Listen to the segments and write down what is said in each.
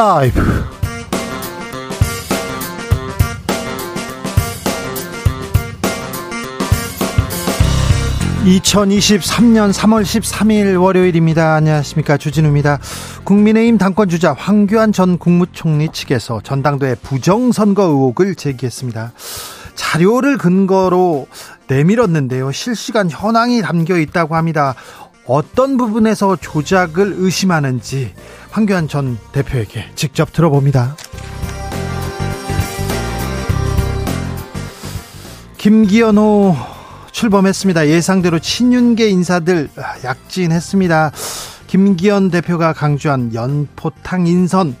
라이브 2023년 3월 13일 월요일입니다. 안녕하십니까. 주진우입니다. 국민의힘 당권주자 황교안 전 국무총리 측에서 전당대회 부정선거 의혹을 제기했습니다. 자료를 근거로 내밀었는데요. 실시간 현황이 담겨 있다고 합니다. 어떤 부분에서 조작을 의심하는지 황교안 전 대표에게 직접 들어봅니다. 김기현호 출범했습니다. 예상대로 친윤계 인사들 약진했습니다. 김기현 대표가 강조한 연포탕 인선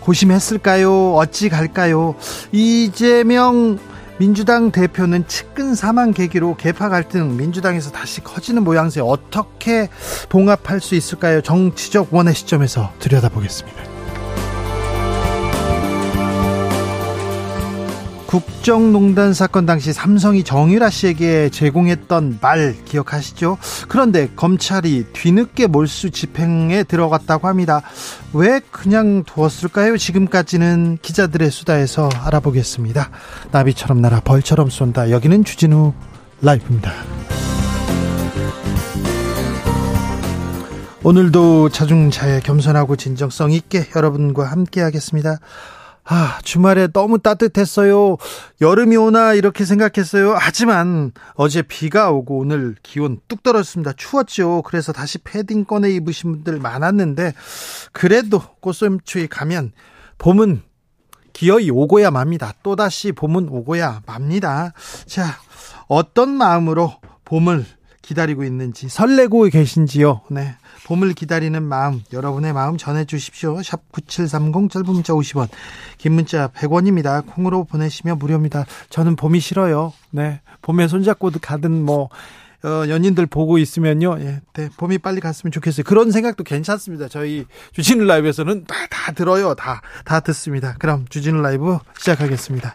고심했을까요? 어찌 갈까요? 이재명 민주당 대표는 측근 사망 계기로 개파 갈등 민주당에서 다시 커지는 모양새 어떻게 봉합할 수 있을까요? 정치적 원의 시점에서 들여다보겠습니다. 국정농단 사건 당시 삼성이 정유라 씨에게 제공했던 말 기억하시죠? 그런데 검찰이 뒤늦게 몰수 집행에 들어갔다고 합니다. 왜 그냥 두었을까요? 지금까지는 기자들의 수다에서 알아보겠습니다. 나비처럼 날아 벌처럼 쏜다. 여기는 주진우 라이브입니다. 오늘도 자중차에 겸손하고 진정성 있게 여러분과 함께 하겠습니다. 아, 주말에 너무 따뜻했어요. 여름이 오나 이렇게 생각했어요. 하지만 어제 비가 오고 오늘 기온 뚝 떨어졌습니다. 추웠죠. 그래서 다시 패딩 꺼내 입으신 분들 많았는데 그래도 꽃샘추위 가면 봄은 기어이 오고야 맙니다. 또다시 봄은 오고야 맙니다. 자, 어떤 마음으로 봄을 기다리고 있는지 설레고 계신지요. 네. 봄을 기다리는 마음 여러분의 마음 전해 주십시오. 샵 9730 짧은 문자 50원 긴 문자 100원입니다. 콩으로 보내시면 무료입니다. 저는 봄이 싫어요. 네. 봄에 손잡고 가든 뭐 어, 연인들 보고 있으면요. 예, 네, 봄이 빨리 갔으면 좋겠어요. 그런 생각도 괜찮습니다. 저희 주진우 라이브에서는 다, 다 들어요. 다, 다 듣습니다. 그럼 주진우 라이브 시작하겠습니다.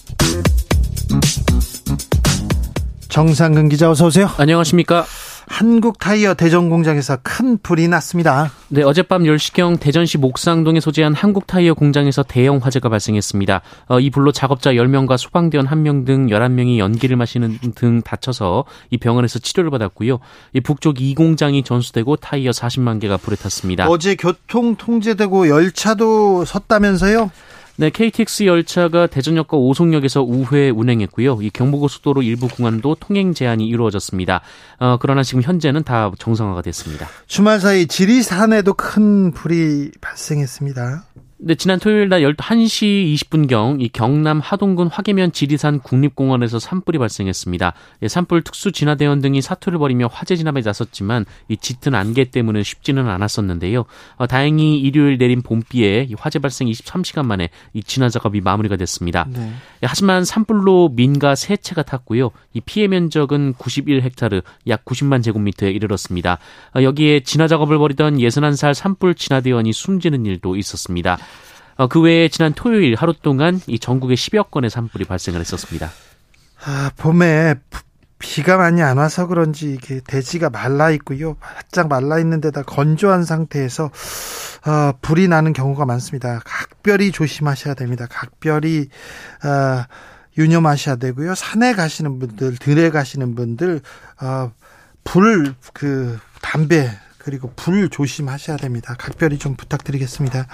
정상근 기자 어서 오세요. 안녕하십니까? 한국 타이어 대전 공장에서 큰 불이 났습니다. 네, 어젯밤 10시경 대전시 목상동에 소재한 한국 타이어 공장에서 대형 화재가 발생했습니다. 어, 이 불로 작업자 10명과 소방대원 1명 등 11명이 연기를 마시는 등 다쳐서 이 병원에서 치료를 받았고요. 이 북쪽 이 공장이 전수되고 타이어 40만 개가 불에 탔습니다. 어제 교통 통제되고 열차도 섰다면서요? 네, KTX 열차가 대전역과 오송역에서 우회 운행했고요. 이 경부고속도로 일부 구간도 통행 제한이 이루어졌습니다. 어, 그러나 지금 현재는 다 정상화가 됐습니다. 주말 사이 지리산에도 큰 불이 발생했습니다. 네, 지난 토요일 날 1시 20분경 이 경남 하동군 화계면 지리산 국립공원에서 산불이 발생했습니다. 예, 산불 특수 진화대원 등이 사투를 벌이며 화재 진압에 나섰지만 이 짙은 안개 때문에 쉽지는 않았었는데요. 어, 다행히 일요일 내린 봄비에 이 화재 발생 23시간 만에 이 진화 작업이 마무리가 됐습니다. 네. 예, 하지만 산불로 민가 세 채가 탔고요. 이 피해 면적은 91헥타르 약 90만 제곱미터에 이르렀습니다. 어, 여기에 진화 작업을 벌이던 61살 산불 진화대원이 숨지는 일도 있었습니다. 어, 그 외에 지난 토요일 하루 동안 이 전국에 10여 건의 산불이 발생을 했었습니다. 아, 봄에 비가 많이 안 와서 그런지 이게 대지가 말라 있고요. 바짝 말라 있는 데다 건조한 상태에서 어, 불이 나는 경우가 많습니다. 각별히 조심하셔야 됩니다. 각별히 어, 유념하셔야 되고요. 산에 가시는 분들, 들에 가시는 분들 어, 불그 담배 그리고 불 조심하셔야 됩니다. 각별히 좀 부탁드리겠습니다.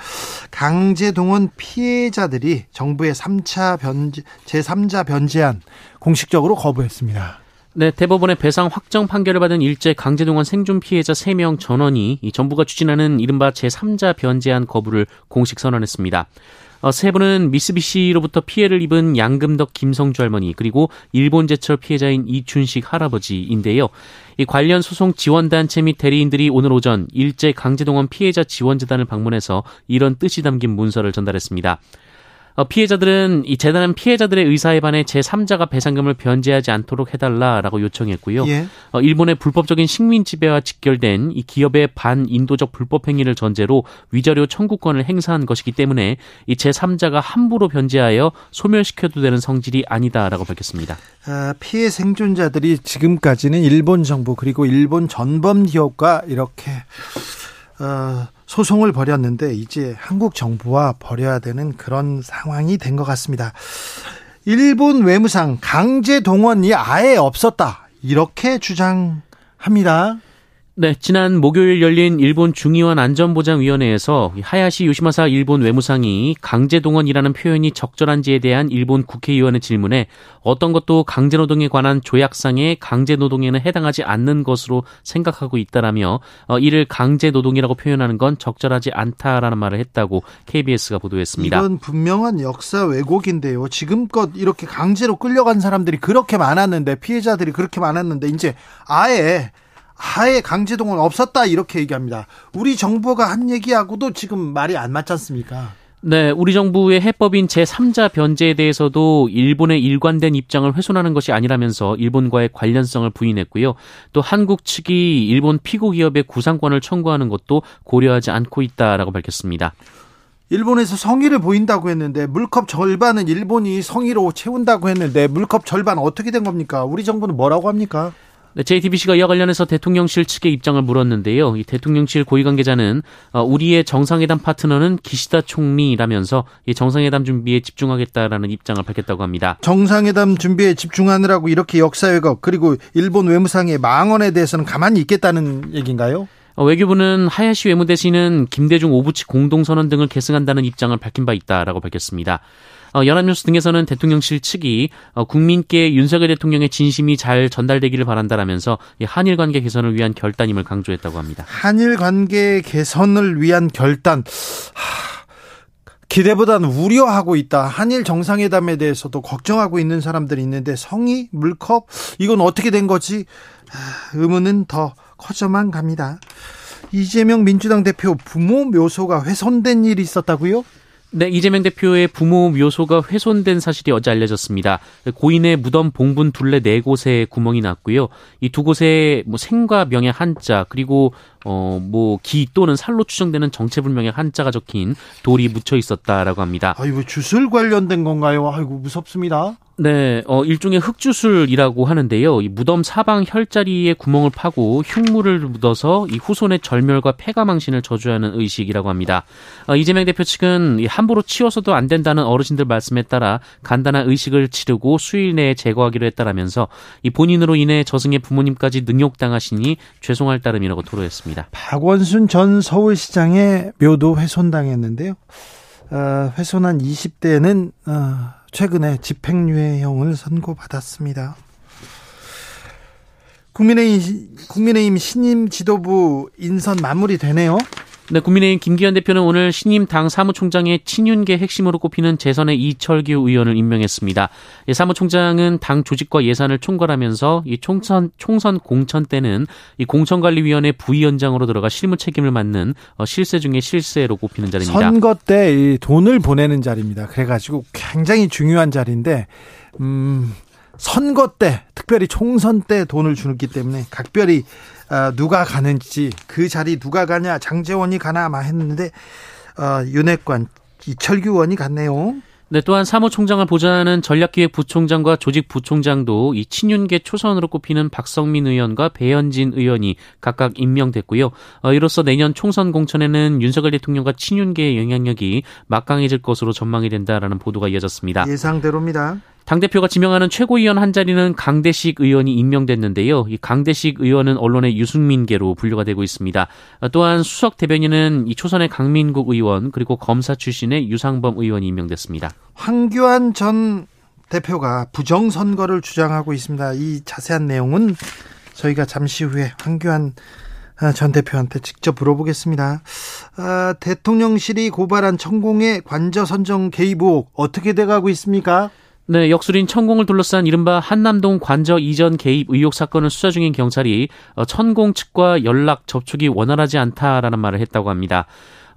강제동원 피해자들이 정부의 3차 변제, 제3자 변제안 공식적으로 거부했습니다. 네, 대법원의 배상 확정 판결을 받은 일제 강제동원 생존 피해자 3명 전원이 이 정부가 추진하는 이른바 제3자 변제안 거부를 공식 선언했습니다. 어, 세 분은 미쓰비시로부터 피해를 입은 양금덕 김성주 할머니 그리고 일본 제철 피해자인 이춘식 할아버지인데요. 이 관련 소송 지원단체 및 대리인들이 오늘 오전 일제 강제동원 피해자 지원재단을 방문해서 이런 뜻이 담긴 문서를 전달했습니다. 어, 피해자들은 이 재단은 피해자들의 의사에 반해 제3자가 배상금을 변제하지 않도록 해달라라고 요청했고요. 예. 어, 일본의 불법적인 식민 지배와 직결된 이 기업의 반인도적 불법 행위를 전제로 위자료 청구권을 행사한 것이기 때문에 이 제3자가 함부로 변제하여 소멸시켜도 되는 성질이 아니다라고 밝혔습니다. 아, 피해 생존자들이 지금까지는 일본 정부 그리고 일본 전범 기업과 이렇게 어, 소송을 벌였는데 이제 한국 정부와 벌여야 되는 그런 상황이 된 것 같습니다. 일본 외무상 강제 동원이 아예 없었다. 이렇게 주장합니다. 네, 지난 목요일 열린 일본 중의원 안전보장위원회에서 하야시 요시마사 일본 외무상이 강제동원이라는 표현이 적절한지에 대한 일본 국회의원의 질문에 어떤 것도 강제노동에 관한 조약상의 강제노동에는 해당하지 않는 것으로 생각하고 있다라며 어, 이를 강제노동이라고 표현하는 건 적절하지 않다라는 말을 했다고 KBS가 보도했습니다. 이건 분명한 역사 왜곡인데요. 지금껏 이렇게 강제로 끌려간 사람들이 그렇게 많았는데 피해자들이 그렇게 많았는데 이제 아예 하에 강제동원 없었다 이렇게 얘기합니다. 우리 정부가 한 얘기하고도 지금 말이 안 맞지 않습니까? 네, 우리 정부의 해법인 제3자 변제에 대해서도 일본의 일관된 입장을 훼손하는 것이 아니라면서 일본과의 관련성을 부인했고요. 또 한국 측이 일본 피고 기업의 구상권을 청구하는 것도 고려하지 않고 있다라고 밝혔습니다. 일본에서 성의를 보인다고 했는데 물컵 절반은 일본이 성의로 채운다고 했는데 물컵 절반 어떻게 된 겁니까? 우리 정부는 뭐라고 합니까? 네, JTBC가 이와 관련해서 대통령실 측의 입장을 물었는데요. 이 대통령실 고위 관계자는 어, 우리의 정상회담 파트너는 기시다 총리라면서 이 정상회담 준비에 집중하겠다라는 입장을 밝혔다고 합니다. 정상회담 준비에 집중하느라고 이렇게 역사 왜곡 그리고 일본 외무상의 망언에 대해서는 가만히 있겠다는 얘기인가요? 어, 외교부는 하야시 외무대신은 김대중 오부치 공동선언 등을 계승한다는 입장을 밝힌 바 있다라고 밝혔습니다. 어, 연합뉴스 등에서는 대통령실 측이 어, 국민께 윤석열 대통령의 진심이 잘 전달되기를 바란다라면서 한일 관계 개선을 위한 결단임을 강조했다고 합니다. 한일 관계 개선을 위한 결단. 하... 기대보다는 우려하고 있다. 한일 정상회담에 대해서도 걱정하고 있는 사람들이 있는데 성의, 물컵 이건 어떻게 된 거지? 의문은 더 커져만 갑니다. 이재명 민주당 대표 부모 묘소가 훼손된 일이 있었다고요? 네, 이재명 대표의 부모 묘소가 훼손된 사실이 어제 알려졌습니다. 고인의 무덤 봉분 둘레 네 곳에 구멍이 났고요. 이 두 곳에 뭐 생과 명의 한자 그리고 어뭐 기 또는 살로 추정되는 정체불명의 한자가 적힌 돌이 묻혀 있었다라고 합니다. 아이고 주술 관련된 건가요? 아이고 무섭습니다. 네, 어, 일종의 흙주술이라고 하는데요. 이 무덤 사방 혈자리에 구멍을 파고 흉물을 묻어서 이 후손의 절멸과 폐가망신을 저주하는 의식이라고 합니다. 어, 이재명 대표 측은 함부로 치워서도 안 된다는 어르신들 말씀에 따라 간단한 의식을 치르고 수일 내에 제거하기로 했다라면서 이 본인으로 인해 저승의 부모님까지 능욕당하시니 죄송할 따름이라고 토로했습니다. 박원순 전 서울시장의 묘도 훼손당했는데요. 어, 훼손한 20대는 어, 최근에 집행유예형을 선고받았습니다. 국민의힘, 국민의힘 신임 지도부 인선 마무리되네요. 네, 국민의힘 김기현 대표는 오늘 신임 당 사무총장의 친윤계 핵심으로 꼽히는 재선의 이철규 의원을 임명했습니다. 예, 사무총장은 당 조직과 예산을 총괄하면서 이 총선 총선 공천 때는 이 공천관리위원회 부위원장으로 들어가 실무 책임을 맡는 어, 실세 중의 실세로 꼽히는 자리입니다. 선거 때 돈을 보내는 자리입니다. 그래가지고 굉장히 중요한 자리인데 음, 선거 때 특별히 총선 때 돈을 주기 때문에 각별히 어, 누가 가는지 그 자리 누가 가냐 장재원이 가나 마 했는데 어, 윤핵관 이철규 의원이 갔네요. 네, 또한 사무총장을 보좌하는 전략기획부총장과 조직부총장도 이 친윤계 초선으로 꼽히는 박성민 의원과 배현진 의원이 각각 임명됐고요. 어, 이로써 내년 총선 공천에는 윤석열 대통령과 친윤계의 영향력이 막강해질 것으로 전망이 된다라는 보도가 이어졌습니다. 예상대로입니다. 당대표가 지명하는 최고위원 한 자리는 강대식 의원이 임명됐는데요. 이 강대식 의원은 언론의 유승민계로 분류가 되고 있습니다. 또한 수석 대변인은 이 초선의 강민국 의원 그리고 검사 출신의 유상범 의원이 임명됐습니다. 황교안 전 대표가 부정선거를 주장하고 있습니다. 이 자세한 내용은 저희가 잠시 후에 황교안 아, 전 대표한테 직접 물어보겠습니다. 아, 대통령실이 고발한 천공의 관저 선정 개입 의혹 어떻게 돼가고 있습니까? 네, 역술인 천공을 둘러싼 이른바 한남동 관저 이전 개입 의혹 사건을 수사 중인 경찰이 어, 천공 측과 연락 접촉이 원활하지 않다라는 말을 했다고 합니다.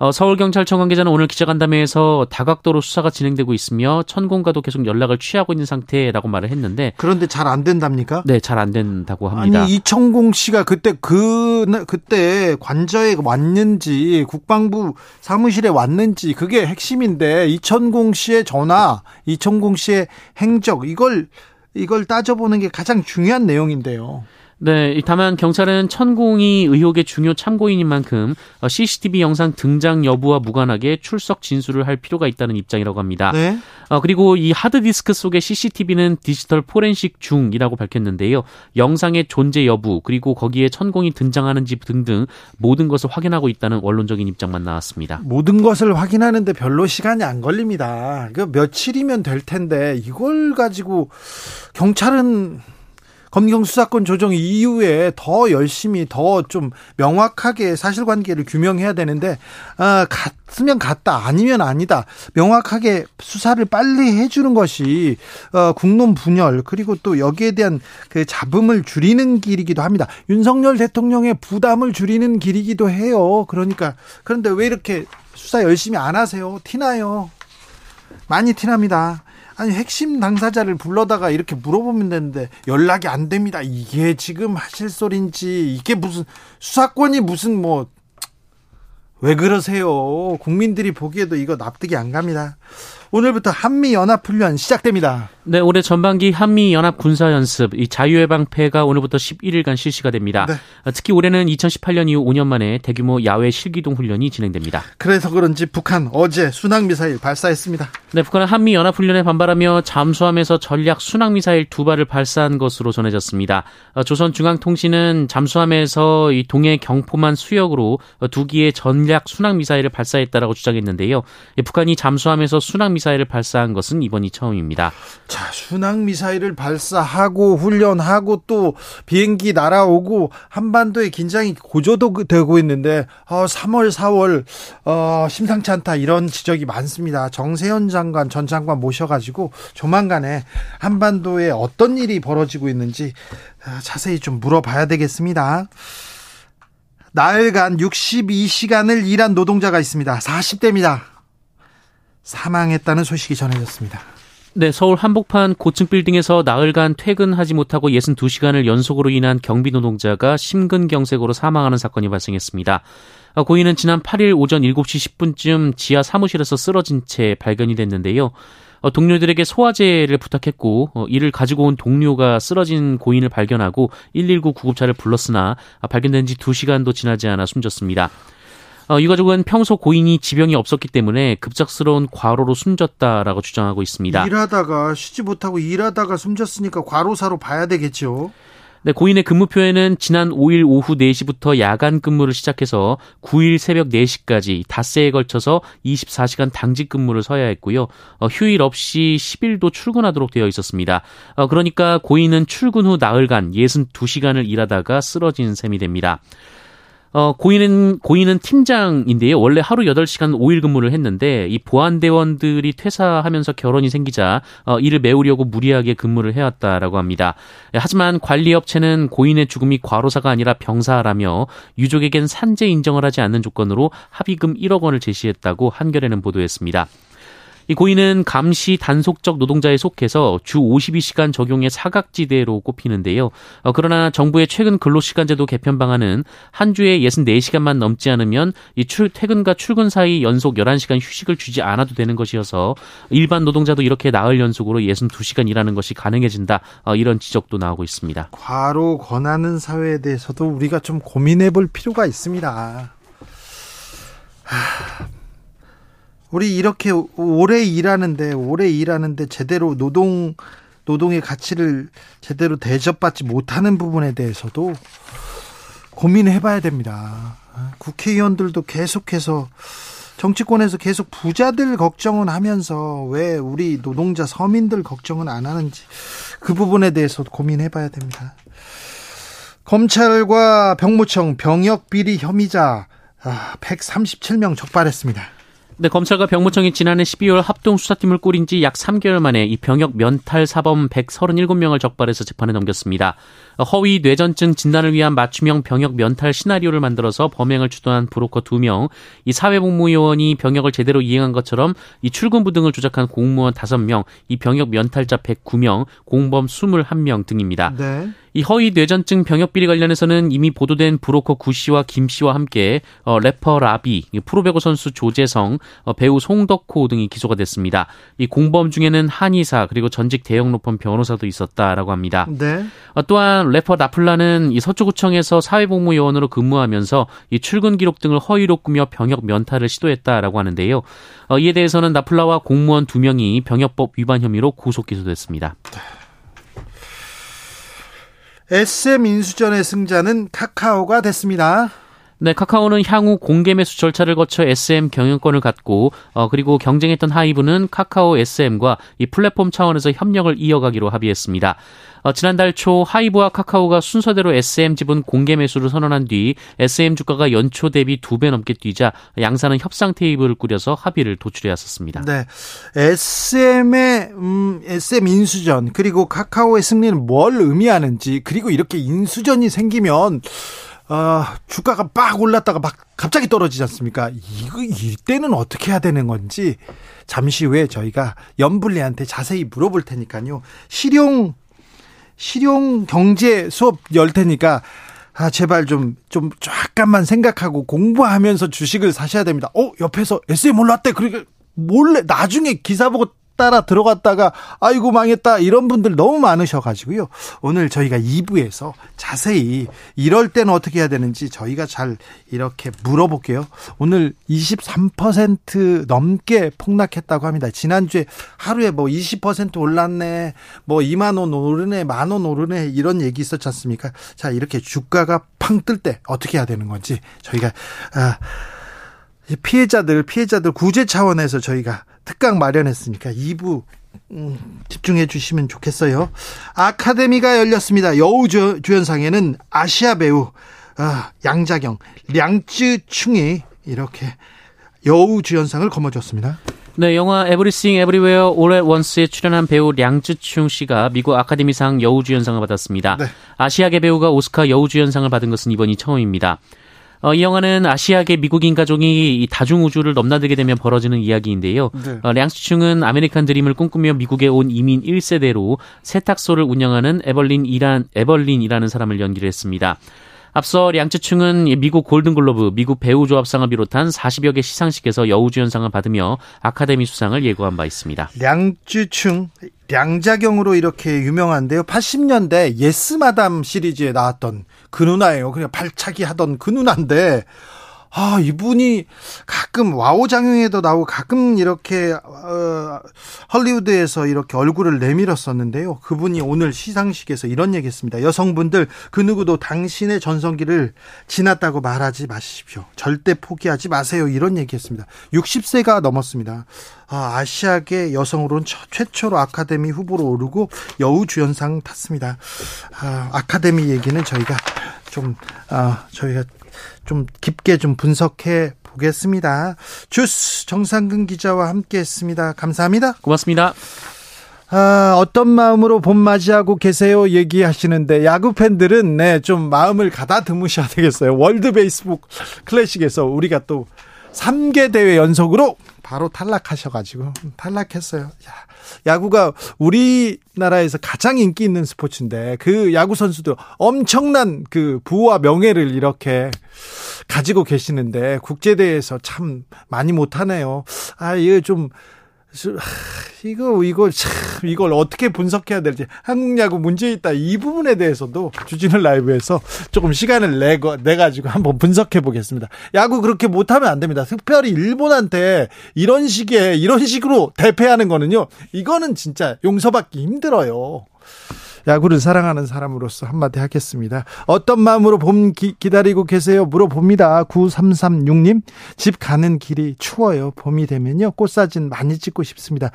어, 서울경찰청 관계자는 오늘 기자간담회에서 다각도로 수사가 진행되고 있으며 천공과도 계속 연락을 취하고 있는 상태라고 말을 했는데 그런데 잘 안 된답니까? 네, 잘 안 된다고 합니다. 아니 이천공 씨가 그때 그 그때 관저에 왔는지 국방부 사무실에 왔는지 그게 핵심인데 이천공 씨의 전화, 이천공 씨의 행적 이걸 이걸 따져보는 게 가장 중요한 내용인데요. 네, 다만 경찰은 천공이 의혹의 중요 참고인인 만큼 CCTV 영상 등장 여부와 무관하게 출석 진술을 할 필요가 있다는 입장이라고 합니다. 네. 어, 그리고 이 하드디스크 속의 CCTV는 디지털 포렌식 중이라고 밝혔는데요. 영상의 존재 여부 그리고 거기에 천공이 등장하는지 등등 모든 것을 확인하고 있다는 원론적인 입장만 나왔습니다. 모든 것을 확인하는데 별로 시간이 안 걸립니다. 그 며칠이면 될 텐데 이걸 가지고 경찰은 검경 수사권 조정 이후에 더 열심히 더 좀 명확하게 사실관계를 규명해야 되는데 아, 갔으면 갔다 아니면 아니다 명확하게 수사를 빨리 해주는 것이 어, 국론 분열 그리고 또 여기에 대한 그 잡음을 줄이는 길이기도 합니다. 윤석열 대통령의 부담을 줄이는 길이기도 해요. 그러니까 그런데 왜 이렇게 수사 열심히 안 하세요? 티나요. 많이 티납니다. 아니 핵심 당사자를 불러다가 이렇게 물어보면 되는데 연락이 안 됩니다. 이게 지금 하실 소린지 이게 무슨 수사권이 무슨 뭐 왜 그러세요? 국민들이 보기에도 이거 납득이 안 갑니다. 오늘부터 한미 연합 훈련 시작됩니다. 네, 올해 전반기 한미 연합 군사 연습 이 자유해방패가 오늘부터 11일간 실시가 됩니다. 네. 특히 올해는 2018년 이후 5년 만에 대규모 야외 실기동 훈련이 진행됩니다. 그래서 그런지 북한 어제 순항 미사일 발사했습니다. 네, 북한은 한미 연합 훈련에 반발하며 잠수함에서 전략 순항 미사일 두 발을 발사한 것으로 전해졌습니다. 어, 조선중앙통신은 잠수함에서 이 동해 경포만 수역으로 두 기의 전략 순항 미사일을 발사했다라고 주장했는데요. 북한이 잠수함에서 순항 미사일 을 발사한 것은 이번이 처음입니다. 자, 순항 미사일을 발사하고 훈련하고 또 비행기 날아오고 한반도의 긴장이 고조되고 있는데 어, 3월, 4월 어, 심상치 않다 이런 지적이 많습니다. 정세현 장관 전 장관 모셔가지고 조만간에 한반도에 어떤 일이 벌어지고 있는지 어, 자세히 좀 물어봐야 되겠습니다. 나흘간 62시간을 일한 노동자가 있습니다. 40대입니다. 사망했다는 소식이 전해졌습니다. 네, 서울 한복판 고층 빌딩에서 나흘간 퇴근하지 못하고 62시간을 연속으로 인한 경비 노동자가 심근경색으로 사망하는 사건이 발생했습니다. 어, 고인은 지난 8일 오전 7시 10분쯤 지하 사무실에서 쓰러진 채 발견이 됐는데요. 어, 동료들에게 소화제를 부탁했고 어, 이를 가지고 온 동료가 쓰러진 고인을 발견하고 119 구급차를 불렀으나 발견된 지 2시간도 지나지 않아 숨졌습니다. 어, 이 가족은 평소 고인이 지병이 없었기 때문에 급작스러운 과로로 숨졌다라고 주장하고 있습니다. 일하다가 쉬지 못하고 일하다가 숨졌으니까 과로사로 봐야 되겠죠. 네, 고인의 근무표에는 지난 5일 오후 4시부터 야간 근무를 시작해서 9일 새벽 4시까지 닷새에 걸쳐서 24시간 당직 근무를 서야 했고요. 어, 휴일 없이 10일도 출근하도록 되어 있었습니다. 어, 그러니까 고인은 출근 후 나흘간 62시간을 일하다가 쓰러진 셈이 됩니다. 어, 고인은, 고인은 팀장인데요. 원래 하루 8시간 5일 근무를 했는데, 이 보안대원들이 퇴사하면서 결혼이 생기자, 어, 이를 메우려고 무리하게 근무를 해왔다라고 합니다. 하지만 관리업체는 고인의 죽음이 과로사가 아니라 병사라며, 유족에겐 산재 인정을 하지 않는 조건으로 합의금 1억 원을 제시했다고 한겨레는 보도했습니다. 이 고인은 감시 단속적 노동자에 속해서 주 52시간 적용의 사각지대로 꼽히는데요. 어, 그러나 정부의 최근 근로시간제도 개편 방안은 한 주에 64시간만 넘지 않으면 이 출, 퇴근과 출근 사이 연속 11시간 휴식을 주지 않아도 되는 것이어서 일반 노동자도 이렇게 나흘 연속으로 62시간 일하는 것이 가능해진다. 어, 이런 지적도 나오고 있습니다. 과로 권하는 사회에 대해서도 우리가 좀 고민해 볼 필요가 있습니다. 하... 우리 이렇게 오래 일하는데 오래 일하는데 제대로 노동 노동의 가치를 제대로 대접받지 못하는 부분에 대해서도 고민해 봐야 됩니다. 국회의원들도 계속해서 정치권에서 계속 부자들 걱정은 하면서 왜 우리 노동자 서민들 걱정은 안 하는지 그 부분에 대해서 고민해 봐야 됩니다. 검찰과 병무청 병역 비리 혐의자 137명 아, 적발했습니다. 네, 검찰과 병무청이 지난해 12월 합동 수사팀을 꾸린 지 약 3개월 만에 이 병역 면탈 사범 137명을 적발해서 재판에 넘겼습니다. 허위 뇌전증 진단을 위한 맞춤형 병역 면탈 시나리오를 만들어서 범행을 주도한 브로커 2명, 이 사회복무요원이 병역을 제대로 이행한 것처럼 이 출근부 등을 조작한 공무원 5명, 이 병역 면탈자 109명, 공범 21명 등입니다. 네. 이 허위 뇌전증 병역 비리 관련해서는 이미 보도된 브로커 구 씨와 김 씨와 함께 어, 래퍼 라비, 프로배구 선수 조재성, 어, 배우 송덕호 등이 기소가 됐습니다. 이 공범 중에는 한의사 그리고 전직 대형 로펌 변호사도 있었다라고 합니다. 네. 어, 또한 래퍼 나플라는 이 서초구청에서 사회복무요원으로 근무하면서 이 출근 기록 등을 허위로 꾸며 병역 면탈을 시도했다라고 하는데요. 어, 이에 대해서는 나플라와 공무원 두 명이 병역법 위반 혐의로 구속 기소됐습니다. SM 인수전의 승자는 카카오가 됐습니다. 네, 카카오는 향후 공개 매수 절차를 거쳐 SM 경영권을 갖고 어, 그리고 경쟁했던 하이브는 카카오 SM과 이 플랫폼 차원에서 협력을 이어가기로 합의했습니다. 어, 지난달 초 하이브와 카카오가 순서대로 SM 지분 공개 매수를 선언한 뒤 SM 주가가 연초 대비 두 배 넘게 뛰자 양사는 협상 테이블을 꾸려서 합의를 도출해 왔었습니다. 네, SM의 음, SM 인수전 그리고 카카오의 승리는 뭘 의미하는지 그리고 이렇게 인수전이 생기면 어, 주가가 빡 올랐다가 막 갑자기 떨어지지 않습니까? 이거 이때는 어떻게 해야 되는 건지 잠시 후에 저희가 연불리한테 자세히 물어볼 테니까요. 실용 실용 경제 수업 열 테니까 아 제발 좀좀 좀 잠깐만 생각하고 공부하면서 주식을 사셔야 됩니다. 어 옆에서 SM 올랐대. 그러니까 몰래 나중에 기사 보고 따라 들어갔다가 아이고 망했다 이런 분들 너무 많으셔 가지고요. 오늘 저희가 2부에서 자세히 이럴 때는 어떻게 해야 되는지 저희가 잘 이렇게 물어볼게요. 오늘 23% 넘게 폭락했다고 합니다. 지난주에 하루에 뭐 20% 올랐네, 뭐 2만 원 오르네, 만 원 오르네 이런 얘기 있었지 않습니까? 자 이렇게 주가가 팡 뜰 때 어떻게 해야 되는 건지 저희가 아. 피해자들 피해자들 구제 차원에서 저희가 특강 마련했으니까 2부 음, 집중해 주시면 좋겠어요. 아카데미가 열렸습니다. 여우 주 연상에는 아시아 배우 아, 양자경, 량쯔충이 이렇게 여우 주연상을 거머쥐었습니다. 네, 영화 에브리싱 에브리웨어 올 at 원스에 출연한 배우 량쯔충 씨가 미국 아카데미상 여우주연상을 받았습니다. 네. 아시아계 배우가 오스카 여우주연상을 받은 것은 이번이 처음입니다. 어, 이 영화는 아시아계 미국인 가족이 다중 우주를 넘나들게 되면 벌어지는 이야기인데요. 네. 어, 량쯔충은 아메리칸 드림을 꿈꾸며 미국에 온 이민 1세대로 세탁소를 운영하는 에벌린 이란 에벌린이라는 사람을 연기를 했습니다. 앞서 량쯔충은 미국 골든글로브, 미국 배우조합상을 비롯한 40여 개 시상식에서 여우주연상을 받으며 아카데미 수상을 예고한 바 있습니다. 량쯔충, 량자경으로 이렇게 유명한데요. 80년대 예스마담 시리즈에 나왔던 그 누나예요. 그냥 발차기 하던 그 누나인데 아, 이분이 가끔 와호장룡에도 나오고 가끔 이렇게 어, 헐리우드에서 이렇게 얼굴을 내밀었었는데요. 그분이 오늘 시상식에서 이런 얘기했습니다. 여성분들 그 누구도 당신의 전성기를 지났다고 말하지 마십시오. 절대 포기하지 마세요. 이런 얘기했습니다. 60세가 넘었습니다. 아, 아시아계 여성으로는 최초로 아카데미 후보로 오르고 여우 주연상 탔습니다. 아, 아카데미 얘기는 저희가 좀 아, 저희가 좀 깊게 좀 분석해 보겠습니다. 주스 정상근 기자와 함께했습니다. 감사합니다. 고맙습니다. 아, 어떤 마음으로 봄 맞이하고 계세요? 얘기하시는데, 야구 팬들은, 네, 좀 마음을 가다듬으셔야 되겠어요. 월드 베이스북 클래식에서 우리가 또 3개 대회 연속으로 바로 탈락하셔가지고, 탈락했어요. 야, 야구가 우리나라에서 가장 인기 있는 스포츠인데 그 야구 선수도 엄청난 그 부와 명예를 이렇게 가지고 계시는데 국제대회에서 참 많이 못하네요. 아, 이거 좀 이거 이거 참 이걸 어떻게 분석해야 될지 한국 야구 문제 있다 이 부분에 대해서도 주진우 라이브에서 조금 시간을 내고 내 가지고 한번 분석해 보겠습니다. 야구 그렇게 못하면 안 됩니다. 특별히 일본한테 이런 식의 이런 식으로 대패하는 거는요. 이거는 진짜 용서받기 힘들어요. 야구를 사랑하는 사람으로서 한마디 하겠습니다. 어떤 마음으로 봄 기, 기다리고 계세요? 물어봅니다. 9336님. 집 가는 길이 추워요. 봄이 되면요. 꽃사진 많이 찍고 싶습니다.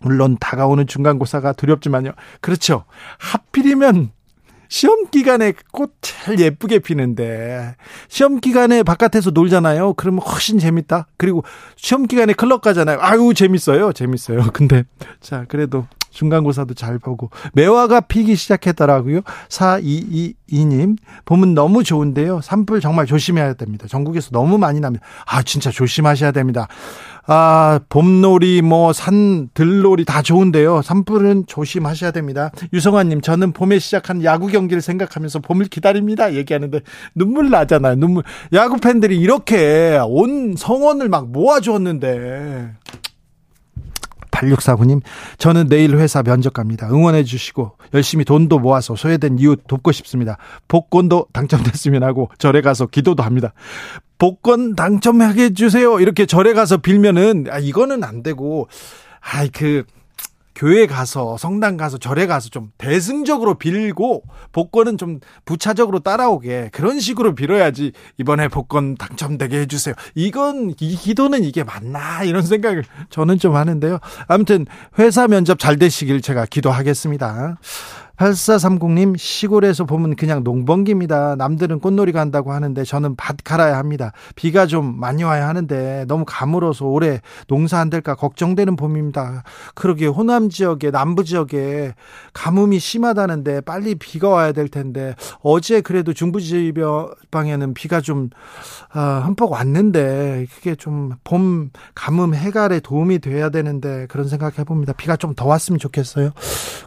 물론 다가오는 중간고사가 두렵지만요. 그렇죠. 하필이면 시험 기간에 꽃 제일 예쁘게 피는데 시험 기간에 바깥에서 놀잖아요. 그러면 훨씬 재밌다. 그리고 시험 기간에 클럽 가잖아요. 아유 재밌어요. 재밌어요. 근데 자 그래도 중간고사도 잘 보고 매화가 피기 시작했더라고요. 4222님 봄은 너무 좋은데요. 산불 정말 조심해야 됩니다. 전국에서 너무 많이 납니다. 아 진짜 조심하셔야 됩니다. 아, 봄놀이, 뭐, 산, 들놀이 다 좋은데요. 산불은 조심하셔야 됩니다. 유성환님, 저는 봄에 시작한 야구 경기를 생각하면서 봄을 기다립니다. 얘기하는데 눈물 나잖아요. 눈물. 야구 팬들이 이렇게 온 성원을 막 모아주었는데. 8649님, 저는 내일 회사 면접 갑니다. 응원해 주시고 열심히 돈도 모아서 소외된 이웃 돕고 싶습니다. 복권도 당첨됐으면 하고 절에 가서 기도도 합니다. 복권 당첨하게 해주세요. 이렇게 절에 가서 빌면은, 아, 이거는 안 되고, 아이, 그, 교회 가서 성당 가서 절에 가서 좀 대승적으로 빌고 복권은 좀 부차적으로 따라오게 그런 식으로 빌어야지 이번에 복권 당첨되게 해주세요. 이건 이 기도는 이게 맞나 이런 생각을 저는 좀 하는데요. 아무튼 회사 면접 잘 되시길 제가 기도하겠습니다. 8430님, 시골에서 보면 그냥 농번기입니다. 남들은 꽃놀이 간다고 하는데 저는 밭 갈아야 합니다. 비가 좀 많이 와야 하는데 너무 가물어서 올해 농사 안 될까 걱정되는 봄입니다. 그러게 호남 지역에, 남부 지역에 가뭄이 심하다는데 빨리 비가 와야 될 텐데 어제 그래도 중부 지방에는 비가 좀, 어, 흠뻑 왔는데 그게 좀 봄 가뭄 해갈에 도움이 돼야 되는데 그런 생각 해봅니다. 비가 좀 더 왔으면 좋겠어요.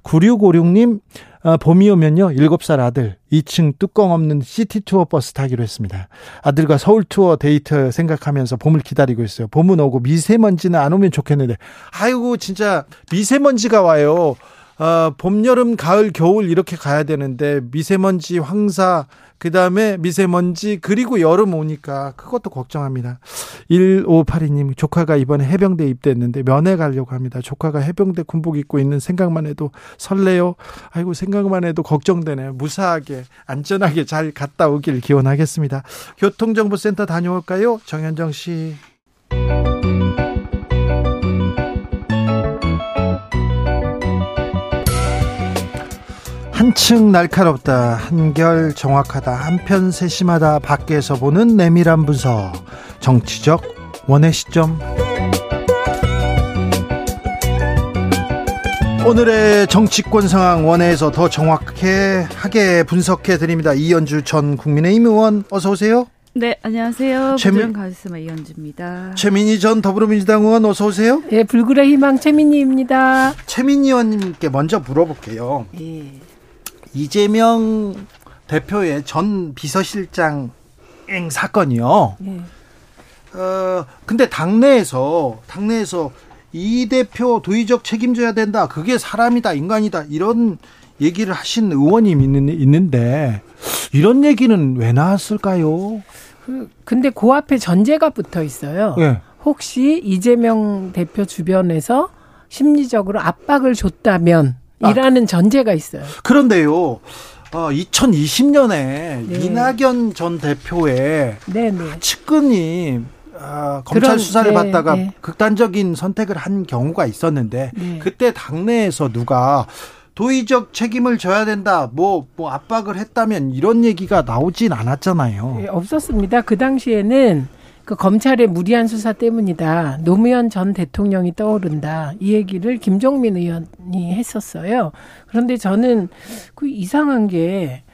9656님, 어, 봄이 오면요, 7살 아들, 2층 뚜껑 없는 시티 투어 버스 타기로 했습니다. 아들과 서울 투어 데이트 생각하면서 봄을 기다리고 있어요. 봄은 오고 미세먼지는 안 오면 좋겠는데, 아이고, 진짜 미세먼지가 와요. 어, 봄, 여름, 가을, 겨울 이렇게 가야 되는데 미세먼지, 황사, 그 다음에 미세먼지, 그리고 여름 오니까 그것도 걱정합니다. 1582님, 조카가 이번에 해병대 입대했는데 면회 가려고 합니다. 조카가 해병대 군복 입고 있는 생각만 해도 설레요. 아이고, 생각만 해도 걱정되네요. 무사하게, 안전하게 잘 갔다 오길 기원하겠습니다. 교통정보센터 다녀올까요? 정현정 씨. 한층 날카롭다, 한결 정확하다, 한편 세심하다, 밖에서 보는 내밀한 분석, 정치적 원의 시점. 오늘의 정치권 상황 원회에서 더 정확하게 하게 분석해 드립니다. 이현주 전 국민의힘 의원 어서 오세요. 네, 안녕하세요. 최민 가스마 이현주입니다. 최민희 전 더불어민주당 의원 어서 오세요. 예, 불굴의 희망 최민희입니다. 최민희 의원님께 먼저 물어볼게요. 예. 이재명 대표의 전 비서실장 행 사건이요. 네. 어, 근데 당내에서, 당내에서 이 대표 도의적 책임져야 된다. 그게 사람이다, 인간이다. 이런 얘기를 하신 의원이 있는, 있는데, 이런 얘기는 왜 나왔을까요? 그, 근데 그 앞에 전제가 붙어 있어요. 네. 혹시 이재명 대표 주변에서 심리적으로 압박을 줬다면, 아, 이라는 전제가 있어요. 그런데요. 어, 2020년에 네. 이낙연 전 대표의 네, 네. 측근이 어, 검찰 그런, 수사를 네, 받다가 네. 극단적인 선택을 한 경우가 있었는데 네. 그때 당내에서 누가 도의적 책임을 져야 된다, 뭐, 뭐 압박을 했다면 이런 얘기가 나오진 않았잖아요. 네, 없었습니다. 그 당시에는 그 검찰의 무리한 수사 때문이다. 노무현 전 대통령이 떠오른다. 이 얘기를 김종민 의원이 했었어요. 그런데 저는 그 이상한 게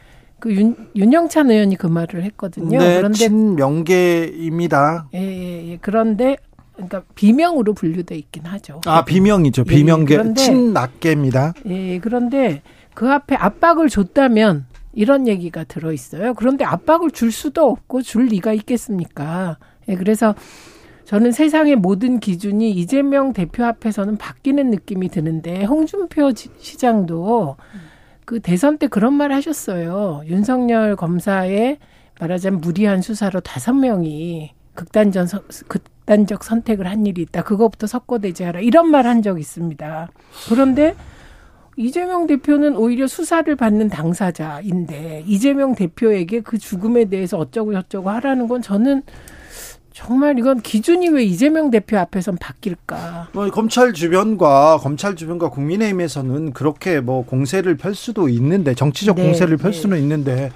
그 윤영찬 의원이 그 말을 했거든요. 네, 그런데 친명계입니다. 예, 예, 예. 그런데 그러니까 비명으로 분류돼 있긴 하죠. 아, 비명이죠. 예, 비명계 예, 친낙계입니다. 예, 그런데 그 앞에 압박을 줬다면 이런 얘기가 들어 있어요. 그런데 압박을 줄 수도 없고 줄 리가 있겠습니까? 예, 그래서 저는 세상의 모든 기준이 이재명 대표 앞에서는 바뀌는 느낌이 드는데 홍준표 시장도 그 대선 때 그런 말 하셨어요. 윤석열 검사의 말하자면 무리한 수사로 다섯 명이 극단전 극단적 선택을 한 일이 있다. 그거부터 석고대죄하라. 이런 말 한 적 있습니다. 그런데 이재명 대표는 오히려 수사를 받는 당사자인데 이재명 대표에게 그 죽음에 대해서 어쩌고 저쩌고 하라는 건 저는 정말 이건 기준이 왜 이재명 대표 앞에선 바뀔까? 뭐 검찰 주변과 검찰 주변과 국민의힘에서는 그렇게 뭐 공세를 펼 수도 있는데 정치적 네, 공세를 펼 네. 수는 있는데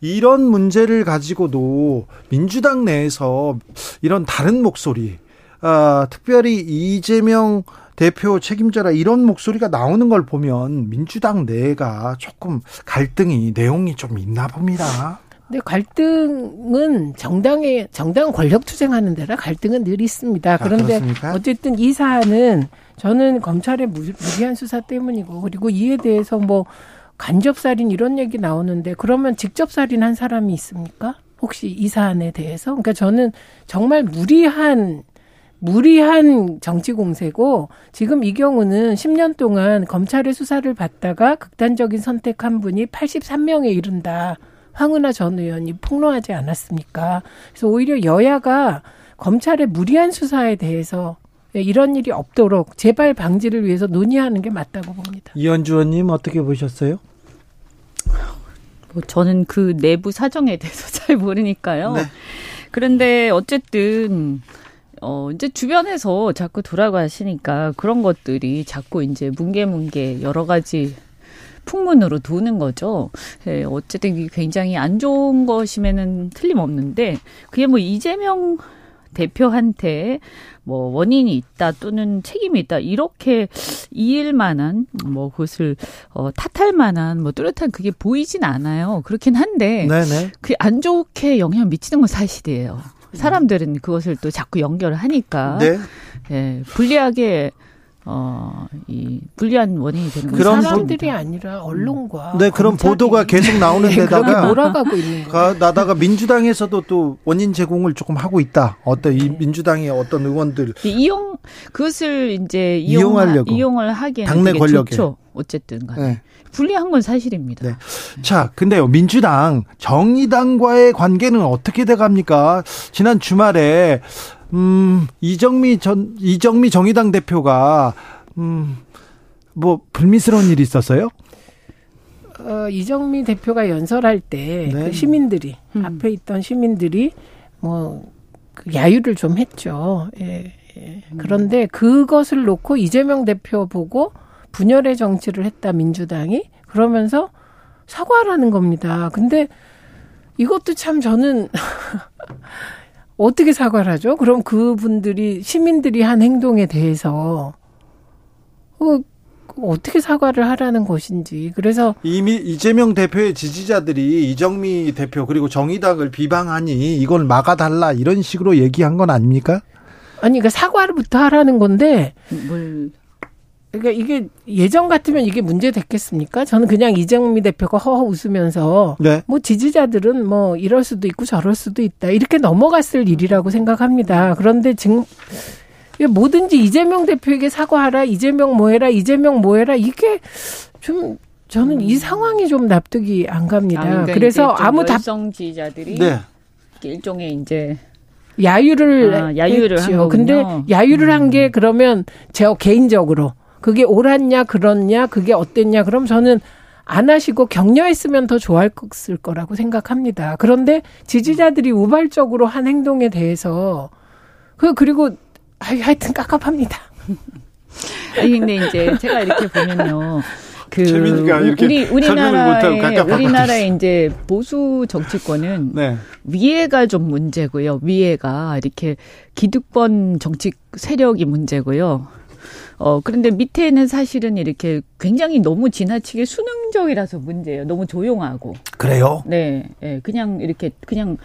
이런 문제를 가지고도 민주당 내에서 이런 다른 목소리, 아, 특별히 이재명 대표 책임져라 이런 목소리가 나오는 걸 보면 민주당 내가 조금 갈등이 내용이 좀 있나 봅니다. 근데 갈등은 정당의 정당 권력 투쟁하는 데라 갈등은 늘 있습니다. 아, 그런데 아, 어쨌든 이 사안은 저는 검찰의 무리한 수사 때문이고 그리고 이에 대해서 뭐 간접살인 이런 얘기 나오는데 그러면 직접살인 한 사람이 있습니까? 혹시 이 사안에 대해서? 그러니까 저는 정말 무리한 무리한 정치 공세고 지금 이 경우는 10년 동안 검찰의 수사를 받다가 극단적인 선택한 분이 83명에 이른다. 황은하 전 의원이 폭로하지 않았습니까? 그래서 오히려 여야가 검찰의 무리한 수사에 대해서 이런 일이 없도록 재발 방지를 위해서 논의하는 게 맞다고 봅니다. 이현주 의원님 어떻게 보셨어요? 뭐 저는 그 내부 사정에 대해서 잘 모르니까요. 네. 그런데 어쨌든 어 이제 주변에서 자꾸 돌아가시니까 그런 것들이 자꾸 이제 뭉게뭉게 여러 가지 풍문으로 도는 거죠. 예, 어쨌든 굉장히 안 좋은 것임에는 틀림없는데 그게 뭐 이재명 대표한테 뭐 원인이 있다 또는 책임이 있다 이렇게 이일 만한 뭐 그것을 어 탓할 만한 뭐 뚜렷한 그게 보이진 않아요. 그렇긴 한데 그안 좋게 영향 미치는 건 사실이에요. 사람들은 그것을 또 자꾸 연결을 하니까 네. 예, 불리하게 어, 이 불리한 원인이 되는 그 그런 사람들이 보... 아니라 언론과 네 그런 보도가 계속 나오는 네, 데다가 몰아가고 있는 거 나다가 민주당에서도 또 원인 제공을 조금 하고 있다. 어떤 이 네. 민주당의 어떤 의원들 이용 그것을 이제 이용하려고 이용을 하기에는 당내 권력에 좋죠. 어쨌든 간에 네. 불리한 건 사실입니다. 네. 자, 근데요 민주당 정의당과의 관계는 어떻게 돼 갑니까? 지난 주말에 음, 이정미 전, 이정미 정의당 대표가, 음, 뭐, 불미스러운 일이 있었어요? 어, 이정미 대표가 연설할 때, 네. 그 시민들이, 음. 앞에 있던 시민들이, 뭐, 그 야유를 좀 했죠. 예, 예. 음. 그런데 그것을 놓고 이재명 대표 보고 분열의 정치를 했다, 민주당이. 그러면서 사과하라는 겁니다. 근데 이것도 참 저는 어떻게 사과를 하죠? 그럼 그분들이 시민들이 한 행동에 대해서 어, 어떻게 사과를 하라는 것인지 그래서 이미 이재명 대표의 지지자들이 이정미 대표 그리고 정의당을 비방하니 이걸 막아달라 이런 식으로 얘기한 건 아닙니까? 아니 그러니까 사과를부터 하라는 건데 뭘 그러니까 이게 예전 같으면 이게 문제 됐겠습니까? 저는 그냥 이정미 대표가 허허 웃으면서 네. 뭐 지지자들은 뭐 이럴 수도 있고 저럴 수도 있다 이렇게 넘어갔을 일이라고 생각합니다. 그런데 지금 뭐든지 이재명 대표에게 사과하라, 이재명 뭐해라, 이재명 뭐해라 이게 좀 저는 이 상황이 좀 납득이 안 갑니다. 아, 그러니까 그래서 아무 답 지지자들이 네. 일종의 이제 야유를 아, 야유를 했죠. 한 거군요. 근데 야유를 음. 한게 그러면 제 개인적으로 그게 옳았냐 그렇냐 그게 어땠냐 그럼 저는 안 하시고 격려했으면 더 좋았을 거라고 생각합니다. 그런데 지지자들이 우발적으로 한 행동에 대해서 그 그리고 하여튼 깝깝합니다. 아니 근데 이제 제가 이렇게 보면요. 그 우리 우리나라의 우리나라의 이제 보수 정치권은 네. 위에가 좀 문제고요. 위에가 이렇게 기득권 정치 세력이 문제고요. 어, 그런데 밑에는 사실은 이렇게 굉장히 너무 지나치게 수능적이라서 문제예요. 너무 조용하고. 그래요? 네. 네 그냥 이렇게, 그냥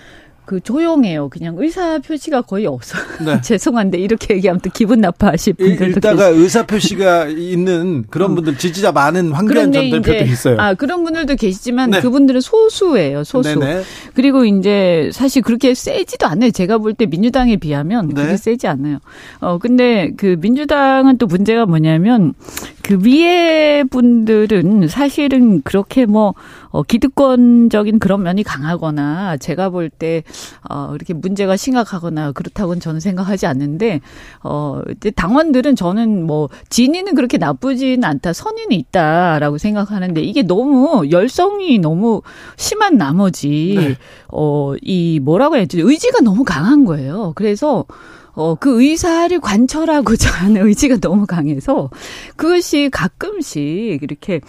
그 조용해요. 그냥 의사 표시가 거의 없어. 네. 죄송한데 이렇게 얘기하면 또 기분 나빠하실 분들도 있다가 의사 표시가 있는 그런 음. 분들 지지자 많은 황교안 전 대표도 있어요. 아 그런 분들도 계시지만 네. 그분들은 소수예요. 소수. 네네. 그리고 이제 사실 그렇게 세지도 않아요. 제가 볼 때 민주당에 비하면 네. 그렇게 세지 않아요. 어 근데 그 민주당은 또 문제가 뭐냐면 그 위에 분들은 사실은 그렇게 뭐 어, 기득권적인 그런 면이 강하거나 제가 볼 때 어, 이렇게 문제가 심각하거나 그렇다고는 저는 생각하지 않는데, 어, 당원들은 저는 뭐, 진위는 그렇게 나쁘진 않다, 선의는 있다라고 생각하는데, 이게 너무 열성이 너무 심한 나머지, 네. 어, 이 뭐라고 해야 지 의지가 너무 강한 거예요. 그래서, 어, 그 의사를 관철하고자 하는 의지가 너무 강해서 그것이 가끔씩 이렇게,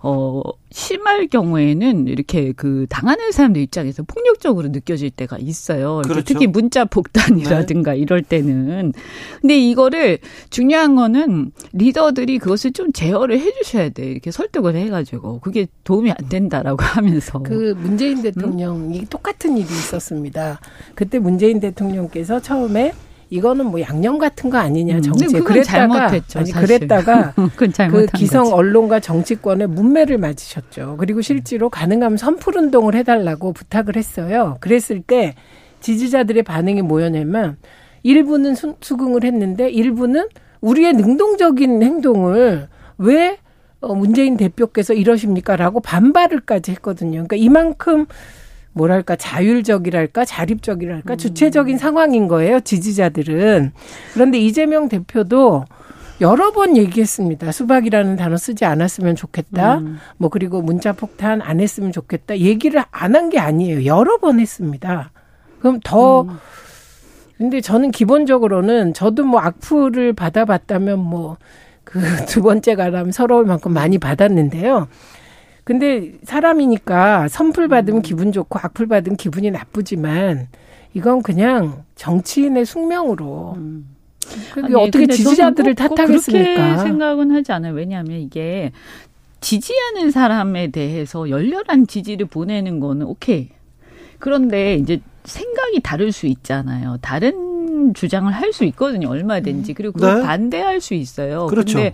어, 심할 경우에는 이렇게 그 당하는 사람들 입장에서 폭력적으로 느껴질 때가 있어요. 그렇죠. 특히 문자 폭탄이라든가 네. 이럴 때는. 근데 이거를 중요한 거는 리더들이 그것을 좀 제어를 해 주셔야 돼. 이렇게 설득을 해 가지고 그게 도움이 안 된다라고 하면서. 그 문재인 대통령이 음? 똑같은 일이 있었습니다. 그때 문재인 대통령께서 처음에 이거는 뭐 양념 같은 거 아니냐 음, 정치 음, 그랬다가 잘못했죠, 아니 사실. 그랬다가 그 기성 거지. 언론과 정치권의 문매를 맞으셨죠. 그리고 실제로 가능하면 선풀 운동을 해달라고 부탁을 했어요. 그랬을 때 지지자들의 반응이 뭐였냐면 일부는 수, 수긍을 했는데 일부는 우리의 능동적인 행동을 왜 어, 문재인 대표께서 이러십니까라고 반발을까지 했거든요. 그러니까 이만큼 뭐랄까 자율적이랄까 자립적이랄까 음. 주체적인 상황인 거예요 지지자들은 그런데 이재명 대표도 여러 번 얘기했습니다. 수박이라는 단어 쓰지 않았으면 좋겠다. 음. 뭐 그리고 문자 폭탄 안 했으면 좋겠다. 얘기를 안 한 게 아니에요. 여러 번 했습니다. 그럼 더 음. 근데 저는 기본적으로는 저도 뭐 악플을 받아봤다면 뭐 그 두 번째 가라면 서러울 만큼 많이 받았는데요. 근데 사람이니까 선풀 받으면 음. 기분 좋고 악플 받으면 기분이 나쁘지만 이건 그냥 정치인의 숙명으로 음. 아니, 어떻게 지지자들을 꼭, 탓하겠습니까? 그렇게 생각은 하지 않아요. 왜냐하면 이게 지지하는 사람에 대해서 열렬한 지지를 보내는 거는 오케이. 그런데 이제 생각이 다를 수 있잖아요. 다른 주장을 할 수 있거든요. 얼마든지. 음. 그리고 그걸 네. 반대할 수 있어요. 그렇죠. 근데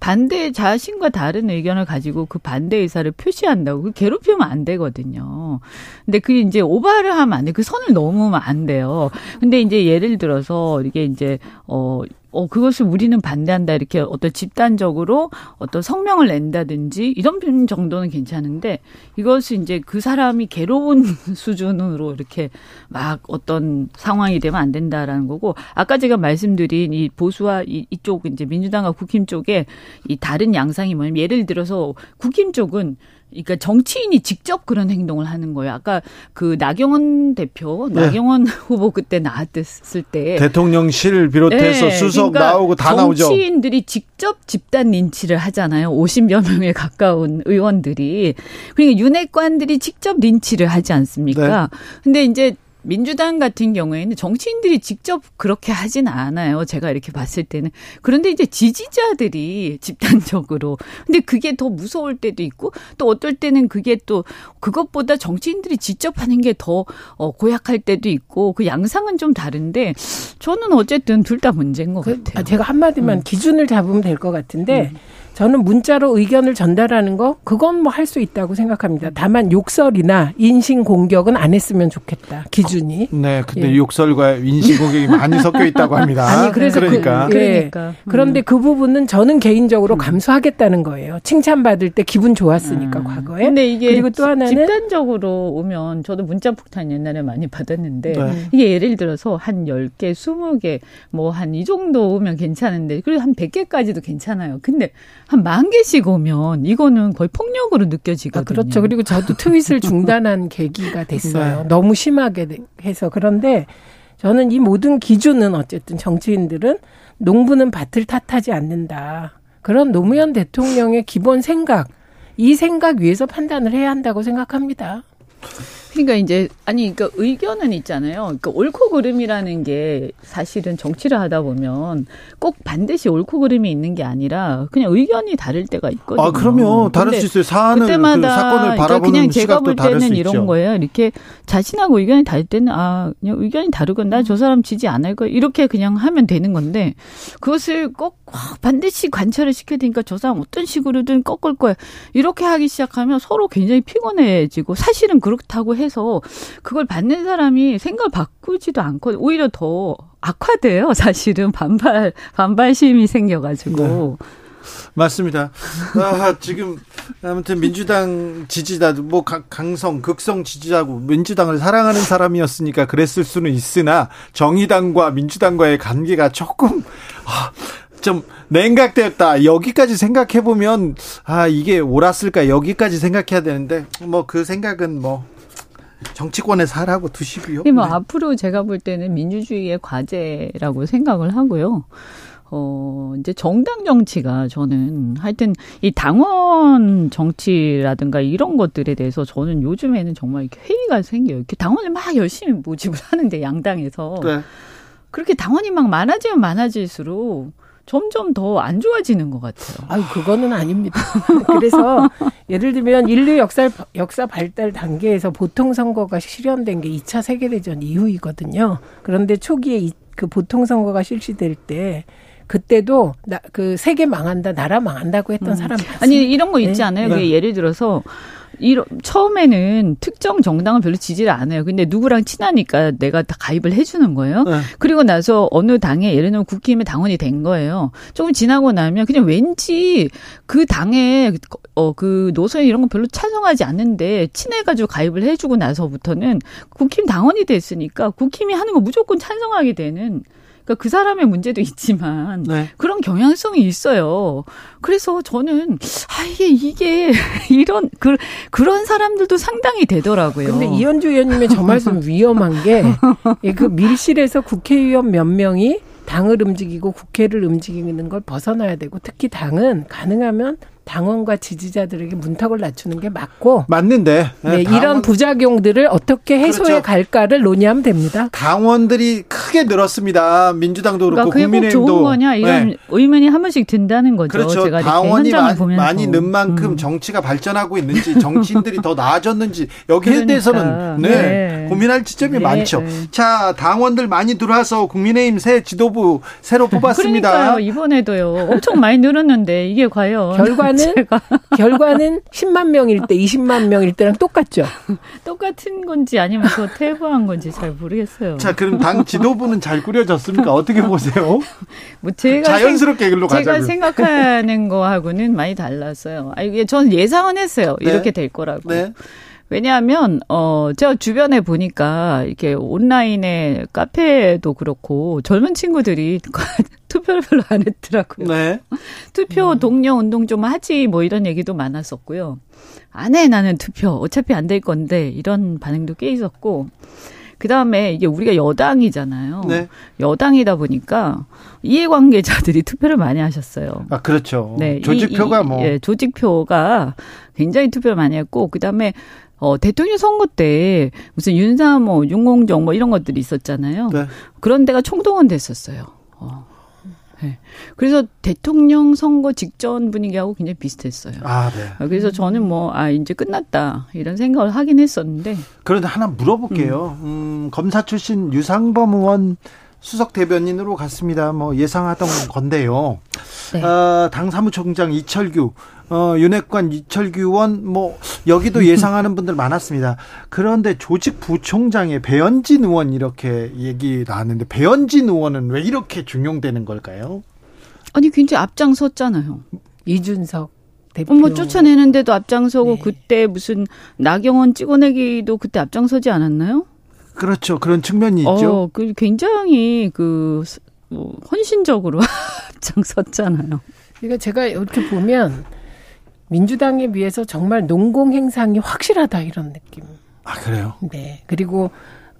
반대 자신과 다른 의견을 가지고 그 반대 의사를 표시한다고 그 괴롭히면 안 되거든요. 근데 그게 이제 오바를 하면 안 돼. 그 선을 넘으면 안 돼요. 근데 이제 예를 들어서 이게 이제 어 어, 그것을 우리는 반대한다. 이렇게 어떤 집단적으로 어떤 성명을 낸다든지 이런 정도는 괜찮은데 이것이 이제 그 사람이 괴로운 수준으로 이렇게 막 어떤 상황이 되면 안 된다라는 거고 아까 제가 말씀드린 이 보수와 이, 이쪽 이제 민주당과 국힘 쪽에 이 다른 양상이 뭐냐면 예를 들어서 국힘 쪽은 그러니까 정치인이 직접 그런 행동을 하는 거예요. 아까 그 나경원 대표, 네. 나경원 후보 그때 나왔을 때 대통령실 비롯해서 네. 수석 그러니까 나오고 다 나오죠. 정치인들이 직접 집단 린치를 하잖아요. 50여 명에 가까운 의원들이. 그러니까 윤핵관들이 직접 린치를 하지 않습니까? 네. 근데 이제 민주당 같은 경우에는 정치인들이 직접 그렇게 하진 않아요. 제가 이렇게 봤을 때는. 그런데 이제 지지자들이 집단적으로. 근데 그게 더 무서울 때도 있고 또 어떨 때는 그게 또 그것보다 정치인들이 직접 하는 게더 어, 고약할 때도 있고 그 양상은 좀 다른데 저는 어쨌든 둘 다 문제인 것 그, 같아요. 제가 한마디만 음. 기준을 잡으면 될 것 같은데 음. 저는 문자로 의견을 전달하는 거 그건 뭐 할 수 있다고 생각합니다. 다만 욕설이나 인신 공격은 안 했으면 좋겠다. 기준이. 어, 네, 근데 예. 욕설과 인신 공격이 많이 섞여 있다고 합니다. 아니 그래서 그러니까. 그, 예. 그러니까. 그런데 그 부분은 저는 개인적으로 음. 감수하겠다는 거예요. 칭찬받을 때 기분 좋았으니까 음. 과거에. 근데 이게 그리고 또 하나는 집단적으로 오면 저도 문자 폭탄 옛날에 많이 받았는데 네. 이게 예를 들어서 한 10개, 20개 뭐 한 이 정도 오면 괜찮은데 그리고 한 100개까지도 괜찮아요. 근데 한 만 개씩 오면 이거는 거의 폭력으로 느껴지거든요. 아, 그렇죠. 그리고 저도 트윗을 중단한 계기가 됐어요. 네. 너무 심하게 해서 그런데 저는 이 모든 기준은 어쨌든 정치인들은 농부는 밭을 탓하지 않는다. 그런 노무현 대통령의 기본 생각, 이 생각 위에서 판단을 해야 한다고 생각합니다. 그러니까 이제 아니 그러니까 의견은 있잖아요. 그러니까 옳고 그름이라는 게 사실은 정치를 하다 보면 꼭 반드시 옳고 그름이 있는 게 아니라 그냥 의견이 다를 때가 있거든요. 아, 그럼요. 다를 수 있어요. 사안을 그 그때마다 그 사건을 그러니까 바라보는 그냥 제가 볼 때는 이런 있죠. 거예요. 이렇게 자신하고 의견이 다를 때는 아, 그냥 의견이 다르건 나 저 사람 지지 않을 거 이렇게 그냥 하면 되는 건데 그것을 꼭 반드시 관철을 시켜야 되니까 저 사람 어떤 식으로든 꺾을 거야. 이렇게 하기 시작하면 서로 굉장히 피곤해지고 사실은 그렇다고 해 해서 그걸 받는 사람이 생각을 바꾸지도 않고 오히려 더 악화돼요. 사실은 반발 반발심이 생겨가지고. 네. 맞습니다. 아, 지금 아무튼 민주당 지지자도 뭐 강성 극성 지지자고 민주당을 사랑하는 사람이었으니까 그랬을 수는 있으나 정의당과 민주당과의 관계가 조금 아, 좀 냉각되었다. 여기까지 생각해 보면 아 이게 옳았을까 여기까지 생각해야 되는데 뭐 그 생각은 뭐 정치권에 살라고 두시고요. 뭐 네. 앞으로 제가 볼 때는 민주주의의 과제라고 생각을 하고요. 어, 이제 정당 정치가 저는 하여튼 이 당원 정치라든가 이런 것들에 대해서 저는 요즘에는 정말 이렇게 회의가 생겨요. 이렇게 당원을 막 열심히 모집을 하는데 양당에서. 네. 그렇게 당원이 막 많아지면 많아질수록 점점 더 안 좋아지는 것 같아요. 아유, 그거는 아닙니다. 그래서 예를 들면 인류 역사 역사 발달 단계에서 보통 선거가 실현된 게 2차 세계대전 이후이거든요. 그런데 초기에 이, 그 보통 선거가 실시될 때 그때도 나, 그 세계 망한다, 나라 망한다고 했던 음. 사람 많습니다. 아니 이런 거 있지 네. 않아요? 네. 예를 들어서 이런 처음에는 특정 정당을 별로 지지를 안 해요. 근데 누구랑 친하니까 내가 다 가입을 해주는 거예요. 네. 그리고 나서 어느 당에 예를 들면 국힘의 당원이 된 거예요. 조금 지나고 나면 그냥 왠지 그 당에 어 그 노선 이런 거 별로 찬성하지 않는데 친해가지고 가입을 해주고 나서부터는 국힘 당원이 됐으니까 국힘이 하는 거 무조건 찬성하게 되는. 그러니까 그 사람의 문제도 있지만 네. 그런 경향성이 있어요. 그래서 저는 아 이게 이게 이런 그 그런 사람들도 상당히 되더라고요. 근데 이현주 의원님의 저 말씀 위험한 게 그 밀실에서 국회의원 몇 명이 당을 움직이고 국회를 움직이는 걸 벗어나야 되고 특히 당은 가능하면 당원과 지지자들에게 문턱을 낮추는 게 맞고 맞는데 네, 당원... 이런 부작용들을 어떻게 해소해 그렇죠. 갈까를 논의하면 됩니다. 당원들이 크게 늘었습니다. 민주당도 그렇고 그러니까 국민의힘도 좋은 거냐 이런 네. 의문이 한 번씩 든다는 거죠. 그렇죠. 제가 당원이 마, 많이 는 만큼 음. 정치가 발전하고 있는지 정치인들이 더 나아졌는지 여기에 그러니까. 대해서는 네, 네. 고민할 지점이 네. 많죠. 네. 자 당원들 많이 들어와서 국민의힘 새 지도부 새로 뽑았습니다. 그러니까요. 이번에도요. 엄청 많이 늘었는데 이게 과연 결과 결과는 제가. 결과는 10만 명일 때, 20만 명일 때랑 똑같죠. 똑같은 건지 아니면 더 퇴보한 건지 잘 모르겠어요. 자, 그럼 당 지도부는 잘 꾸려졌습니까? 어떻게 보세요? 뭐 제가 자연스럽게 글로 가자. 제가 생각하는 거하고는 많이 달랐어요. 아 이게 전 예상은 했어요. 네. 이렇게 될 거라고. 네. 왜냐하면 어 제가 주변에 보니까 이렇게 온라인에 카페도 그렇고 젊은 친구들이 투표를 별로 안 했더라고요. 네. 투표 음. 동료 운동 좀 하지 뭐 이런 얘기도 많았었고요. 안 해 나는 투표 어차피 안 될 건데 이런 반응도 꽤 있었고 그 다음에 이게 우리가 여당이잖아요. 네. 여당이다 보니까 이해관계자들이 투표를 많이 하셨어요. 아 그렇죠. 네, 조직표가 이, 이, 뭐 예, 조직표가 굉장히 투표를 많이 했고 그 다음에 어, 대통령 선거 때 무슨 윤사모, 뭐 윤공정 뭐 이런 것들이 있었잖아요. 네. 그런 데가 총동원 됐었어요. 어. 네. 그래서 대통령 선거 직전 분위기하고 굉장히 비슷했어요. 아, 네. 어, 그래서 저는 뭐, 아, 이제 끝났다. 이런 생각을 하긴 했었는데. 그런데 하나 물어볼게요. 음, 음 검사 출신 유상범 의원 수석 대변인으로 갔습니다. 뭐 예상하던 건데요. 네. 어, 당 사무총장 이철규 어, 윤핵관 이철규 의원 뭐 여기도 예상하는 분들 많았습니다. 그런데 조직 부총장의 배현진 의원 이렇게 얘기 나왔는데 배현진 의원은 왜 이렇게 중용되는 걸까요? 아니 굉장히 앞장섰잖아요. 이준석 대표. 뭐 쫓아내는데도 앞장서고 네. 그때 무슨 나경원 찍어내기도 그때 앞장서지 않았나요? 그렇죠. 그런 측면이 있죠. 어, 그 굉장히 그 뭐, 헌신적으로 앞장섰잖아요. 그러니까 제가 이렇게 보면 민주당에 비해서 정말 농공 행상이 확실하다 이런 느낌. 아 그래요? 네. 그리고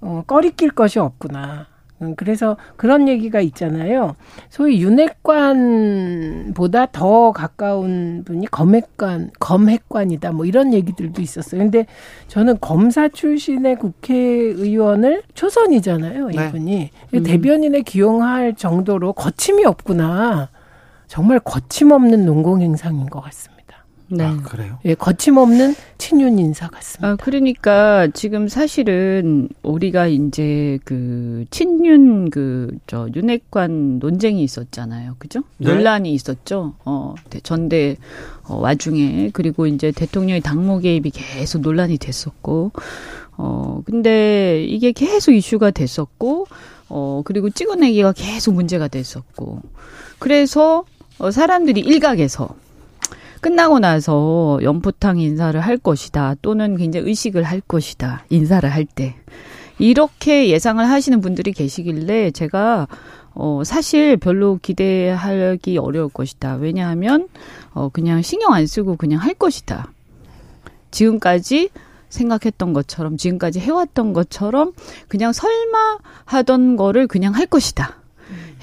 어, 꺼리낄 것이 없구나. 음, 그래서 그런 얘기가 있잖아요. 소위 윤핵관보다 더 가까운 분이 검핵관, 검핵관이다. 뭐 이런 얘기들도 있었어요. 근데 저는 검사 출신의 국회의원을 초선이잖아요. 이분이. 네. 음. 대변인에 기용할 정도로 거침이 없구나. 정말 거침없는 농공행상인 것 같습니다. 네. 아, 그래요? 예, 거침없는 친윤 인사 같습니다. 아, 그러니까 지금 사실은 우리가 이제 그 친윤 그 저 윤핵관 논쟁이 있었잖아요. 그죠? 네. 논란이 있었죠. 어, 전대 어, 와중에 그리고 이제 대통령의 당무 개입이 계속 논란이 됐었고 어, 근데 이게 계속 이슈가 됐었고 어, 그리고 찍어내기가 계속 문제가 됐었고 그래서 어, 사람들이 일각에서 끝나고 나서 연포탕 인사를 할 것이다. 또는 굉장히 의식을 할 것이다. 인사를 할 때. 이렇게 예상을 하시는 분들이 계시길래 제가 어, 사실 별로 기대하기 어려울 것이다. 왜냐하면, 어, 그냥 신경 안 쓰고 그냥 할 것이다. 지금까지 생각했던 것처럼, 지금까지 해왔던 것처럼 그냥 설마 하던 거를 그냥 할 것이다.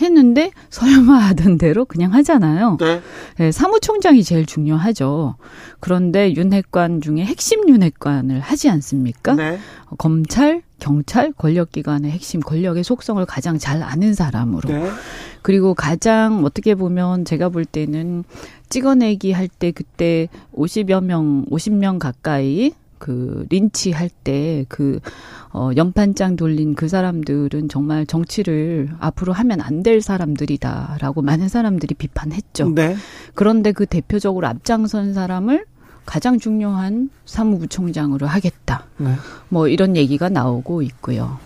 했는데 설마 하던 대로 그냥 하잖아요. 네. 네, 사무총장이 제일 중요하죠. 그런데 윤핵관 중에 핵심 윤핵관을 하지 않습니까? 네. 어, 검찰, 경찰, 권력기관의 핵심 권력의 속성을 가장 잘 아는 사람으로. 네. 그리고 가장 어떻게 보면 제가 볼 때는 찍어내기 할 때 그때 50여 명, 50명 가까이 그 린치 할 때 그 어, 연판장 돌린 그 사람들은 정말 정치를 앞으로 하면 안 될 사람들이다라고 많은 사람들이 비판했죠. 네. 그런데 그 대표적으로 앞장선 사람을 가장 중요한 사무부총장으로 하겠다. 네. 뭐 이런 얘기가 나오고 있고요.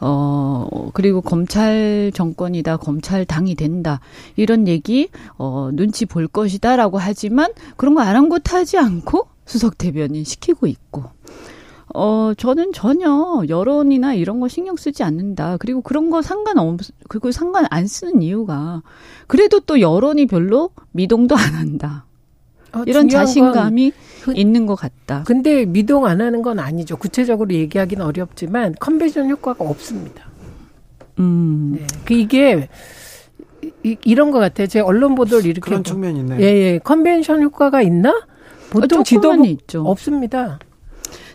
어, 그리고 검찰 정권이다, 검찰 당이 된다. 이런 얘기, 어, 눈치 볼 것이다라고 하지만 그런 거 아랑곳하지 않고 수석 대변인 시키고 있고. 어, 저는 전혀 여론이나 이런 거 신경 쓰지 않는다. 그리고 그런 거 상관없, 그리고 상관 안 쓰는 이유가 그래도 또 여론이 별로 미동도 안 한다. 어, 이런 자신감이 그- 있는 것 같다. 근데 미동 안 하는 건 아니죠. 구체적으로 얘기하기는 어렵지만 컨벤션 효과가 없습니다. 음. 네. 그 이게 이, 이런 것 같아요. 제 언론 보도를 이렇게 그런 보- 측면이 있네요. 예, 예. 컨벤션 효과가 있나? 보통 어, 지도부 있죠. 없습니다.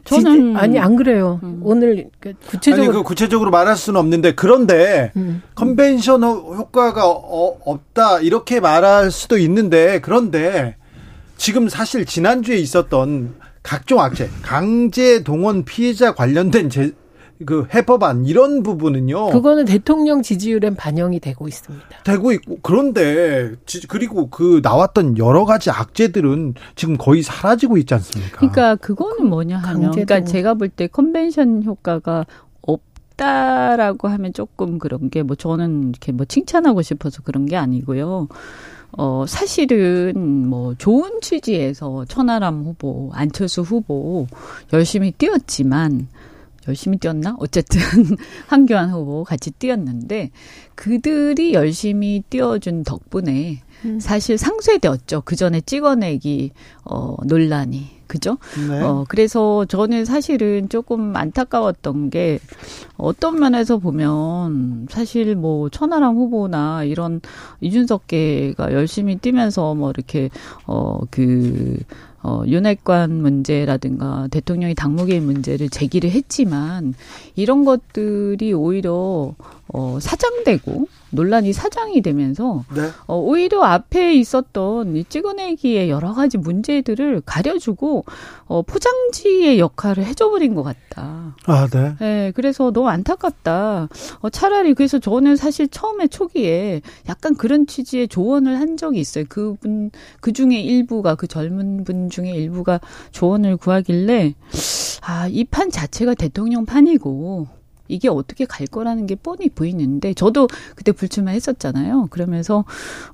저는 지- 아니 안 그래요. 음. 오늘 그 아니 구체적으로 그 구체적으로 말할 수는 없는데 그런데 음. 컨벤션 효- 효과가 어, 없다 이렇게 말할 수도 있는데 그런데 지금 사실 지난주에 있었던 각종 악재, 강제 동원 피해자 관련된 제, 그 해법안 이런 부분은요. 그거는 대통령 지지율엔 반영이 되고 있습니다. 되고 있고 그런데 지- 그리고 그 나왔던 여러 가지 악재들은 지금 거의 사라지고 있지 않습니까? 그러니까 그거는 뭐냐 하면 강제동- 그러니까 제가 볼 때 컨벤션 효과가 없다라고 하면 조금 그런 게 뭐 저는 이렇게 뭐 칭찬하고 싶어서 그런 게 아니고요. 어 사실은 뭐 좋은 취지에서 천하람 후보, 안철수 후보 열심히 뛰었지만 열심히 뛰었나? 어쨌든 한교안 후보 같이 뛰었는데 그들이 열심히 뛰어준 덕분에 음. 사실 상쇄되었죠. 그 전에 찍어내기 어 논란이. 그죠? 네. 어, 그래서 저는 사실은 조금 안타까웠던 게 어떤 면에서 보면 사실 뭐 천하람 후보나 이런 이준석계가 열심히 뛰면서 뭐 이렇게 어, 그, 어, 윤핵관 문제라든가 대통령이 당무개인 문제를 제기를 했지만 이런 것들이 오히려 어, 사장되고 논란이 사장이 되면서 네. 어, 오히려 앞에 있었던 이 찍어내기의 여러 가지 문제들을 가려주고 어, 포장지의 역할을 해줘버린 것 같다. 아, 네. 네, 그래서 너무 안타깝다. 어, 차라리 그래서 저는 사실 처음에 초기에 약간 그런 취지의 조언을 한 적이 있어요. 그분 그 중에 일부가 그 젊은 분 중에 일부가 조언을 구하길래 아, 이 판 자체가 대통령 판이고 이게 어떻게 갈 거라는 게 뻔히 보이는데 저도 그때 불출마했었잖아요. 그러면서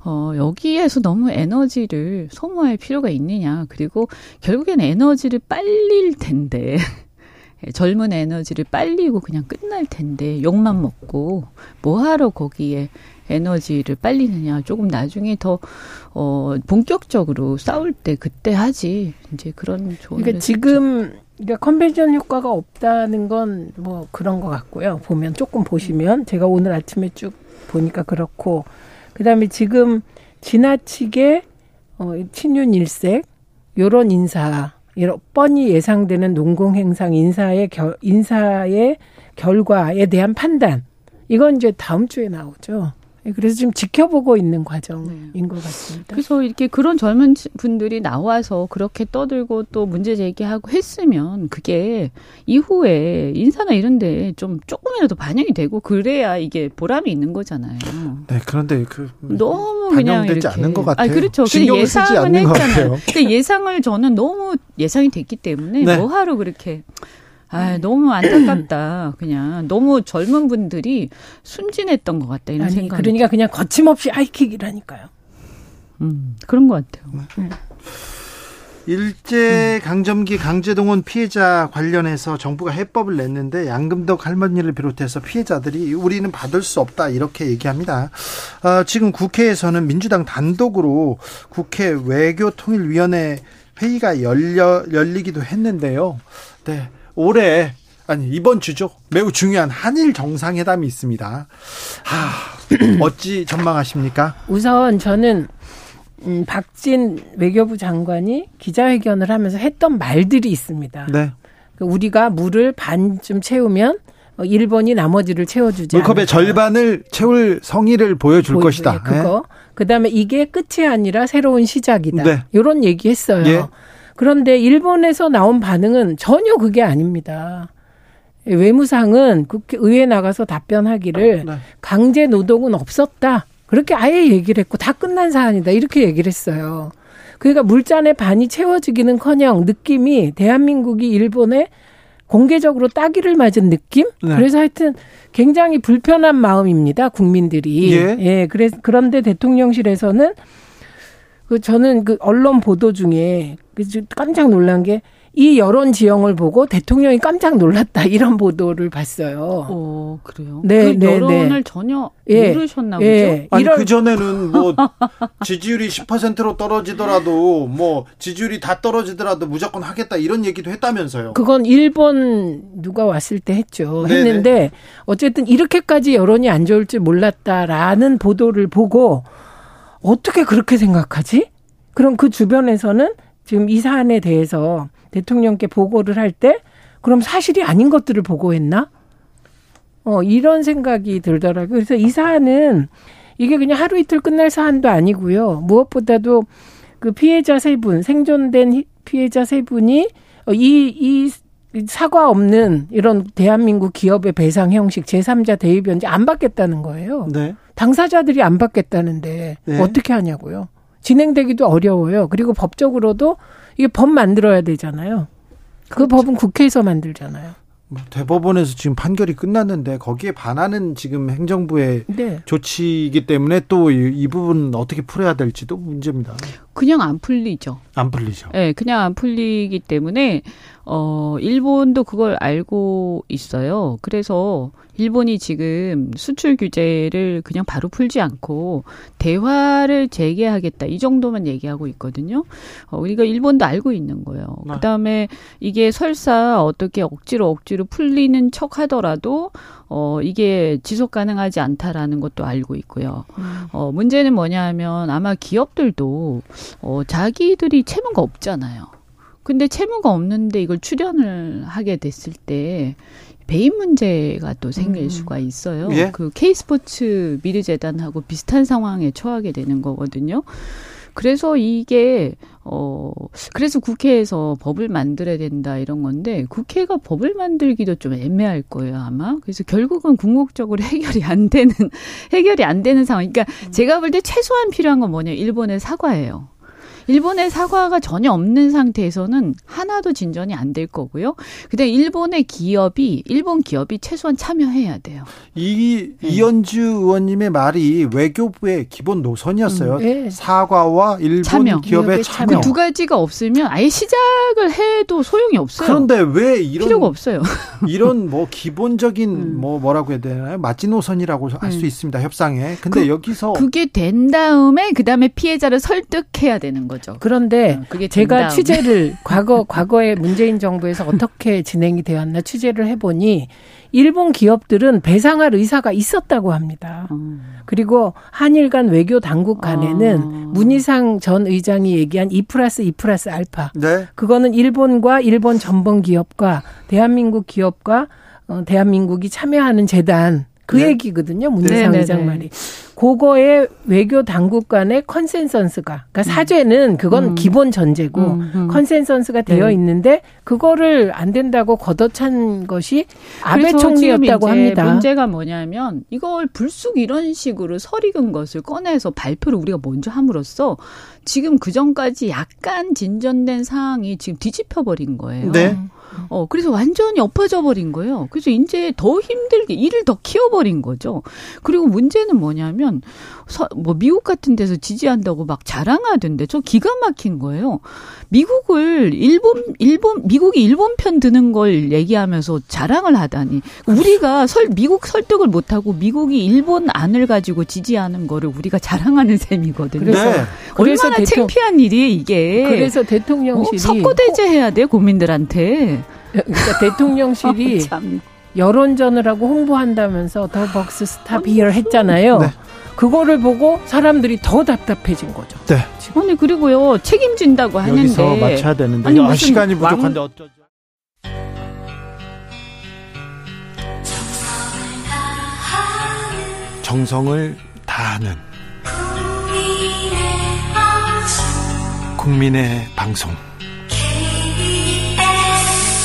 어 여기에서 너무 에너지를 소모할 필요가 있느냐. 그리고 결국엔 에너지를 빨릴 텐데 젊은 에너지를 빨리고 그냥 끝날 텐데 욕만 먹고 뭐하러 거기에 에너지를 빨리느냐 조금 나중에 더 어 본격적으로 싸울 때 그때 하지 이제 그런 조언을 그러니까 했었죠. 그러니까 컨벤션 효과가 없다는 건 뭐 그런 것 같고요. 보면 조금 보시면 제가 오늘 아침에 쭉 보니까 그렇고 그다음에 지금 지나치게 어 친윤 일색 요런 인사 이런 뻔히 예상되는 농공 행상 인사의 결 인사의 결과에 대한 판단 이건 이제 다음 주에 나오죠. 그래서 지금 지켜보고 있는 과정인 것 같습니다. 그래서 이렇게 그런 젊은 치- 분들이 나와서 그렇게 떠들고 또 문제 제기하고 했으면 그게 이후에 인사나 이런데 좀 조금이라도 반영이 되고 그래야 이게 보람이 있는 거잖아요. 네, 그런데 그 너무 그냥 반영되지 이렇게 않는 것 같아요. 아 그렇죠. 근데 신경을 쓰지 예상은 않는 것 했잖아요. 같아요. 근데 예상을 저는 너무 예상이 됐기 때문에 네. 뭐 하러 그렇게 아 너무 안타깝다. 그냥 너무 젊은 분들이 순진했던 것 같다 이런 아니 생각이. 그러니까 그냥 거침없이 하이킥이라니까요. 음, 그런 것 같아요. 일제 강점기 강제동원 피해자 관련해서 정부가 해법을 냈는데 양금덕 할머니를 비롯해서 피해자들이 우리는 받을 수 없다 이렇게 얘기합니다. 어, 지금 국회에서는 민주당 단독으로 국회 외교통일위원회 회의가 열려 열리기도 했는데요. 네, 올해 아니 이번 주죠. 매우 중요한 한일 정상회담이 있습니다. 하, 어찌 전망하십니까? 우선 저는 음, 박진 외교부 장관이 기자회견을 하면서 했던 말들이 있습니다. 네. 그 우리가 물을 반쯤 채우면 어, 일본이 나머지를 채워주지 물컵의 않을까. 절반을 채울 성의를 보여줄 보이고요. 것이다. 그거. 그다음에 이게 끝이 아니라 새로운 시작이다. 네. 이런 얘기했어요. 예. 그런데 일본에서 나온 반응은 전혀 그게 아닙니다. 외무상은 국회 의회 나가서 답변하기를 네. 강제 노동은 없었다. 그렇게 아예 얘기를 했고 다 끝난 사안이다. 이렇게 얘기를 했어요. 그러니까 물잔의 반이 채워지기는 커녕 느낌이 대한민국이 일본에 공개적으로 따기를 맞은 느낌? 네. 그래서 하여튼 굉장히 불편한 마음입니다. 국민들이. 예. 그래서 그런데 대통령실에서는 그 저는 그 언론 보도 중에 그 깜짝 놀란 게 이 여론 지형을 보고 대통령이 깜짝 놀랐다 이런 보도를 봤어요. 어, 그래요? 네, 그 네, 여론을 네. 전혀 예. 모르셨나 보죠? 예. 아니 그 전에는 뭐 지지율이 10%로 떨어지더라도 뭐 지지율이 다 떨어지더라도 무조건 하겠다 이런 얘기도 했다면서요. 그건 일본 누가 왔을 때 했죠. 네네. 했는데 어쨌든 이렇게까지 여론이 안 좋을 줄 몰랐다라는 보도를 보고 어떻게 그렇게 생각하지? 그럼 그 주변에서는 지금 이 사안에 대해서 대통령께 보고를 할 때 그럼 사실이 아닌 것들을 보고했나? 어, 이런 생각이 들더라고요. 그래서 이 사안은 이게 그냥 하루 이틀 끝날 사안도 아니고요. 무엇보다도 그 피해자 세 분, 생존된 희- 피해자 세 분이 어, 이, 이 사과 없는 이런 대한민국 기업의 배상 형식 제3자 대의 변제 안 받겠다는 거예요. 네. 당사자들이 안 받겠다는데 네. 어떻게 하냐고요. 진행되기도 어려워요. 그리고 법적으로도 이게 법 만들어야 되잖아요. 그 법은 국회에서 만들잖아요. 뭐 대법원에서 지금 판결이 끝났는데 거기에 반하는 지금 행정부의 네. 조치이기 때문에 또 이 부분 어떻게 풀어야 될지도 문제입니다. 그냥 안 풀리죠. 안 풀리죠. 예, 그냥 안 풀리기 때문에 어 일본도 그걸 알고 있어요. 그래서 일본이 지금 수출 규제를 그냥 바로 풀지 않고 대화를 재개하겠다 이 정도만 얘기하고 있거든요. 어, 우리가 일본도 알고 있는 거예요. 네. 그다음에 이게 설사 어떻게 억지로 억지로 풀리는 척 하더라도 어 이게 지속 가능하지 않다라는 것도 알고 있고요. 어 문제는 뭐냐 하면 아마 기업들도 어 자기들이 채무가 없잖아요. 근데 채무가 없는데 이걸 출연을 하게 됐을 때 배임 문제가 또 생길 음. 수가 있어요. 예? 그 K스포츠 미르재단하고 비슷한 상황에 처하게 되는 거거든요. 그래서 이게 어 그래서 국회에서 법을 만들어야 된다 이런 건데 국회가 법을 만들기도 좀 애매할 거예요 아마 그래서 결국은 궁극적으로 해결이 안 되는 해결이 안 되는 상황. 그러니까 제가 볼 때 최소한 필요한 건 뭐냐 일본의 사과예요. 일본의 사과가 전혀 없는 상태에서는 하나도 진전이 안 될 거고요. 에 일본의 기업이 일본 기업이 최소한 참여해야 돼요. 이 네. 이현주 의원님의 말이 외교부의 기본 노선이었어요. 음, 예. 사과와 일본 참여. 기업의 기업의 참여. 그 두 가지가 없으면 아예 시작을 해도 소용이 없어요. 그런데 왜 이런 필요가 없어요. 이런 뭐 기본적인 음. 뭐 뭐라고 해야 되나요? 마지노선이라고 할수 음. 있습니다. 협상에. 근데 그- 여기서 그게 된 다음에 그 다음에 피해자를 설득해야 되는 거죠. 그런데 어, 제가. 취재를 과거 과거에 문재인 정부에서 어떻게 진행이 되었나 취재를 해보니 일본 기업들은 배상할 의사가 있었다고 합니다. 음. 그리고 한일 간 외교 당국 간에는 아. 문희상 전 의장이 얘기한 2 플러스 2 플러스 알파 네. 그거는 일본과 일본 전범 기업과 대한민국 기업과 어, 대한민국이 참여하는 재단 그 네. 얘기거든요. 문희상 네, 네, 의장 네. 말이. 그거의 외교 당국 간의 컨센서스가 그러니까 사죄는 그건 음. 기본 전제고 음, 음. 컨센서스가 되어 네. 있는데 그거를 안 된다고 걷어찬 것이 아베 총리였다고 합니다. 문제가 뭐냐면 이걸 불쑥 이런 식으로 설익은 것을 꺼내서 발표를 우리가 먼저 함으로써 지금 그 전까지 약간 진전된 상황이 지금 뒤집혀 버린 거예요. 네. 어, 그래서 완전히 엎어져 버린 거예요. 그래서 이제 더 힘들게 일을 더 키워버린 거죠. 그리고 문제는 뭐냐면, 서, 뭐, 미국 같은 데서 지지한다고 막 자랑하던데, 저 기가 막힌 거예요. 미국을, 일본, 일본, 미국이 일본 편 드는 걸 얘기하면서 자랑을 하다니. 우리가 설, 미국 설득을 못 하고 미국이 일본 안을 가지고 지지하는 거를 우리가 자랑하는 셈이거든요. 그래서, 네. 그래서 얼마나 대통- 창피한 일이 이게. 그래서 대통령실이 어, 석고대죄 해야 돼 국민들한테. 그러니까 대통령실이 어, 참. 여론전을 하고 홍보한다면서 더 벅스 스타 비열 했잖아요. 네. 그거를 보고 사람들이 더 답답해진 거죠. 네. 아니 그리고요 책임진다고 하는데 여기서 맞춰야 되는데 아니, 아, 무슨 시간이 왕- 부족한데 어쩌죠? 정성을 다하는 국민의 방송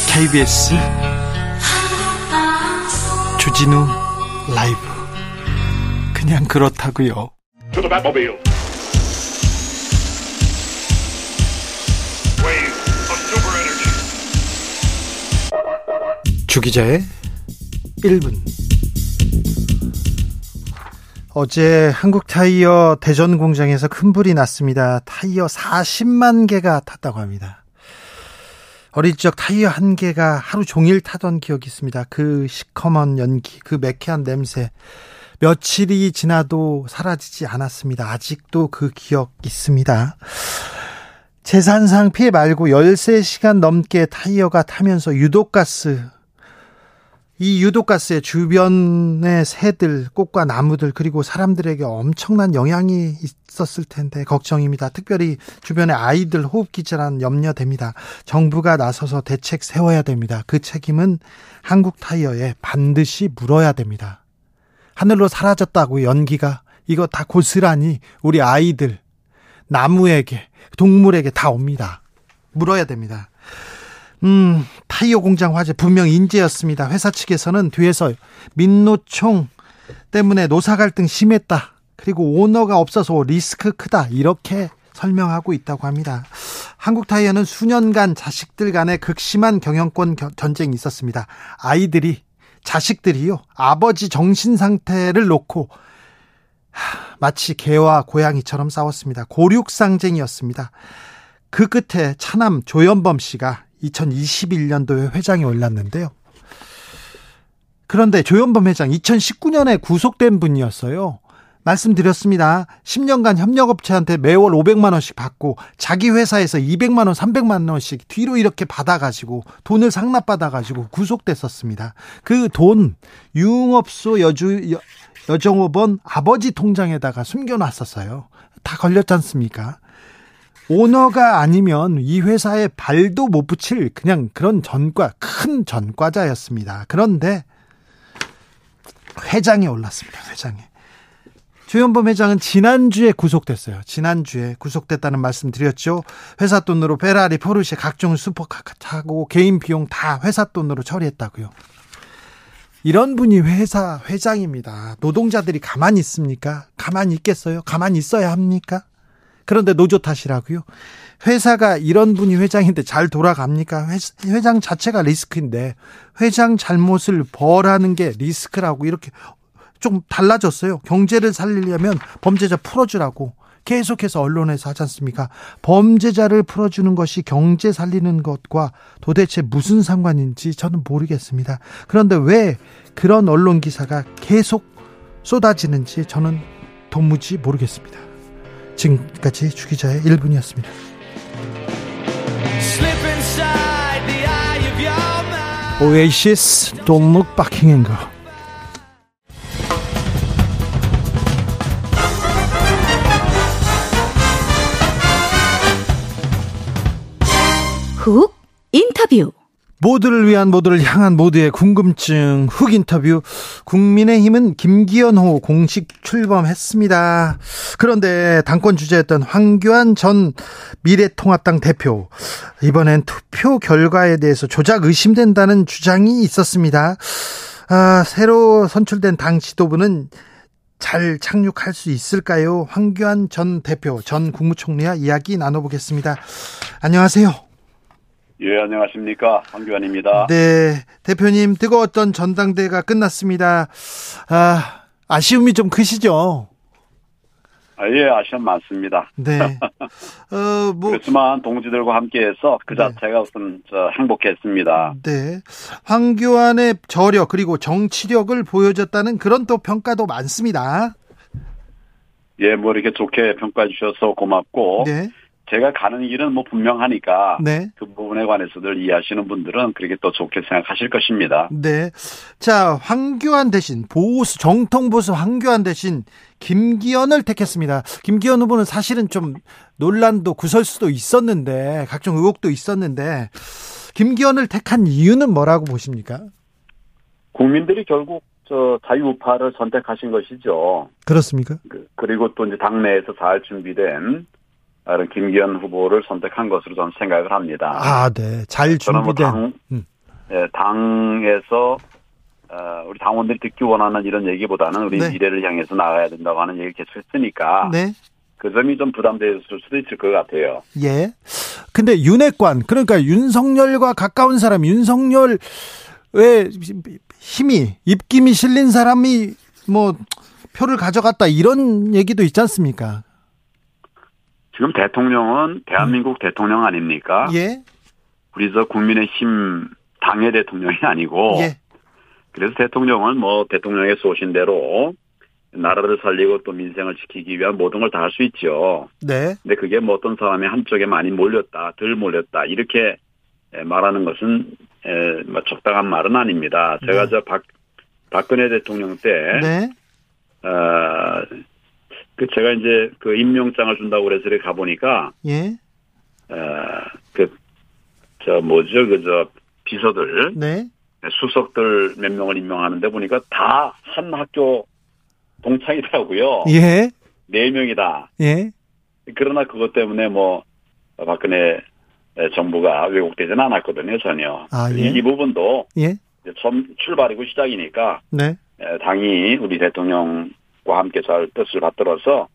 KBS 주진우 라이브 그냥 그렇다고요. 주기자의 1분 어제 한국 타이어 대전 공장에서 큰 불이 났습니다. 타이어 40만 개가 탔다고 합니다. 어릴 적 타이어 한 개가 하루 종일 타던 기억이 있습니다. 그 시커먼 연기, 그 매캐한 냄새. 며칠이 지나도 사라지지 않았습니다. 아직도 그 기억 있습니다. 재산상 피해 말고 13시간 넘게 타이어가 타면서 유독가스 이 유독가스의 주변의 새들, 꽃과 나무들 그리고 사람들에게 엄청난 영향이 있었을 텐데 걱정입니다. 특별히 주변의 아이들 호흡기 질환 염려됩니다. 정부가 나서서 대책 세워야 됩니다. 그 책임은 한국 타이어에 반드시 물어야 됩니다. 하늘로 사라졌다고 연기가 이거 다 고스란히 우리 아이들 나무에게 동물에게 다 옵니다. 물어야 됩니다. 음, 타이어 공장 화재 분명 인재였습니다. 회사 측에서는 뒤에서 민노총 때문에 노사 갈등 심했다. 그리고 오너가 없어서 리스크 크다. 이렇게 설명하고 있다고 합니다. 한국 타이어는 수년간 자식들 간의 극심한 경영권 겨- 전쟁이 있었습니다. 아이들이 자식들이요. 아버지 정신 상태를 놓고 하, 마치 개와 고양이처럼 싸웠습니다. 고륙상쟁이었습니다. 그 끝에 차남 조현범 씨가 2021년도에 회장에 올랐는데요. 그런데 조현범 회장 2019년에 구속된 분이었어요. 말씀드렸습니다. 10년간 협력업체한테 매월 500만 원씩 받고 자기 회사에서 200만 원, 300만 원씩 뒤로 이렇게 받아가지고 돈을 상납받아가지고 구속됐었습니다. 그 돈 유흥업소 여주 여, 여정업원 아버지 통장에다가 숨겨놨었어요. 다 걸렸지 않습니까? 오너가 아니면 이 회사에 발도 못 붙일 그냥 그런 전과 큰 전과자였습니다. 그런데 회장에 올랐습니다. 회장에. 조현범 회장은 지난주에 구속됐어요. 지난주에 구속됐다는 말씀 드렸죠. 회사 돈으로 페라리, 포르쉐, 각종 슈퍼카 타고 개인 비용 다 회사 돈으로 처리했다고요. 이런 분이 회사 회장입니다. 노동자들이 가만히 있습니까? 가만히 있겠어요? 가만히 있어야 합니까? 그런데 노조 탓이라고요? 회사가 이런 분이 회장인데 잘 돌아갑니까? 회, 회장 자체가 리스크인데 회장 잘못을 벌하는 게 리스크라고 이렇게 좀 달라졌어요. 경제를 살리려면 범죄자 풀어주라고 계속해서 언론에서 하지 않습니까? 범죄자를 풀어주는 것이 경제 살리는 것과 도대체 무슨 상관인지 저는 모르겠습니다. 그런데 왜 그런 언론 기사가 계속 쏟아지는지 저는 도무지 모르겠습니다. 지금까지 주기자의 1분이었습니다. 오에이시스 Don't Look Back in Girl 훅 인터뷰. 모두를 위한 모두를 향한 모두의 궁금증 훅 인터뷰 국민의힘은 김기현호 공식 출범했습니다. 그런데 당권 주자였던 황교안 전 미래통합당 대표 이번엔 투표 결과에 대해서 조작 의심된다는 주장이 있었습니다. 아, 새로 선출된 당 지도부는 잘 착륙할 수 있을까요? 황교안 전 대표 전 국무총리와 이야기 나눠보겠습니다. 안녕하세요. 예, 안녕하십니까. 황교안입니다. 네, 대표님 뜨거웠던 전당대가 끝났습니다. 아, 아쉬움이 좀 크시죠? 아, 예, 아시안 많습니다. 네. 어, 뭐, 그렇지만 동지들과 함께해서 그 네. 자체가 우선 저 행복했습니다. 네. 황교안의 저력 그리고 정치력을 보여줬다는 그런 또 평가도 많습니다. 예, 뭐 이렇게 좋게 평가해 주셔서 고맙고 네. 제가 가는 길은 뭐 분명하니까 네. 그 부분에 관해서들 이해하시는 분들은 그렇게 또 좋게 생각하실 것입니다. 네. 자, 황교안 대신 보수 정통 보수 황교안 대신 김기현을 택했습니다. 김기현 후보는 사실은 좀 논란도 구설수도 있었는데 각종 의혹도 있었는데 김기현을 택한 이유는 뭐라고 보십니까? 국민들이 결국 저 자유우파를 선택하신 것이죠. 그렇습니까? 그- 그리고 또 이제 당내에서 잘 준비된 김기현 후보를 선택한 것으로 저는 생각을 합니다. 아, 네. 잘 저는 뭐 준비된 당, 음. 예, 당에서 어, 우리 당원들이 듣기 원하는 이런 얘기보다는 우리 네. 미래를 향해서 나가야 된다고 하는 얘기를 계속 했으니까 네. 그 점이 좀 부담될 수도 있을 것 같아요. 예. 근데 윤핵관 그러니까 윤석열과 가까운 사람 윤석열의 힘이 입김이 실린 사람이 뭐 표를 가져갔다 이런 얘기도 있지 않습니까? 지금 대통령은 대한민국 대통령 아닙니까? 예. 저 국민의힘 당의 대통령이 아니고 예. 그래서 대통령은 뭐 대통령의 소신대로 나라를 살리고 또 민생을 지키기 위한 모든 걸 다 할 수 있죠. 네. 근데 그게 뭐 어떤 사람이 한쪽에 많이 몰렸다, 덜 몰렸다 이렇게 에, 말하는 것은 에, 뭐 적당한 말은 아닙니다. 제가 네. 저 박, 박근혜 대통령 때, 네. 어, 그 제가 이제 그 임명장을 준다고 그래서 이렇게 가보니까, 예. 어, 그, 저 뭐죠, 그 저 비서들, 네. 수석들 몇 명을 임명하는데 보니까 다 한 학교 동창이더라고요. 예. 네 명이다. 예. 그러나 그것 때문에 뭐 박근혜 정부가 왜곡되지는 않았거든요 전혀. 아, 예. 이, 이 부분도 예. 이제 처음 출발이고 시작이니까 네. 에, 당이 우리 대통령 과 함께 잘 뜻을 받들어서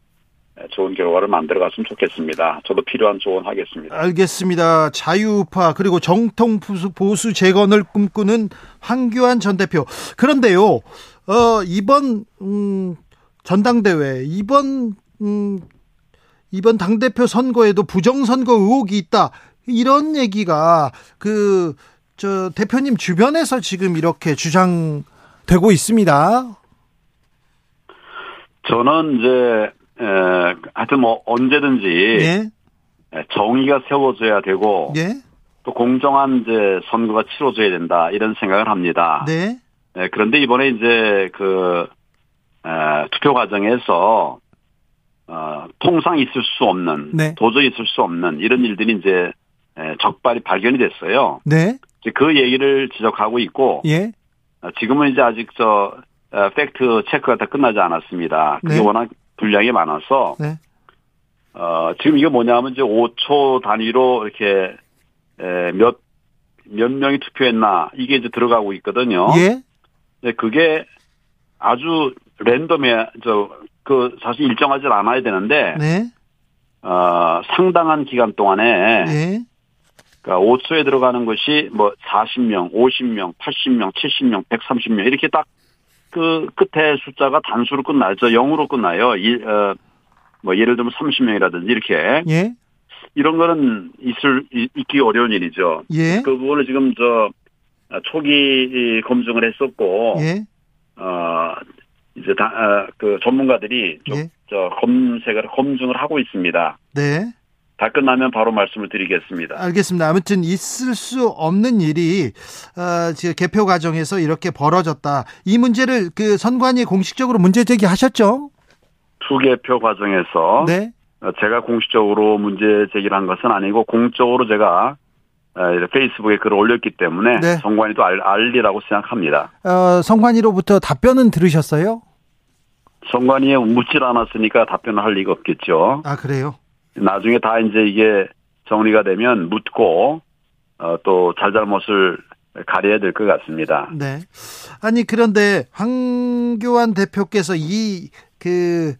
에, 좋은 결과를 만들어갔으면 좋겠습니다. 저도 필요한 조언하겠습니다. 알겠습니다. 자유우파 그리고 정통 보수 재건을 꿈꾸는 황교안 전 대표. 그런데요, 어, 이번 음, 전당대회 이번 음, 이번 당 대표 선거에도 부정 선거 의혹이 있다 이런 얘기가 그 저 대표님 주변에서 지금 이렇게 주장되고 있습니다. 저는 이제 에, 하여튼 뭐 언제든지 예, 에, 정의가 세워져야 되고 예, 또 공정한 이제 선거가 치러져야 된다 이런 생각을 합니다. 네, 네, 그런데 이번에 이제 그 에, 투표 과정에서 어, 통상 있을 수 없는 네. 도저히 있을 수 없는 이런 일들이 이제 에, 적발이 발견이 됐어요. 네, 이제 그 얘기를 지적하고 있고 예, 어, 지금은 이제 아직 저 어, 팩트 체크가 다 끝나지 않았습니다. 그게 네. 워낙 분량이 많아서 네, 어, 지금 이게 뭐냐면 이제 5초 단위로 이렇게 에, 몇, 몇 명이 투표했나 이게 이제 들어가고 있거든요. 예, 네, 그게 아주 랜덤에 저그 사실 일정하지 않아야 되는데 네, 어 상당한 기간 동안에 예, 그러니까 5초에 들어가는 것이 뭐 40명, 50명, 80명, 70명, 130명 이렇게 딱 그 끝에 숫자가 단수로 끝나요. 저 0으로 끝나요. 일, 어, 뭐 예를 들면 30명이라든지 이렇게 예, 이런 거는 있을 이- 있기 어려운 일이죠. 예, 그 부분을 지금 저 초기 검증을 했었고 예, 어, 이제 다, 어, 그 전문가들이 좀, 예. 저, 검색을, 검증을 하고 있습니다. 네. 다 끝나면 바로 말씀을 드리겠습니다. 알겠습니다. 아무튼 있을 수 없는 일이 어, 지금 개표 과정에서 이렇게 벌어졌다. 이 문제를 그 선관위 공식적으로 문제 제기하셨죠? 투개표 과정에서 네. 어, 제가 공식적으로 문제 제기를 한 것은 아니고 공적으로 제가 어, 페이스북에 글을 올렸기 때문에 네. 선관위도 알, 알리라고 생각합니다. 어, 선관위로부터 답변은 들으셨어요? 선관위에 묻질 않았으니까 답변을 할 리가 없겠죠. 아 그래요? 나중에 다 이제 이게 정리가 되면 묻고 어, 또 잘잘못을 가려야 될 것 같습니다. 네. 아니 그런데 황교안 대표께서 이 그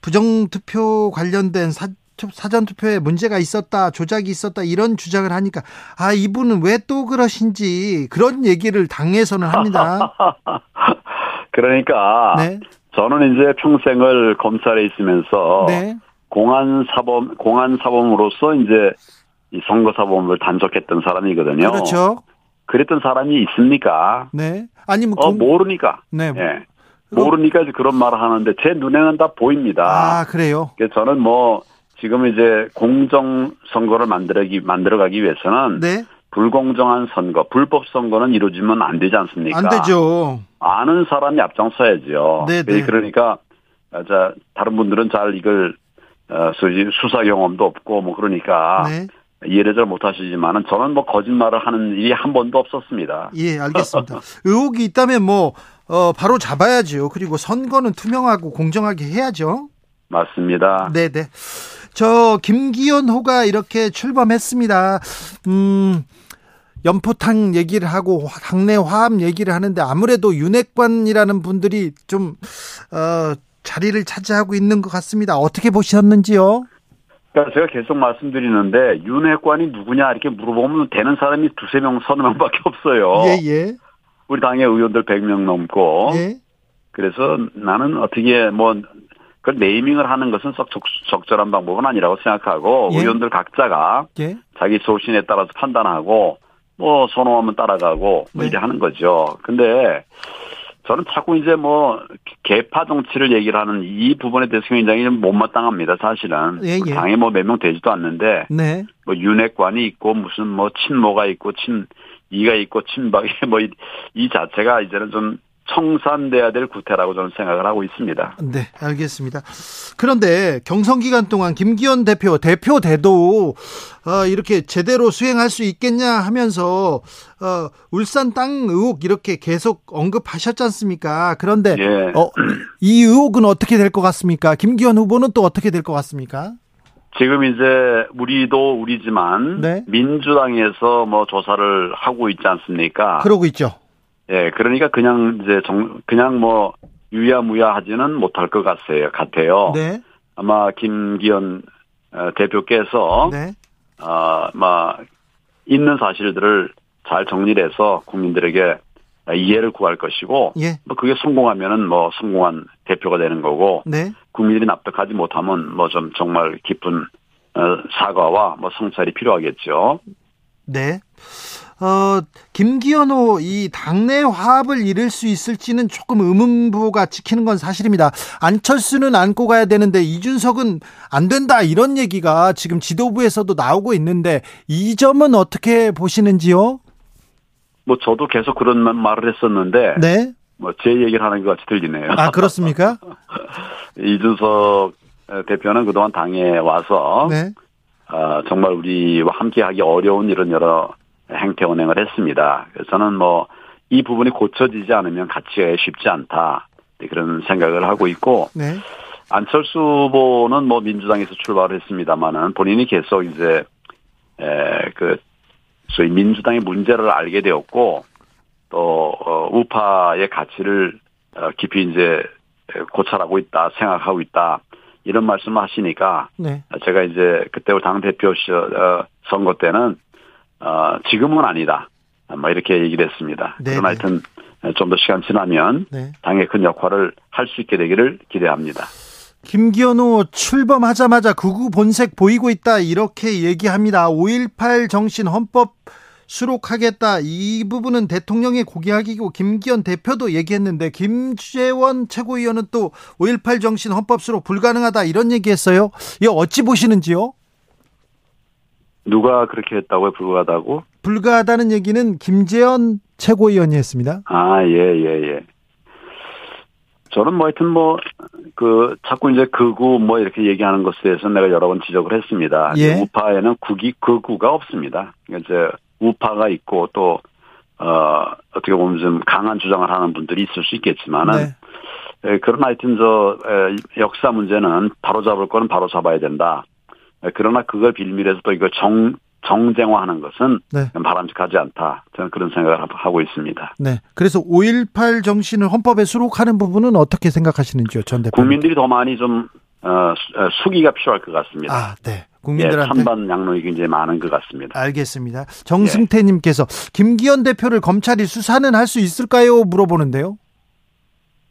부정 투표 관련된 사, 투- 사전 투표에 문제가 있었다, 조작이 있었다 이런 주장을 하니까 아 이분은 왜 또 그러신지 그런 얘기를 당에서는 합니다. 그러니까 네, 저는 이제 평생을 검찰에 있으면서 네, 공안 사범 공안 사범으로서 이제 이 선거 사범을 단속했던 사람이거든요. 그렇죠. 그랬던 사람이 있습니까? 네, 아니 뭐어 공- 모르니까. 네, 예. 모르니까 이제 그런 말을 하는데 제 눈에는 다 보입니다. 아 그래요. 그래서 저는 뭐 지금 이제 공정 선거를 만들기 만들어가기 위해서는 네, 불공정한 선거, 불법 선거는 이루어지면 안 되지 않습니까? 안 되죠. 아는 사람이 앞장서야죠. 네, 네. 그러니까 아, 자 다른 분들은 잘 이걸 어, 수사 경험도 없고 뭐 그러니까 네, 이해를 잘 못하시지만은 저는 뭐 거짓말을 하는 일이 한 번도 없었습니다. 예, 알겠습니다. 의혹이 있다면 뭐 어, 바로 잡아야죠. 그리고 선거는 투명하고 공정하게 해야죠. 맞습니다. 네, 네. 저 김기현 호가 이렇게 출범했습니다. 음. 연포탕 얘기를 하고 당내 화합 얘기를 하는데 아무래도 윤핵관이라는 분들이 좀 어, 자리를 차지하고 있는 것 같습니다. 어떻게 보셨는지요? 그러니까 제가 계속 말씀드리는데 윤핵관이 누구냐 이렇게 물어보면 되는 사람이 두세 명, 서너 명밖에 없어요. 예, 예. 우리 당의 의원들 100명 넘고. 예. 그래서 나는 어떻게 뭐, 그 네이밍을 하는 것은 썩 적, 적절한 방법은 아니라고 생각하고 예. 의원들 각자가 예. 자기 소신에 따라서 판단하고 뭐 선호하면 따라가고 뭐 네. 이래 하는 거죠. 근데 저는 자꾸 이제 뭐 개파 정치를 얘기를 하는 이 부분에 대해서 굉장히 좀 못마땅합니다. 사실은 예, 예. 당에 뭐 몇 명 되지도 않는데 네. 뭐 윤핵관이 있고 무슨 뭐 친모가 있고 친 이가 있고 친박이 뭐 이 자체가 이제는 좀 청산돼야 될 구태라고 저는 생각을 하고 있습니다. 네, 알겠습니다. 그런데 경선 기간 동안 김기현 대표 대표 대도 어, 이렇게 제대로 수행할 수 있겠냐 하면서 어, 울산 땅 의혹 이렇게 계속 언급하셨지 않습니까? 그런데 예. 어, 이 의혹은 어떻게 될 것 같습니까? 김기현 후보는 또 어떻게 될 것 같습니까? 지금 이제 우리도 우리지만 네. 민주당에서 뭐 조사를 하고 있지 않습니까? 그러고 있죠. 예, 그러니까 그냥 이제 정 그냥 뭐 유야무야 하지는 못할 것 같아요. 같아요. 네, 아마 김기현 어, 대표께서 네, 아마 있는 사실들을 잘 정리해서 국민들에게 이해를 구할 것이고 예, 뭐 그게 성공하면은 뭐 성공한 대표가 되는 거고 네, 국민들이 납득하지 못하면 뭐 좀 정말 깊은 어, 사과와 뭐 성찰이 필요하겠죠. 네. 어, 김기현호 이 당내 화합을 이룰 수 있을지는 조금 의문부가 찍히는 건 사실입니다. 안철수는 안고 가야 되는데 이준석은 안 된다 이런 얘기가 지금 지도부에서도 나오고 있는데 이 점은 어떻게 보시는지요? 뭐 저도 계속 그런 말- 말을 했었는데 네. 뭐 제 얘기를 하는 것 같이 들리네요. 아, 그렇습니까? 이준석 대표는 그동안 당에 와서 네. 어, 정말 우리와 함께하기 어려운 이런 여러 행태 운행을 했습니다. 그래서 저는 뭐 이 부분이 고쳐지지 않으면 같이 가기 쉽지 않다 그런 생각을 하고 있고 네. 안철수 후보는 뭐 민주당에서 출발을 했습니다만은 본인이 계속 이제 에그 소위 민주당의 문제를 알게 되었고 또 어, 우파의 가치를 어, 깊이 이제 고찰하고 있다 생각하고 있다 이런 말씀을 하시니까 네. 제가 이제 그때 당 대표 시- 어, 선거 때는 어, 지금은 아니다. 뭐 이렇게 얘기를 했습니다. 네, 그러나 네. 하여튼 좀 더 시간 지나면 네. 당의 큰 역할을 할 수 있게 되기를 기대합니다. 김기현호 출범하자마자 극우 본색 보이고 있다 이렇게 얘기합니다. 5.18 정신 헌법 수록하겠다 이 부분은 대통령의 고기하기고 김기현 대표도 얘기했는데 김재원 최고위원은 또 5.18 정신 헌법 수록 불가능하다 이런 얘기했어요. 이거 어찌 보시는지요? 누가 그렇게 했다고요? 불가하다고? 불가하다는 얘기는 김재원 최고위원이 했습니다. 아, 예, 예, 예. 저는 뭐 하여튼 뭐, 그, 자꾸 이제 극우 뭐 이렇게 얘기하는 것에 대해서 내가 여러 번 지적을 했습니다. 예. 우파에는 국이, 극우가 없습니다. 그러니까 이제 우파가 있고 또, 어, 어떻게 보면 좀 강한 주장을 하는 분들이 있을 수 있겠지만은, 네. 에, 그러나 하여튼 저, 에, 역사 문제는 바로 잡을 거는 바로 잡아야 된다. 에, 그러나 그걸 빌미해서 또 이걸 정, 정쟁화하는 것은 네. 바람직하지 않다. 저는 그런 생각을 하고 있습니다. 네. 그래서 5.18 정신을 헌법에 수록하는 부분은 어떻게 생각하시는지요, 전 대표님? 국민들이 더 많이 좀 어, 수- 어, 수기가 필요할 것 같습니다. 아, 네. 예, 국민들한테 찬반 양론이 굉장히 많은 것 같습니다. 알겠습니다. 정승태님께서 김기현 대표를 검찰이 수사는 할 수 있을까요? 물어보는데요.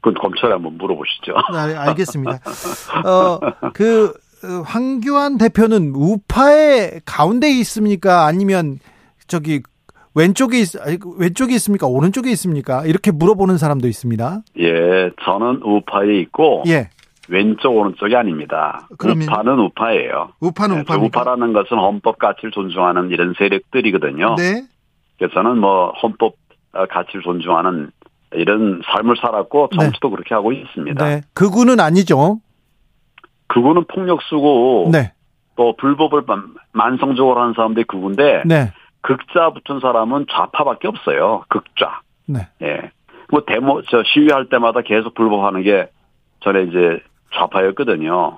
그건 검찰에 한번 물어보시죠. 아, 알겠습니다. 어, 그 어, 황교안 대표는 우파의 가운데 있습니까? 아니면 저기 왼쪽에 있, 아니, 왼쪽에 있습니까? 오른쪽에 있습니까? 이렇게 물어보는 사람도 있습니다. 예, 저는 우파에 있고 예. 왼쪽 오른쪽이 아닙니다. 그러면- 우파는 우파예요. 우파는 네, 우파입니까? 우파라는 것은 헌법 가치를 존중하는 이런 세력들이거든요. 네. 그래서 저는 뭐 헌법 어, 가치를 존중하는 이런 삶을 살았고 네. 정치도 그렇게 하고 있습니다. 네. 그구는 아니죠. 그거는 폭력 쓰고 네. 또 불법을 만- 만성적으로 하는 사람들이 그건데 네. 극자 붙은 사람은 좌파밖에 없어요. 극좌. 네. 예. 뭐 데모 저 시위할 때마다 계속 불법하는 게 전에 이제 좌파였거든요.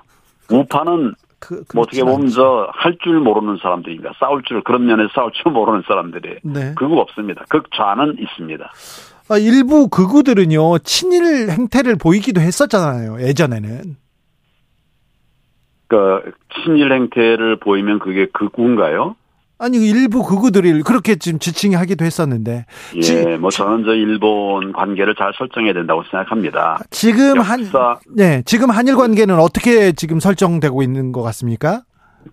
우파는 그, 뭐 어떻게 보면. 저 할 줄 모르는 사람들인가 싸울 줄 그런 면에서 싸울 줄 모르는 사람들이 네. 그거 없습니다. 극좌는 있습니다. 아, 일부 극우들은요, 친일 행태를 보이기도 했었잖아요, 예전에는. 그 친일 행태를 보이면 그게 극우인가요? 아니, 일부 극우들이 그렇게 지금 지칭하기도 했었는데. 예, 지- 뭐 저는 저 일본 관계를 잘 설정해야 된다고 생각합니다. 지금 한, 네, 지금 한일 관계는 어떻게 지금 설정되고 있는 것 같습니까?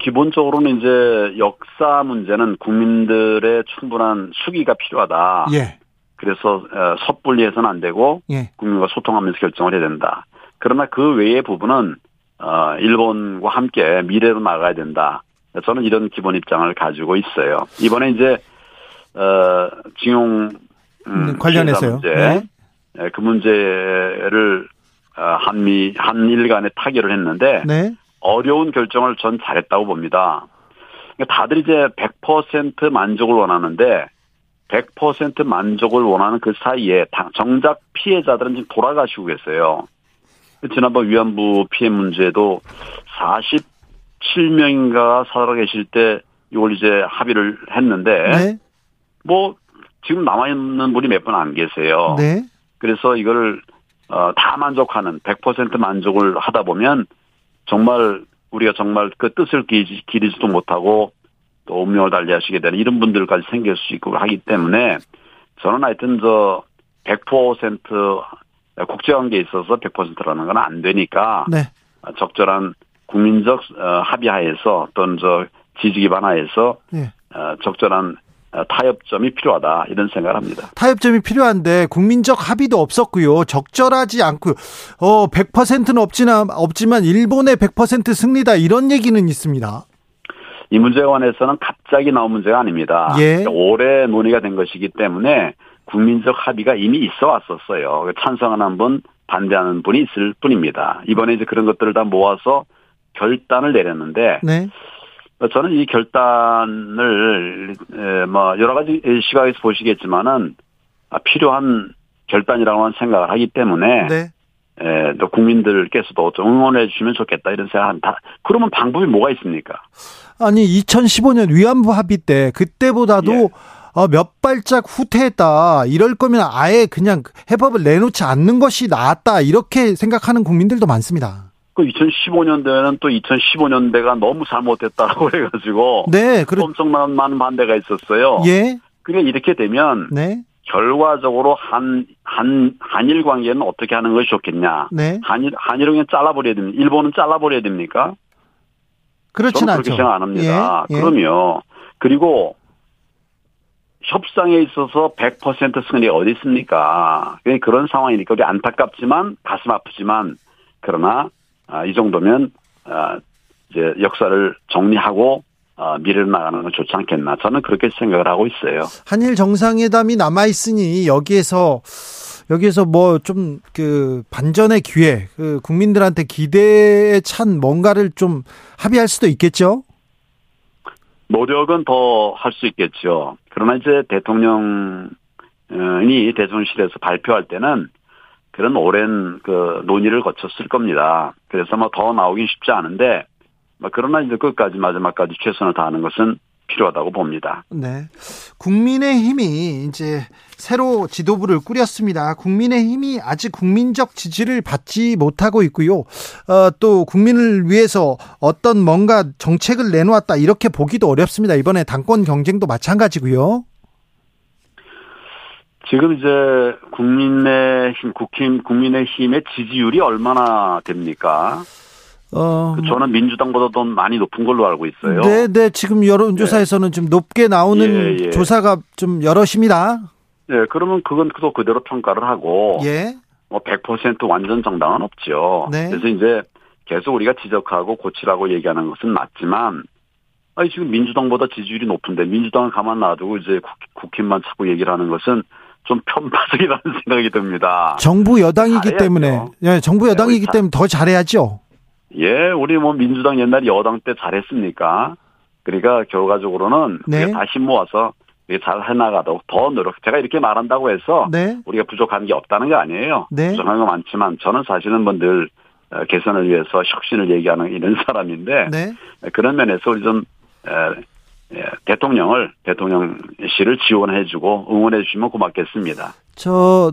기본적으로는 이제 역사 문제는 국민들의 충분한 수기가 필요하다. 예, 그래서 어, 섣불리 해서는 안 되고 예, 국민과 소통하면서 결정을 해야 된다. 그러나 그 외의 부분은 어, 일본과 함께 미래로 나가야 된다. 저는 이런 기본 입장을 가지고 있어요. 이번에 이제 어, 징용 음, 네, 관련해서요. 문제, 네. 예, 그 문제를 어, 한미 한일 간에 타결을 했는데 네, 어려운 결정을 전 잘했다고 봅니다. 그러니까 다들 이제 100% 만족을 원하는데 100% 만족을 원하는 그 사이에 당- 정작 피해자들은 지금 돌아가시고 계세요. 지난번 위안부 피해 문제도 47명인가 살아계실 때 이걸 이제 합의를 했는데 네, 뭐 지금 남아있는 분이 몇 분 안 계세요. 네, 그래서 이걸 어, 다 만족하는 100% 만족을 하다 보면 정말 우리가 정말 그 뜻을 기리지, 기리지도 못하고 또 운명을 달리하시게 되는 이런 분들까지 생길 수 있고 하기 때문에 저는 하여튼 저 100% 국제관계에 있어서 100%라는 건 안 되니까 네. 적절한 국민적 어, 합의하에서 또는 저 지지 기반하에서 네. 어, 적절한 어, 타협점이 필요하다 이런 생각을 합니다. 타협점이 필요한데 국민적 합의도 없었고요. 적절하지 않고요. 어, 100%는 없지나 없지만 일본의 100% 승리다 이런 얘기는 있습니다. 이 문제에 관해서는 갑자기 나온 문제가 아닙니다. 예. 오래 논의가 된 것이기 때문에 국민적 합의가 이미 있어 왔었어요. 찬성하는 분, 반대하는 분이 있을 뿐입니다. 이번에 이제 그런 것들을 다 모아서 결단을 내렸는데 네. 저는 이 결단을 에, 뭐 여러 가지 시각에서 보시겠지만은 아, 필요한 결단이라고는 생각을 하기 때문에 네. 에, 또 국민들께서도 좀 응원해 주시면 좋겠다 이런 생각한다. 그러면 방법이 뭐가 있습니까? 아니 2015년 위안부 합의 때 그때보다도 예. 어, 몇 발짝 후퇴했다. 이럴 거면 아예 그냥 해법을 내놓지 않는 것이 낫다. 이렇게 생각하는 국민들도 많습니다. 그 2015년대에는 또 2015년대가 너무 잘못됐다라고 해가지고 네, 그렇 엄청난 많은 반대가 있었어요. 예, 그러니까 이렇게 되면 네, 결과적으로 한, 한, 한일 관계는 어떻게 하는 것이 좋겠냐. 네. 한일, 한일은 그냥 잘라버려야 됩니까? 일본은 잘라버려야 됩니까? 그렇진 저는 않죠. 그렇게 생각 안 합니다. 예, 예. 그러면, 그리고 협상에 있어서 100% 승리 어디 있습니까? 그런 상황이니까 우리 안타깝지만 가슴 아프지만 그러나 아, 이 정도면 아, 이제 역사를 정리하고 아, 미래로 나가는 건 좋지 않겠나 저는 그렇게 생각을 하고 있어요. 한일 정상회담이 남아 있으니 여기에서 여기에서 뭐 좀 그 반전의 기회, 그 국민들한테 기대에 찬 뭔가를 좀 합의할 수도 있겠죠. 노력은 더 할 수 있겠죠. 그러나 이제 대통령이 대통령실에서 발표할 때는 그런 오랜 그 논의를 거쳤을 겁니다. 그래서 뭐 더 나오긴 쉽지 않은데, 뭐 그러나 이제 끝까지 마지막까지 최선을 다하는 것은 필요하다고 봅니다. 네. 국민의힘이 이제 새로 지도부를 꾸렸습니다. 국민의힘이 아직 국민적 지지를 받지 못하고 있고요. 어, 또 국민을 위해서 어떤 뭔가 정책을 내놓았다 이렇게 보기도 어렵습니다. 이번에 당권 경쟁도 마찬가지고요. 지금 이제 국민의힘, 국힘, 국민의힘의 지지율이 얼마나 됩니까? 어, 저는 민주당보다 더 많이 높은 걸로 알고 있어요. 네, 네. 지금 여론조사에서는 좀 높게 나오는 예, 예. 조사가 좀 여럿입니다. 네, 그러면 그건 또 그대로 평가를 하고 예. 뭐100% 완전 정당은 없죠. 네. 그래서 이제 계속 우리가 지적하고 고치라고 얘기하는 것은 맞지만 아니 지금 민주당보다 지지율이 높은데 민주당을 가만 놔두고 이제 국, 국힘만 자꾸 얘기를 하는 것은 좀 편파적이라는 생각이 듭니다. 정부 여당이기 잘해야죠. 때문에, 예, 정부 여당이기 우리 다- 때문에 더 잘해야죠. 예, 우리 뭐 민주당 옛날 여당 때 잘했습니까? 그러니까 결과적으로는 네. 우리가 다시 모아서 잘 해나가도록 더 노력. 제가 이렇게 말한다고 해서 네. 우리가 부족한 게 없다는 게 아니에요. 네. 부족한 거 많지만 저는 사실은 뭐늘 어, 개선을 위해서 혁신을 얘기하는 이런 사람인데 네. 그런 면에서 우리 좀 에, 에, 대통령을 대통령실을 지원해주고 응원해주시면 고맙겠습니다. 저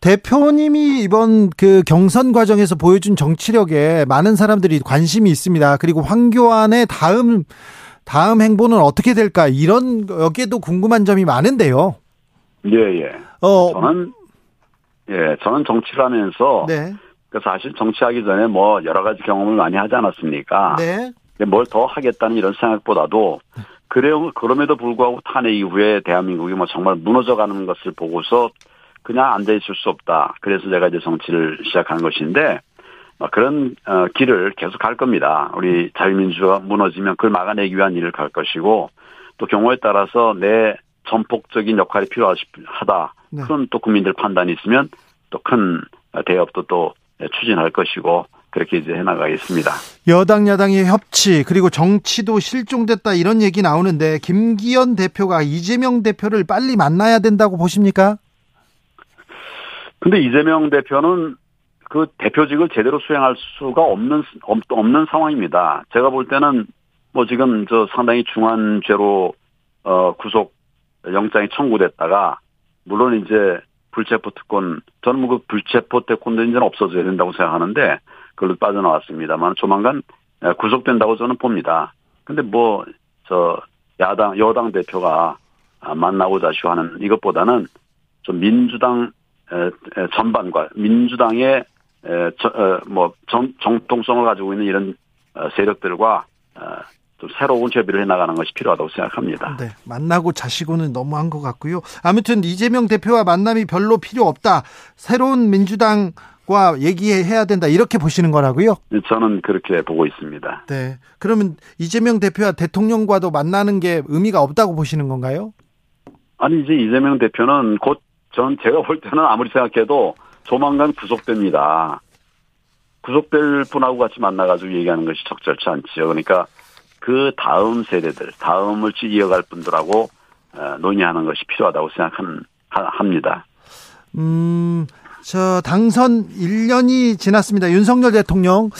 대표님이 이번 그 경선 과정에서 보여준 정치력에 많은 사람들이 관심이 있습니다. 그리고 황교안의 다음 다음 행보는 어떻게 될까 이런 여기에도 궁금한 점이 많은데요. 예, 예. 어, 저는 예, 저는 정치를 하면서 네, 그 사실 정치하기 전에 뭐 여러 가지 경험을 많이 하지 않았습니까? 네, 뭘 더 하겠다는 이런 생각보다도 그래요. 그럼에도 불구하고 탄핵 이후에 대한민국이 뭐 정말 무너져가는 것을 보고서 그냥 앉아 있을 수 없다. 그래서 제가 이제 정치를 시작한 것인데 뭐 그런 어, 길을 계속 갈 겁니다. 우리 자유민주가 무너지면 그걸 막아내기 위한 일을 갈 것이고 또 경우에 따라서 내 전폭적인 역할이 필요하다. 네. 그런 또 국민들 판단이 있으면 또 큰 대업도 또 추진할 것이고 그렇게 이제 해나가겠습니다. 여당 야당의 협치 그리고 정치도 실종됐다 이런 얘기 나오는데 김기현 대표가 이재명 대표를 빨리 만나야 된다고 보십니까? 근데 이재명 대표는 그 대표직을 제대로 수행할 수가 없는 없, 없는 상황입니다. 제가 볼 때는 뭐 지금 저 상당히 중한 죄로 어 구속 영장이 청구됐다가 물론 이제 불체포 특권 저는 뭐그 불체포 특권도 이제는 없어져야 된다고 생각하는데 그걸로 빠져나왔습니다만 조만간 구속된다고 저는 봅니다. 근데 뭐 저 야당 여당 대표가 아, 만나고자 하는 이것보다는 좀 민주당 전반과 민주당의 어, 뭐 정, 정통성을 가지고 있는 이런 어, 세력들과 어, 좀 새로운 협의를 해나가는 것이 필요하다고 생각합니다. 네, 만나고 자시고는 너무한 것 같고요. 아무튼 이재명 대표와 만남이 별로 필요 없다. 새로운 민주당 과 얘기해야 된다. 이렇게 보시는 거라고요? 저는 그렇게 보고 있습니다. 네. 그러면 이재명 대표와 대통령과도 만나는 게 의미가 없다고 보시는 건가요? 아니 이제 이재명 대표는 곧 전 제가 볼 때는 아무리 생각해도 조만간 구속됩니다. 구속될 분하고 같이 만나가지고 얘기하는 것이 적절치 않지요. 그러니까 그 다음 세대들, 다음을 이어갈 분들하고 어, 논의하는 것이 필요하다고 생각합니다. 음, 저 당선 1년이 지났습니다. 윤석열 대통령.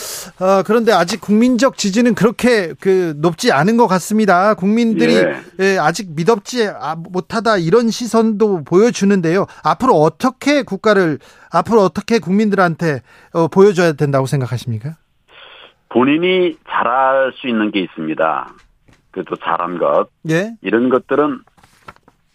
어, 그런데 아직 국민적 지지는 그렇게 그 높지 않은 것 같습니다. 국민들이 예. 예, 아직 믿업지 아, 못하다 이런 시선도 보여주는데요. 앞으로 어떻게 국가를 앞으로 어떻게 국민들한테 어, 보여줘야 된다고 생각하십니까? 본인이 잘할 수 있는 게 있습니다. 그래도 잘한 것 예. 이런 것들은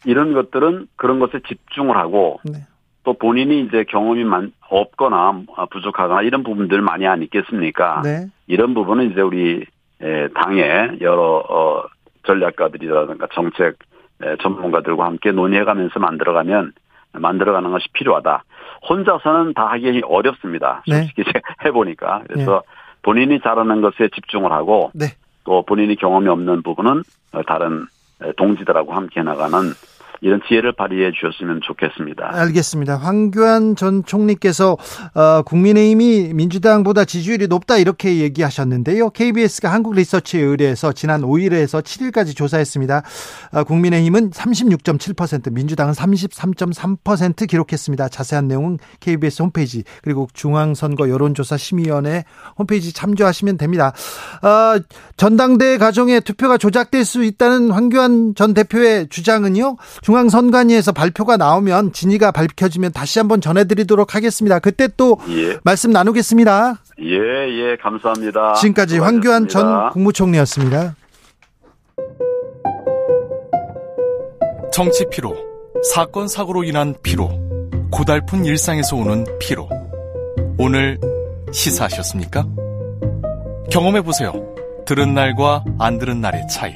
이런 것들은 그런 것에 집중을 하고 네. 또 본인이 이제 경험이 많, 없거나 부족하거나 이런 부분들 많이 안 있겠습니까? 네. 이런 부분은 이제 우리 에, 당의 여러 어, 전략가들이라든가 정책 에, 전문가들과 함께 논의해가면서 만들어가면 만들어가는 것이 필요하다. 혼자서는 다 하기 어렵습니다. 네. 솔직히 해보니까 그래서 본인이 잘하는 것에 집중을 하고 네. 또 본인이 경험이 없는 부분은 어, 다른 에, 동지들하고 함께 나가는 이런 지혜를 발휘해 주셨으면 좋겠습니다. 알겠습니다. 황교안 전 총리께서 어, 국민의힘이 민주당보다 지지율이 높다 이렇게 얘기하셨는데요. KBS가 한국 리서치에 의뢰해서 지난 5일에서 7일까지 조사했습니다. 어, 국민의힘은 36.7%, 민주당은 33.3% 기록했습니다. 자세한 내용은 KBS 홈페이지 그리고 중앙선거 여론조사 심의위원회 홈페이지 참조하시면 됩니다. 어, 전당대 과정에 투표가 조작될 수 있다는 황교안 전 대표의 주장은요. 중앙선관위에서 발표가 나오면 진위가 밝혀지면 다시 한번 전해드리도록 하겠습니다. 그때 또 예. 말씀 나누겠습니다. 예, 예, 감사합니다. 지금까지 황교안 전 수고하셨습니다. 국무총리였습니다. 정치 피로, 사건 사고로 인한 피로, 고달픈 일상에서 오는 피로. 오늘 시사하셨습니까? 경험해 보세요. 들은 날과 안 들은 날의 차이.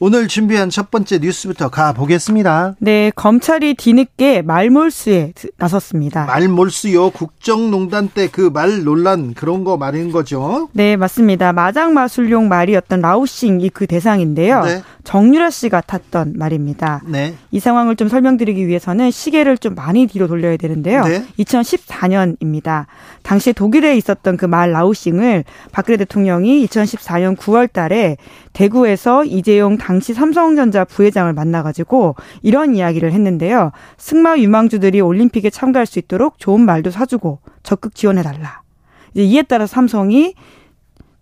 오늘 준비한 첫 번째 뉴스부터 가보겠습니다. 네, 검찰이 뒤늦게 말몰수에 나섰습니다. 말몰수요. 국정농단 때 그 말 논란 그런 거 말인 거죠. 네, 맞습니다. 마장 마술용 말이었던 라우싱이 그 대상인데요. 네. 정유라 씨가 탔던 말입니다. 네. 이 상황을 좀 설명드리기 위해서는 시계를 좀 많이 뒤로 돌려야 되는데요. 네. 2014년입니다. 당시 독일에 있었던 그 말 라우싱을 박근혜 대통령이 2014년 9월 달에 대구에서 이재용 당시 삼성전자 부회장을 만나가지고 이런 이야기를 했는데요. 승마 유망주들이 올림픽에 참가할 수 있도록 좋은 말도 사주고 적극 지원해달라. 이제 이에 따라 삼성이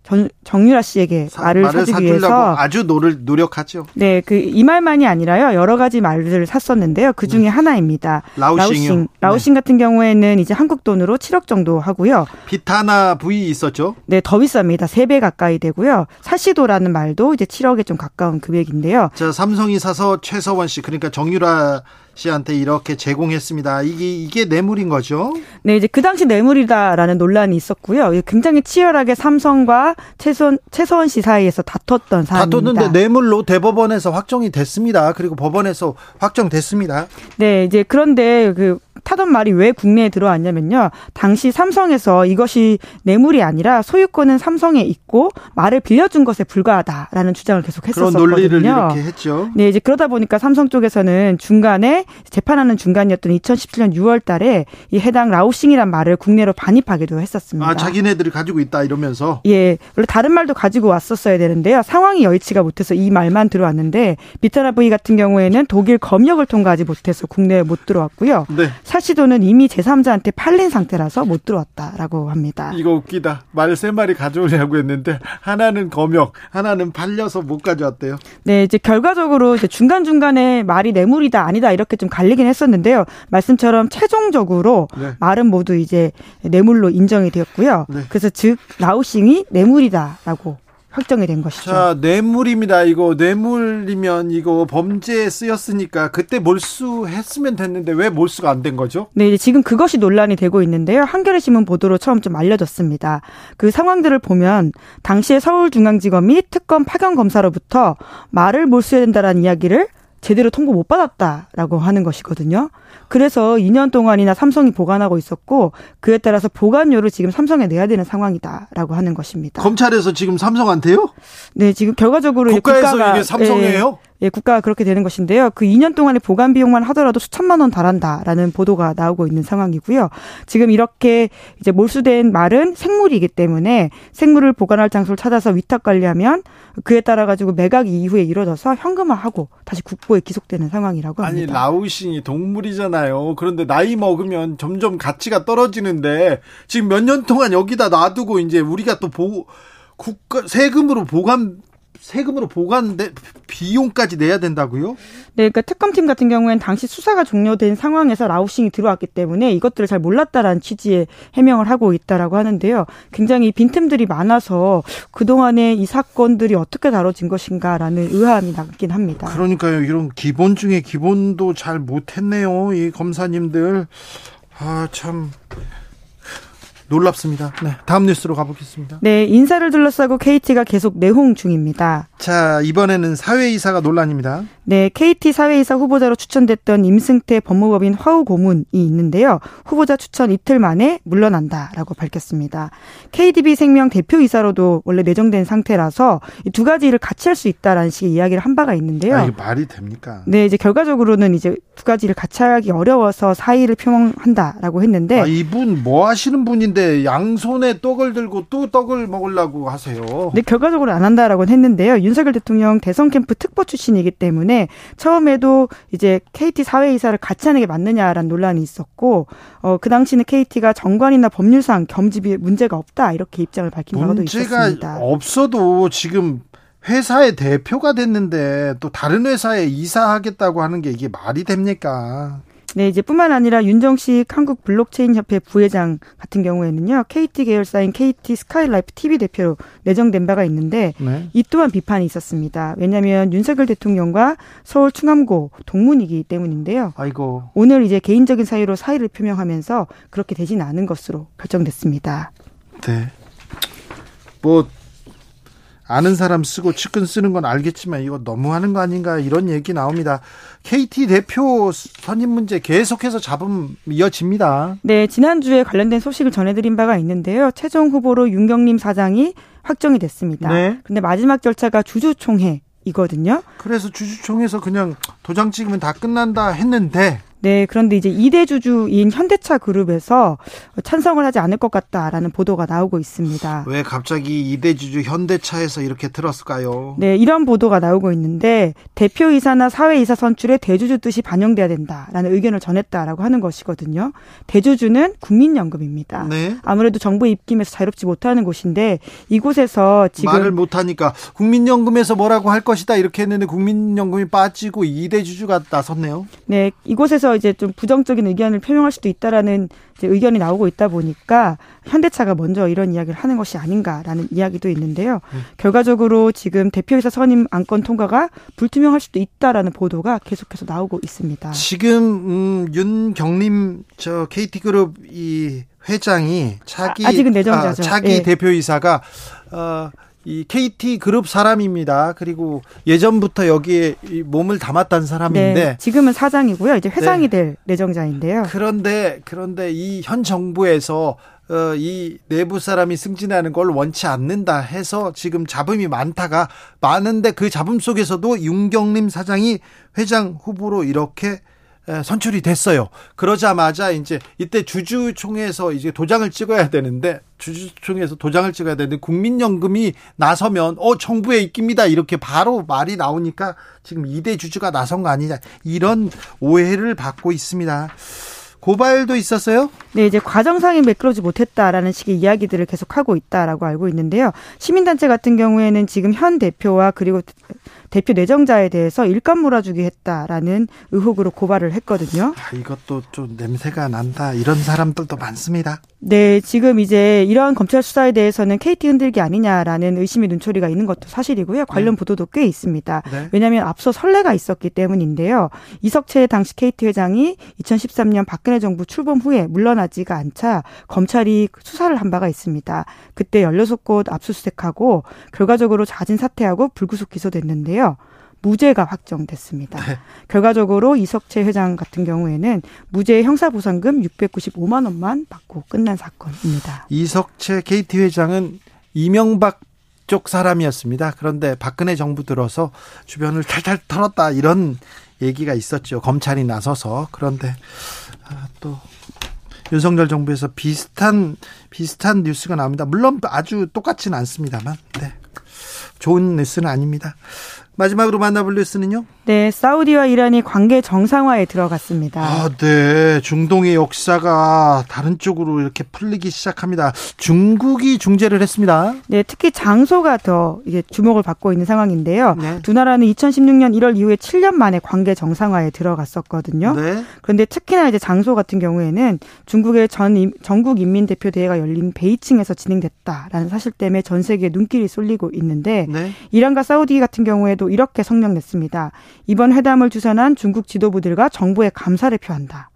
전, 정유라 씨에게 사- 말을, 사주기 사주려고 위해서 아주 노를 노력하죠. 네, 그 이 말만이 아니라요. 여러 가지 말들을 샀었는데요. 그 중에 하나입니다. 네. 라우싱이요. 라우싱. 라우싱 같은 경우에는 이제 한국 돈으로 7억 정도 하고요. 비타나 V 있었죠. 네, 더 비쌉니다. 3배 가까이 되고요. 살시도라는 말도 이제 7억에 좀 가까운 금액인데요. 자, 삼성이 사서 최서원 씨 그러니까 정유라 씨한테 이렇게 제공했습니다. 이게 이게 뇌물인 거죠. 네, 이제 그 당시 뇌물이다라는 논란이 있었고요. 굉장히 치열하게 삼성과 최선 최서원 씨 사이에서 다퉜던 사안입니다. 다퉜는데 뇌물로 대법원에서 확정이 됐습니다. 그리고 법원에서 확정됐습니다. 네, 이제 그런데 그 타던 말이 왜 국내에 들어왔냐면요. 당시 삼성에서 이것이 뇌물이 아니라 소유권은 삼성에 있고 말을 빌려준 것에 불과하다라는 주장을 계속 그런 했었거든요. 논리를 이렇게 했죠. 네, 이제 그러다 보니까 삼성 쪽에서는 중간에 재판하는 중간이었던 2017년 6월 달에 이 해당 라우싱이란 말을 국내로 반입하기도 했었습니다. 아, 자기네들이 가지고 있다 이러면서 예, 원래 다른 말도 가지고 왔었어야 되는데요. 상황이 여의치가 못해서 이 말만 들어왔는데 비타나 부이 같은 경우에는 독일 검역을 통과하지 못해서 국내에 못 들어왔고요. 네. 사시도는 이미 제3자한테 팔린 상태라서 못 들어왔다라고 합니다. 이거 웃기다. 말 세 마리 가져오려고 했는데 하나는 검역, 하나는 팔려서 못 가져왔대요. 네, 이제 결과적으로 이제 중간중간에 말이 뇌물이다 아니다 이렇게 좀 갈리긴 했었는데요. 말씀처럼 최종적으로 네. 말은 모두 이제 뇌물로 인정이 되었고요. 네. 그래서 즉 라우싱이 뇌물이다라고 확정이 된 것이죠. 자, 뇌물입니다. 이거 뇌물이면 이거 범죄에 쓰였으니까 그때 몰수했으면 됐는데 왜 몰수가 안 된 거죠? 네, 지금 그것이 논란이 되고 있는데요. 한겨레 신문 보도로 처음 좀 알려졌습니다. 그 상황들을 보면 당시에 서울중앙지검이 특검 파견 검사로부터 말을 몰수해야 된다라는 이야기를 제대로 통보 못 받았다라고 하는 것이거든요. 그래서 2년 동안이나 삼성이 보관하고 있었고 그에 따라서 보관료를 지금 삼성에 내야 되는 상황이다라고 하는 것입니다. 검찰에서 지금 삼성한테요? 네, 지금 결과적으로 국가에서 이게 삼성이에요? 예, 예, 국가가 그렇게 되는 것인데요. 그 2년 동안의 보관 비용만 하더라도 수천만 원 달한다라는 보도가 나오고 있는 상황이고요. 지금 이렇게 이제 몰수된 말은 생물이기 때문에 생물을 보관할 장소를 찾아서 위탁 관리하면 그에 따라 가지고 매각 이후에 이루어져서 현금화하고 다시 국보에 기속되는 상황이라고 아니 합니다. 라우싱이 동물이잖아요. 그런데 나이 먹으면 점점 가치가 떨어지는데 지금 몇 년 동안 여기다 놔두고 이제 우리가 또 보 국가 세금으로 보관 세금으로 보관 비용까지 내야 된다고요? 네, 그러니까 특검팀 같은 경우에는 당시 수사가 종료된 상황에서 라우싱이 들어왔기 때문에 이것들을 잘 몰랐다라는 취지의 해명을 하고 있다라고 하는데요. 굉장히 빈틈들이 많아서 그동안에 이 사건들이 어떻게 다뤄진 것인가라는 의아함이 남긴 합니다. 그러니까요. 이런 기본 중에 기본도 잘 못했네요. 이 검사님들 아 참. 놀랍습니다. 네, 다음 뉴스로 가보겠습니다. 네, 인사를 둘러싸고 KT가 계속 내홍 중입니다. 자, 이번에는 사회이사가 논란입니다. 네, KT 사회이사 후보자로 추천됐던 임승태 법무법인 화우 고문이 있는데요. 후보자 추천 이틀 만에 물러난다라고 밝혔습니다. KDB 생명 대표이사로도 원래 내정된 상태라서 이두 가지 일을 같이 할 수 있다라는 식의 이야기를 한 바가 있는데요. 아, 이게 말이 됩니까? 네, 이제 결과적으로는 이제 두 가지를 같이 하기 어려워서 사의를 표명한다라고 했는데 아, 이분 뭐 하시는 분인데 양손에 떡을 들고 또 떡을 먹으려고 하세요. 네, 결과적으로 안 한다라고는 했는데요. 윤석열 대통령 대선 캠프 특보 출신이기 때문에 처음에도 이제 KT 사회이사를 같이 하는 게 맞느냐라는 논란이 있었고, 어, 그 당시는 KT가 정관이나 법률상 겸직이 문제가 없다 이렇게 입장을 밝힌 바가 또 문제가 있었습니다. 없어도 지금 회사의 대표가 됐는데 또 다른 회사에 이사하겠다고 하는 게 이게 말이 됩니까? 네, 이제 뿐만 아니라 윤정식 한국 블록체인 협회 부회장 같은 경우에는요, KT 계열사인 KT 스카이라이프 TV 대표로 내정된 바가 있는데, 네. 이 또한 비판이 있었습니다. 왜냐하면 윤석열 대통령과 서울 충암고 동문이기 때문인데요. 아이고. 오늘 이제 개인적인 사유로 사의를 표명하면서 그렇게 되진 않은 것으로 결정됐습니다. 네. 뭐 아는 사람 쓰고 측근 쓰는 건 알겠지만 이거 너무하는 거 아닌가 이런 얘기 나옵니다. KT 대표 선임 문제 계속해서 잡음 이어집니다. 네, 지난주에 관련된 소식을 전해드린 바가 있는데요. 최종 후보로 윤경림 사장이 확정이 됐습니다. 네. 근데 마지막 절차가 주주총회 이거든요. 그래서 주주총회에서 그냥 도장 찍으면 다 끝난다 했는데 네, 그런데 이제 2대 주주인 현대차 그룹에서 찬성을 하지 않을 것 같다라는 보도가 나오고 있습니다. 왜 갑자기 이대주주 현대차에서 이렇게 들었을까요? 네, 이런 보도가 나오고 있는데 대표이사나 사회이사 선출에 대주주 뜻이 반영돼야 된다라는 의견을 전했다라고 하는 것이거든요. 대주주는 국민연금입니다. 네. 아무래도 정부 입김에서 자유롭지 못하는 곳인데 이곳에서 지금 말을 못하니까 국민연금에서 뭐라고 할 것이다 이렇게 했는데 국민연금이 빠지고 이대주주가 나섰네요. 네, 이곳에서 이제 좀 부정적인 의견을 표명할 수도 있다라는 의견이 나오고 있다 보니까 현대차가 먼저 이런 이야기를 하는 것이 아닌가라는 이야기도 있는데요. 결과적으로 지금 대표이사 선임 안건 통과가 불투명할 수도 있다라는 보도가 계속해서 나오고 있습니다. 지금 음, 윤경림 저 KT그룹 이 회장이 차기 아, 아직은 내정자죠. 아, 차기 예. 대표이사가 어, 이 KT 그룹 사람입니다. 그리고 예전부터 여기에 이 몸을 담았다는 사람인데 네, 지금은 사장이고요. 이제 회장이 네. 될 예정자인데요. 그런데 그런데 이 현 정부에서 어, 이 내부 사람이 승진하는 걸 원치 않는다 해서 지금 잡음이 많다가 많은데 그 잡음 속에서도 윤경림 사장이 회장 후보로 이렇게 에, 선출이 됐어요. 그러자마자 이제 이때 주주총회에서 이제 도장을 찍어야 되는데 주주총회에서 도장을 찍어야 되는데 국민연금이 나서면 어 정부에 입깁니다 이렇게 바로 말이 나오니까 지금 이대 주주가 나선 거 아니냐 이런 오해를 받고 있습니다. 고발도 있었어요? 네, 이제 과정상에 매끄러지 못했다라는 식의 이야기들을 계속하고 있다라고 알고 있는데요. 시민단체 같은 경우에는 지금 현 대표와 그리고 대표 내정자에 대해서 일감 몰아주기 했다라는 의혹으로 고발을 했거든요. 아, 이것도 좀 냄새가 난다. 이런 사람들도 많습니다. 네, 지금 이제 이러한 검찰 수사에 대해서는 KT 흔들기 아니냐라는 의심의 눈초리가 있는 것도 사실이고요. 관련 보도도 꽤 있습니다. 네. 왜냐하면 앞서 선례가 있었기 때문인데요. 이석채 당시 KT 회장이 2013년 박근혜 정부 출범 후에 물러나 지가 않자 검찰이 수사를 한 바가 있습니다. 그때 16곳 압수수색하고 결과적으로 자진 사퇴하고 불구속 기소됐는데요. 무죄가 확정됐습니다. 네. 결과적으로 이석채 회장 같은 경우에는 무죄 형사보상금 695만 원만 받고 끝난 사건입니다. 이석채 KT 회장은 이명박 쪽 사람이었습니다. 그런데 박근혜 정부 들어서 주변을 탈탈 털었다 이런 얘기가 있었죠. 검찰이 나서서 그런데 아, 또 윤석열 정부에서 비슷한 비슷한 뉴스가 나옵니다. 물론 아주 똑같지는 않습니다만, 네. 좋은 뉴스는 아닙니다. 마지막으로 만나볼 뉴스는요? 네, 사우디와 이란이 관계 정상화에 들어갔습니다. 아, 네. 중동의 역사가 다른 쪽으로 이렇게 풀리기 시작합니다. 중국이 중재를 했습니다. 네, 특히 장소가 더 이게 주목을 받고 있는 상황인데요. 네. 두 나라는 2016년 1월 이후에 7년 만에 관계 정상화에 들어갔었거든요. 네. 그런데 특히나 이제 장소 같은 경우에는 중국의 전 임- 전국 인민 대표 대회가 열린 베이징에서 진행됐다라는 사실 때문에 전 세계에 눈길이 쏠리고 있는데 네. 이란과 사우디 같은 경우에도 이렇게 성명 냈습니다. 이번 회담을 주선한 중국 지도부들과 정부에 감사를 표한다.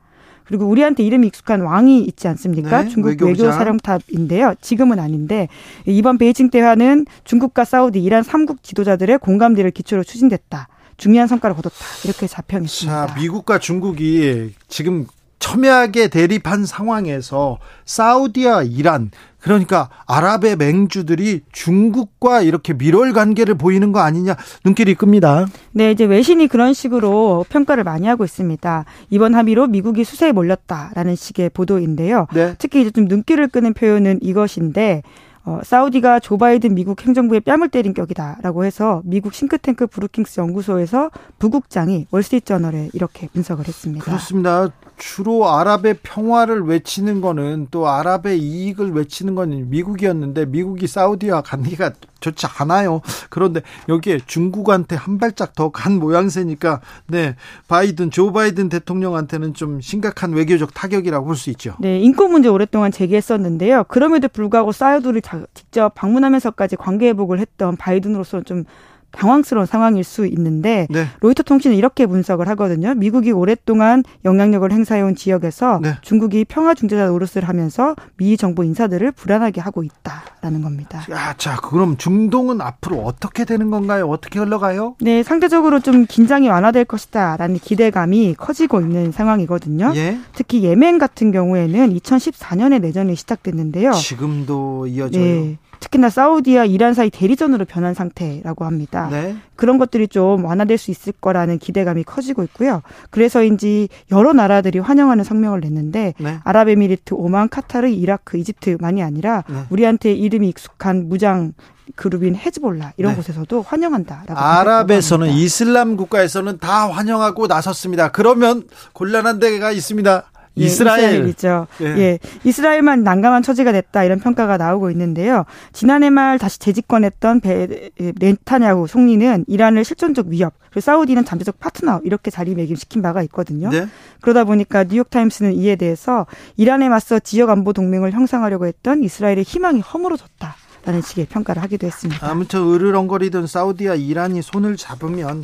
그리고 우리한테 이름이 익숙한 왕이 있지 않습니까? 네, 중국. 외교 사령탑인데요. 지금은 아닌데 이번 베이징 대화는 중국과 사우디, 이란 3국 지도자들의 공감대를 기초로 추진됐다. 중요한 성과를 거뒀다. 이렇게 자평했습니다. 자, 미국과 중국이 지금 첨예하게 대립한 상황에서 사우디와 이란 그러니까 아랍의 맹주들이 중국과 이렇게 밀월 관계를 보이는 거 아니냐 눈길이 끕니다. 네, 이제 외신이 그런 식으로 평가를 많이 하고 있습니다. 이번 합의로 미국이 수세에 몰렸다라는 식의 보도인데요. 네. 특히 이제 좀 눈길을 끄는 표현은 이것인데 어, 사우디가 조 바이든 미국 행정부에 뺨을 때린 격이다라고 해서 미국 싱크탱크 브루킹스 연구소에서 부국장이 월스트리트저널에 이렇게 분석을 했습니다. 그렇습니다. 주로 아랍의 평화를 외치는 거는 또 아랍의 이익을 외치는 건 미국이었는데 미국이 사우디와 관계가 좋지 않아요. 그런데 여기에 중국한테 한 발짝 더 간 모양새니까 네 바이든 조 바이든 대통령한테는 좀 심각한 외교적 타격이라고 볼 수 있죠. 네, 인권 문제 오랫동안 제기했었는데요. 그럼에도 불구하고 사우디를 자- 직접 방문하면서까지 관계 회복을 했던 바이든으로서는 좀 당황스러운 상황일 수 있는데 네. 로이터 통신은 이렇게 분석을 하거든요. 미국이 오랫동안 영향력을 행사해온 지역에서 네. 중국이 평화 중재자 노릇을 하면서 미 정부 인사들을 불안하게 하고 있다라는 겁니다. 아, 자, 그럼 중동은 앞으로 어떻게 되는 건가요? 어떻게 흘러가요? 네, 상대적으로 좀 긴장이 완화될 것이다라는 기대감이 커지고 있는 상황이거든요. 예. 특히 예멘 같은 경우에는 2014년에 내전이 시작됐는데요. 지금도 이어져요. 네. 특히나 사우디와 이란 사이 대리전으로 변한 상태라고 합니다. 네. 그런 것들이 좀 완화될 수 있을 거라는 기대감이 커지고 있고요. 그래서인지 여러 나라들이 환영하는 성명을 냈는데 네. 아랍에미리트, 오만, 카타르, 이라크, 이집트만이 아니라 네. 우리한테 이름이 익숙한 무장 그룹인 헤즈볼라 이런 네. 곳에서도 환영한다라고 아랍에서는. 이슬람 국가에서는 다 환영하고 나섰습니다. 그러면 곤란한 데가 있습니다. 예, 이스라엘. 이스라엘 이죠. 예. 예. 이스라엘만 난감한 처지가 됐다 이런 평가가 나오고 있는데요. 지난해 말 다시 재집권했던 베, 예, 네타냐후 총리는 이란을 실존적 위협, 그리고 사우디는 잠재적 파트너 이렇게 자리매김시킨 바가 있거든요. 네. 그러다 보니까 뉴욕 타임스는 이에 대해서 이란에 맞서 지역 안보 동맹을 형성하려고 했던 이스라엘의 희망이 허물어졌다. 라는 식의 평가를 하기도 했습니다. 아무튼 으르렁거리던 사우디와 이란이 손을 잡으면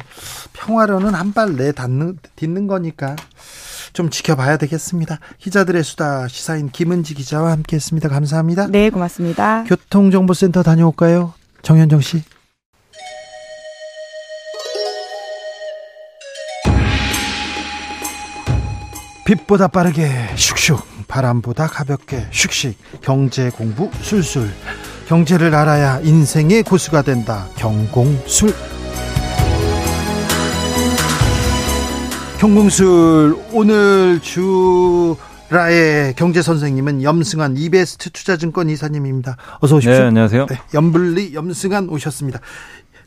평화로는 한 발 내딛는 딛는 거니까 좀 지켜봐야 되겠습니다. 기자들의 수다 시사인 김은지 기자와 함께했습니다. 감사합니다. 네, 고맙습니다. 교통정보센터 다녀올까요? 정현정 씨. 빛보다 빠르게 슉슉 바람보다 가볍게 슉슉 경제 공부 술술 경제를 알아야 인생의 고수가 된다 경공술 경공술 오늘 주라의 경제 선생님은 염승환 이베스트 투자증권 이사님입니다. 어서 오십시오. 네, 안녕하세요. 네, 염블리 염승환 오셨습니다.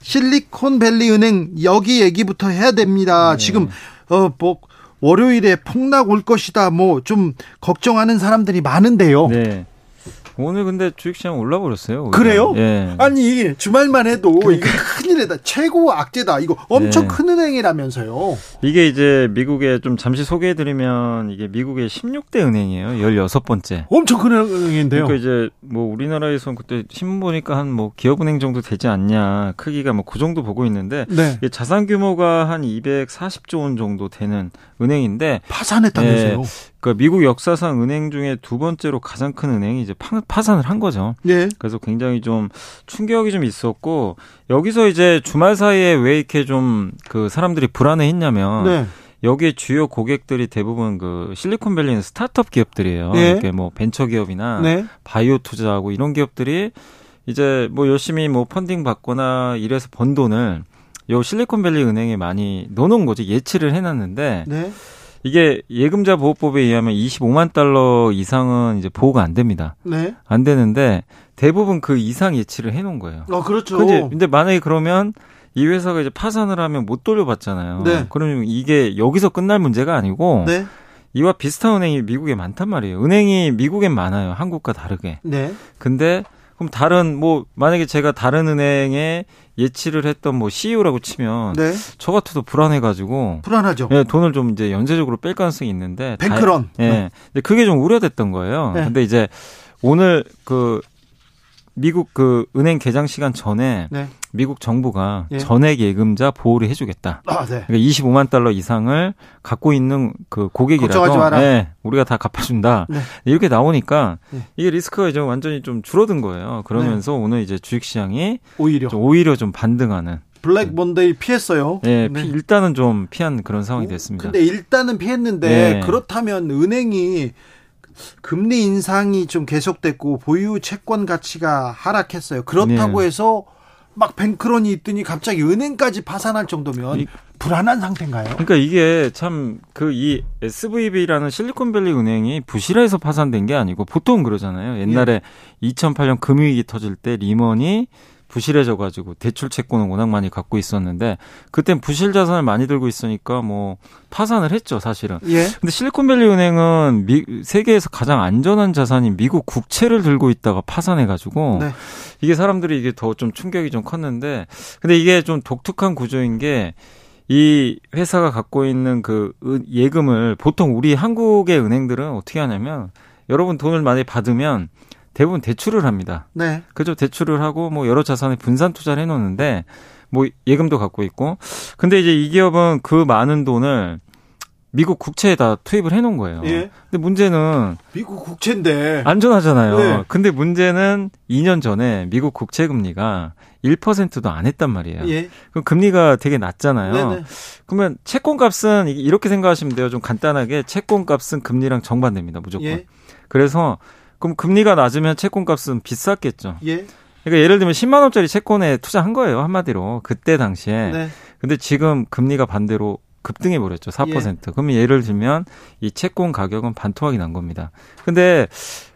실리콘밸리 은행 여기 얘기부터 해야 됩니다. 지금 어뭐 월요일에 폭락 올 것이다. 뭐 좀 걱정하는 사람들이 많은데요. 네. 오늘 근데 주식시장 올라버렸어요. 오히려. 그래요? 예. 아니 주말만 해도 그러니까. 이거 큰일이다. 최고 악재다. 이거 엄청 네. 큰 은행이라면서요. 이게 이제 미국에 좀 잠시 소개해드리면 이게 미국의 16대 은행이에요. 16번째. 엄청 큰 은행인데요. 그러니까 이제 뭐 우리나라에선 그때 신문 보니까 한 뭐 기업은행 정도 되지 않냐 크기가 뭐 그 정도 보고 있는데 네. 이게 자산 규모가 한 240조 원 정도 되는 은행인데 파산했다면서요. 그 미국 역사상 은행 중에 두 번째로 가장 큰 은행이 이제 파, 파산을 한 거죠. 네. 그래서 굉장히 좀 충격이 좀 있었고 여기서 이제 주말 사이에 왜 이렇게 좀 그 사람들이 불안해했냐면 네. 여기에 주요 고객들이 대부분 그 실리콘밸리는 스타트업 기업들이에요. 네. 이렇게 뭐 벤처 기업이나 네. 바이오 투자하고 이런 기업들이 이제 뭐 열심히 뭐 펀딩 받거나 이래서 번 돈을 요 실리콘밸리 은행에 많이 넣어놓은 거지 예치를 해놨는데 네. 이게 예금자 보호법에 의하면 25만 달러 이상은 이제 보호가 안 됩니다. 네. 안 되는데 대부분 그 이상 예치를 해놓은 거예요. 어 그렇죠. 근데, 근데 만약에 그러면 이 회사가 이제 파산을 하면 못 돌려받잖아요. 네. 그러면 이게 여기서 끝날 문제가 아니고 네. 이와 비슷한 은행이 미국에 많단 말이에요. 은행이 미국엔 많아요. 한국과 다르게. 네. 근데 그럼 다른 뭐 만약에 제가 다른 은행에 예치를 했던 뭐 CEO라고 치면 네. 저 같아도 불안해가지고 불안하죠. 예, 돈을 좀 이제 연쇄적으로 뺄 가능성이 있는데 다- 뱅크런. 예. 근데 그게 좀 우려됐던 거예요. 네. 근데 이제 오늘 그 미국 그 은행 개장 시간 전에 네. 미국 정부가 예. 전액 예금자 보호를 해주겠다. 아, 네. 그러니까 25만 달러 이상을 갖고 있는 그 고객이라도. 네, 우리가 다 갚아준다. 네. 이렇게 나오니까 네. 이게 리스크가 이제 완전히 좀 줄어든 거예요. 그러면서 오늘 이제 주식시장이 오히려 좀 오히려 좀 반등하는. 블랙 먼데이 피했어요. 예, 네. 피- 일단은 좀 피한 그런 상황이 됐습니다. 근데 일단은 피했는데 네. 그렇다면 은행이 금리 인상이 좀 계속됐고 보유 채권 가치가 하락했어요. 그렇다고 네. 해서 막 뱅크런이 있더니 갑자기 은행까지 파산할 정도면 이- 불안한 상태인가요? 그러니까 이게 참 그 이 SVB라는 실리콘밸리 은행이 부실해서 파산된 게 아니고 보통 그러잖아요. 옛날에 2008년 금융위기 터질 때 리먼이 부실해져 가지고 대출 채권을 워낙 많이 갖고 있었는데 그땐 부실 자산을 많이 들고 있으니까 뭐 파산을 했죠, 사실은. 예. 근데 실리콘밸리 은행은 미, 세계에서 가장 안전한 자산인 미국 국채를 들고 있다가 파산해 가지고 네. 이게 사람들이 이게 더 좀 충격이 좀 컸는데 근데 이게 좀 독특한 구조인 게이 회사가 갖고 있는 그 은- 예금을 보통 우리 한국의 은행들은 어떻게 하냐면 여러분 돈을 많이 받으면 대부분 대출을 합니다. 네. 그죠? 대출을 하고 뭐 여러 자산에 분산 투자를 해놓는데 뭐 예금도 갖고 있고 근데 이제 이 기업은 그 많은 돈을 미국 국채에다 투입을 해놓은 거예요. 예. 근데 문제는 미국 국채인데. 안전하잖아요. 네. 근데 문제는 2년 전에 미국 국채 금리가 1%도 안 했단 말이에요. 예. 그럼 금리가 되게 낮잖아요. 네네. 그러면 채권 값은 이- 이렇게 생각하시면 돼요. 좀 간단하게 채권 값은 금리랑 정반대입니다. 무조건. 예. 그래서 그럼 금리가 낮으면 채권 값은 비쌌겠죠. 예. 그러니까 예를 들면 10만 원짜리 채권에 투자한 거예요. 한마디로. 그때 당시에. 네. 근데 지금 금리가 반대로 급등해 버렸죠. 4%. 그러면 예를 들면 이 채권 가격은 반토막이 난 겁니다. 근데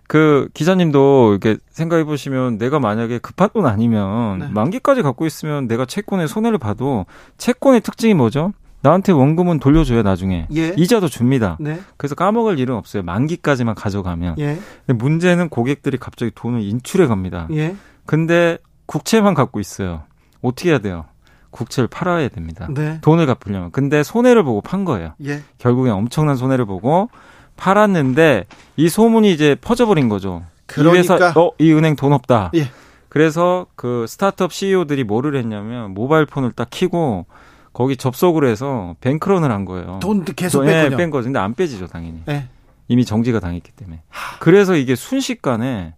그 기자님도 이렇게 생각해 보시면 내가 만약에 급한 돈 아니면 네. 만기까지 갖고 있으면 내가 채권에 손해를 봐도 채권의 특징이 뭐죠? 나한테 원금은 돌려줘요 나중에 예. 이자도 줍니다. 네. 그래서 까먹을 일은 없어요. 만기까지만 가져가면. 예. 근데 문제는 고객들이 갑자기 돈을 인출해 갑니다. 예. 근데 국채만 갖고 있어요. 어떻게 해야 돼요? 국채를 팔아야 됩니다. 네. 돈을 갚으려면. 근데 손해를 보고 판 거예요. 예. 결국엔 엄청난 손해를 보고 팔았는데 이 소문이 이제 퍼져버린 거죠. 그러니까- 이 회사, 어, 이 은행 돈 없다. 예. 그래서 그 스타트업 CEO들이 뭐를 했냐면 모바일 폰을 딱 키고 거기 접속을 해서 뱅크런을 한 거예요. 돈 계속 예, 뺐군요. 뺀 거죠. 근데 안 빼지죠, 당연히. 예. 이미 정지가 당했기 때문에. 그래서 이게 순식간에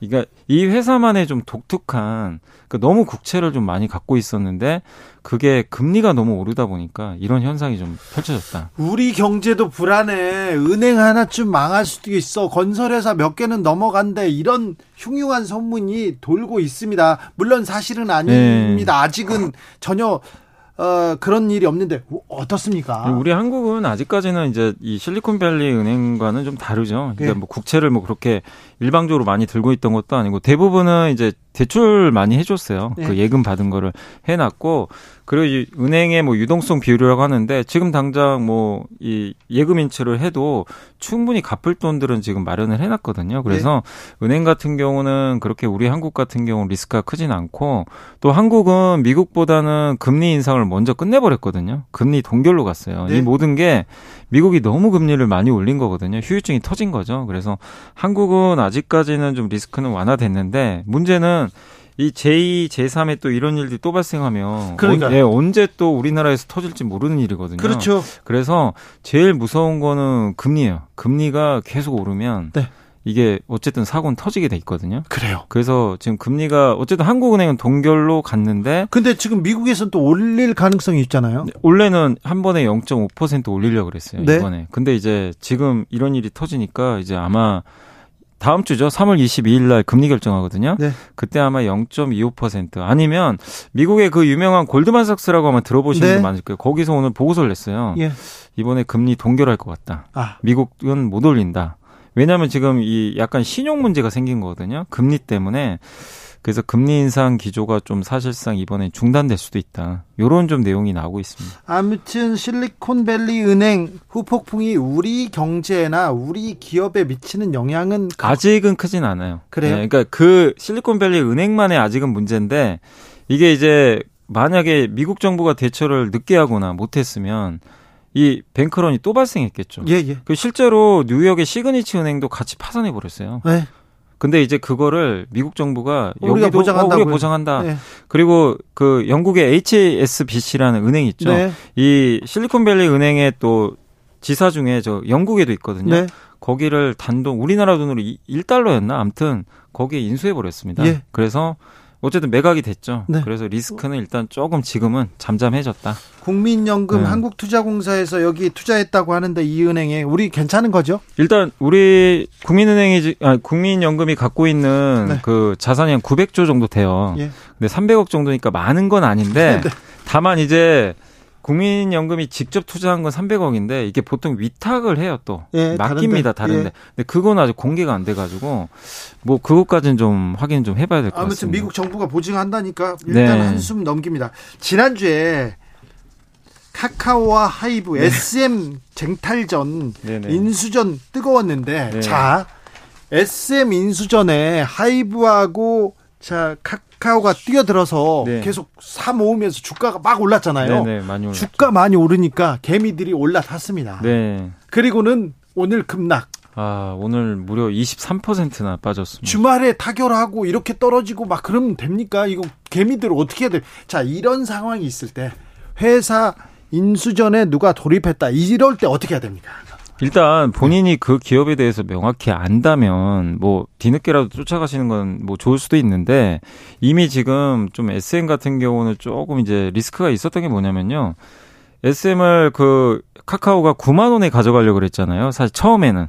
그러니까 이 회사만의 좀 독특한 그 너무 국채를 좀 많이 갖고 있었는데 그게 금리가 너무 오르다 보니까 이런 현상이 좀 펼쳐졌다. 우리 경제도 불안해. 은행 하나쯤 망할 수도 있어. 건설회사 몇 개는 넘어간대. 이런 흉흉한 소문이 돌고 있습니다. 물론 사실은 아닙니다. 아직은 전혀 어, 그런 일이 없는데 어, 어떻습니까? 우리 한국은 아직까지는 이제 이 실리콘밸리 은행과는 좀 다르죠. 그러니까 예. 뭐 국채를 뭐 그렇게 일방적으로 많이 들고 있던 것도 아니고 대부분은 이제 대출 많이 해줬어요. 예. 그 예금 받은 거를 해놨고 그리고 이 은행의 뭐 유동성 비율이라고 하는데 지금 당장 뭐 이 예금 인출을 해도 충분히 갚을 돈들은 지금 마련을 해놨거든요. 그래서 은행 같은 경우는 그렇게 우리 한국 같은 경우 는 리스크가 크진 않고 또 한국은 미국보다는 금리 인상을 먼저 끝내버렸거든요. 금리 동결로 갔어요. 네. 이 모든 게 미국이 너무 금리를 많이 올린 거거든요. 휴유증이 터진 거죠. 그래서 한국은 아직까지는 좀 리스크는 완화됐는데 문제는 이 제2, 제3의 또 이런 일들이 또 발생하면 그러니까요. 언, 예, 언제 또 우리나라에서 터질지 모르는 일이거든요. 그렇죠. 그래서 제일 무서운 거는 금리예요. 금리가 계속 오르면 네. 이게 어쨌든 사고는 터지게 돼 있거든요. 그래요. 그래서 지금 금리가 어쨌든 한국은행은 동결로 갔는데 근데 지금 미국에서는 또 올릴 가능성이 있잖아요. 원래는 한 번에 0.5% 올리려고 그랬어요. 네. 이번에. 근데 이제 지금 이런 일이 터지니까 이제 아마 다음 주죠. 3월 22일 날 금리 결정하거든요. 네. 그때 아마 0.25% 아니면 미국의 그 유명한 골드만삭스라고 아마 들어보시는 네. 분 많을 거예요. 거기서 오늘 보고서를 냈어요. 예. 이번에 금리 동결할 것 같다. 아, 미국은 못 올린다. 왜냐하면 지금 이 약간 신용 문제가 생긴 거거든요. 금리 때문에. 그래서 금리 인상 기조가 좀 사실상 이번에 중단될 수도 있다. 요런 좀 내용이 나오고 있습니다. 아무튼 실리콘밸리 은행 후폭풍이 우리 경제나 우리 기업에 미치는 영향은 아직은 크진 않아요. 그래요? 네, 그러니까 그 실리콘밸리 은행만의 아직은 문제인데 이게 이제 만약에 미국 정부가 대처를 늦게 하거나 못했으면 이 뱅크런이 또 발생했겠죠. 예, 예. 그 실제로 뉴욕의 시그니치 은행도 같이 파산해 버렸어요. 네. 근데 이제 그거를 미국 정부가 우리가 여기도 보장한다고요. 어, 우리가 보장한다. 네. 그리고 그 영국의 HSBC라는 은행 있죠. 네. 이 실리콘밸리 은행의 또 지사 중에 저 영국에도 있거든요. 네. 거기를 단독 우리나라 돈으로 1달러였나? 아무튼 거기에 인수해 버렸습니다. 예. 그래서 어쨌든 매각이 됐죠. 네. 그래서 리스크는 일단 조금 지금은 잠잠해졌다. 국민연금 네. 한국투자공사에서 여기 투자했다고 하는데 이 은행에 우리 괜찮은 거죠? 일단 우리 국민은행이 지- 아, 국민연금이 갖고 있는 네. 그 자산이 한 900조 정도 돼요. 예. 근데 300억 정도니까 많은 건 아닌데 네. 다만 이제 국민연금이 직접 투자한 건 300억인데 이게 보통 위탁을 해요 또 예, 맡깁니다 다른데. 다른데 근데 그건 아직 공개가 안 돼가지고 뭐 그것까지는 좀 확인 좀 해봐야 될 것 같습니다. 아무튼 미국 정부가 보증한다니까 일단 네. 한숨 넘깁니다. 지난주에 카카오와 하이브 SM 쟁탈전 네네. 인수전 뜨거웠는데 네. 자 SM 인수전에 하이브하고 자 카카오가 뛰어들어서 네. 계속 사 모으면서 주가가 막 올랐잖아요. 네네 많이 올랐죠. 주가 많이 오르니까 개미들이 올라탔습니다. 네. 그리고는 오늘 급락. 아 오늘 무려 23%나 빠졌습니다. 주말에 타결하고 이렇게 떨어지고 막 그러면 됩니까? 이거 개미들 어떻게 해야 돼? 자, 이런 상황이 있을 때 회사 인수전에 누가 돌입했다. 이럴 때 어떻게 해야 됩니까? 일단 본인이 그 기업에 대해서 명확히 안다면 뭐 뒤늦게라도 쫓아가시는 건 뭐 좋을 수도 있는데 이미 지금 좀 SM 같은 경우는 조금 이제 리스크가 있었던 게 뭐냐면요. SM을 그 카카오가 9만 원에 가져가려고 그랬잖아요. 사실 처음에는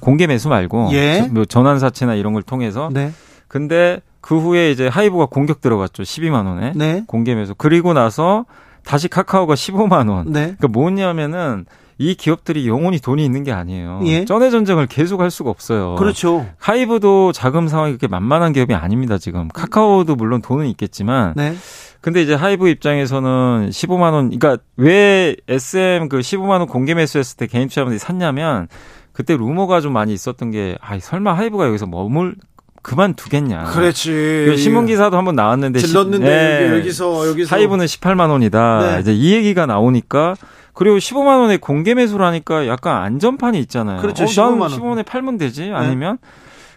공개 매수 말고 예. 뭐 전환 사채나 이런 걸 통해서 네. 근데 그 후에 이제 하이브가 공격 들어갔죠. 12만 원에 네. 공개 매수. 그리고 나서 다시 카카오가 15만 원. 네. 그러니까 뭐냐면은 이 기업들이 영원히 돈이 있는 게 아니에요. 예. 전의 전쟁을 계속 할 수가 없어요. 그렇죠. 하이브도 자금 상황이 그렇게 만만한 기업이 아닙니다, 지금. 카카오도 물론 돈은 있겠지만. 네. 근데 이제 하이브 입장에서는 15만 원, 그러니까 왜 SM 그 15만 원 공개 매수했을 때 개인 투자자분들이 샀냐면 그때 루머가 좀 많이 있었던 게 아, 설마 하이브가 여기서 머물 그만두겠냐. 그렇지. 그 신문 기사도 한번 나왔는데 시- 질렀는데 네. 여기서 여기서 하이브는 18만 원이다. 네. 이제 이 얘기가 나오니까 그리고 15만 원에 공개 매수를 하니까 약간 안전판이 있잖아요. 그렇죠, 어, 15만 원. 네. 15만 원에 팔면 되지 아니면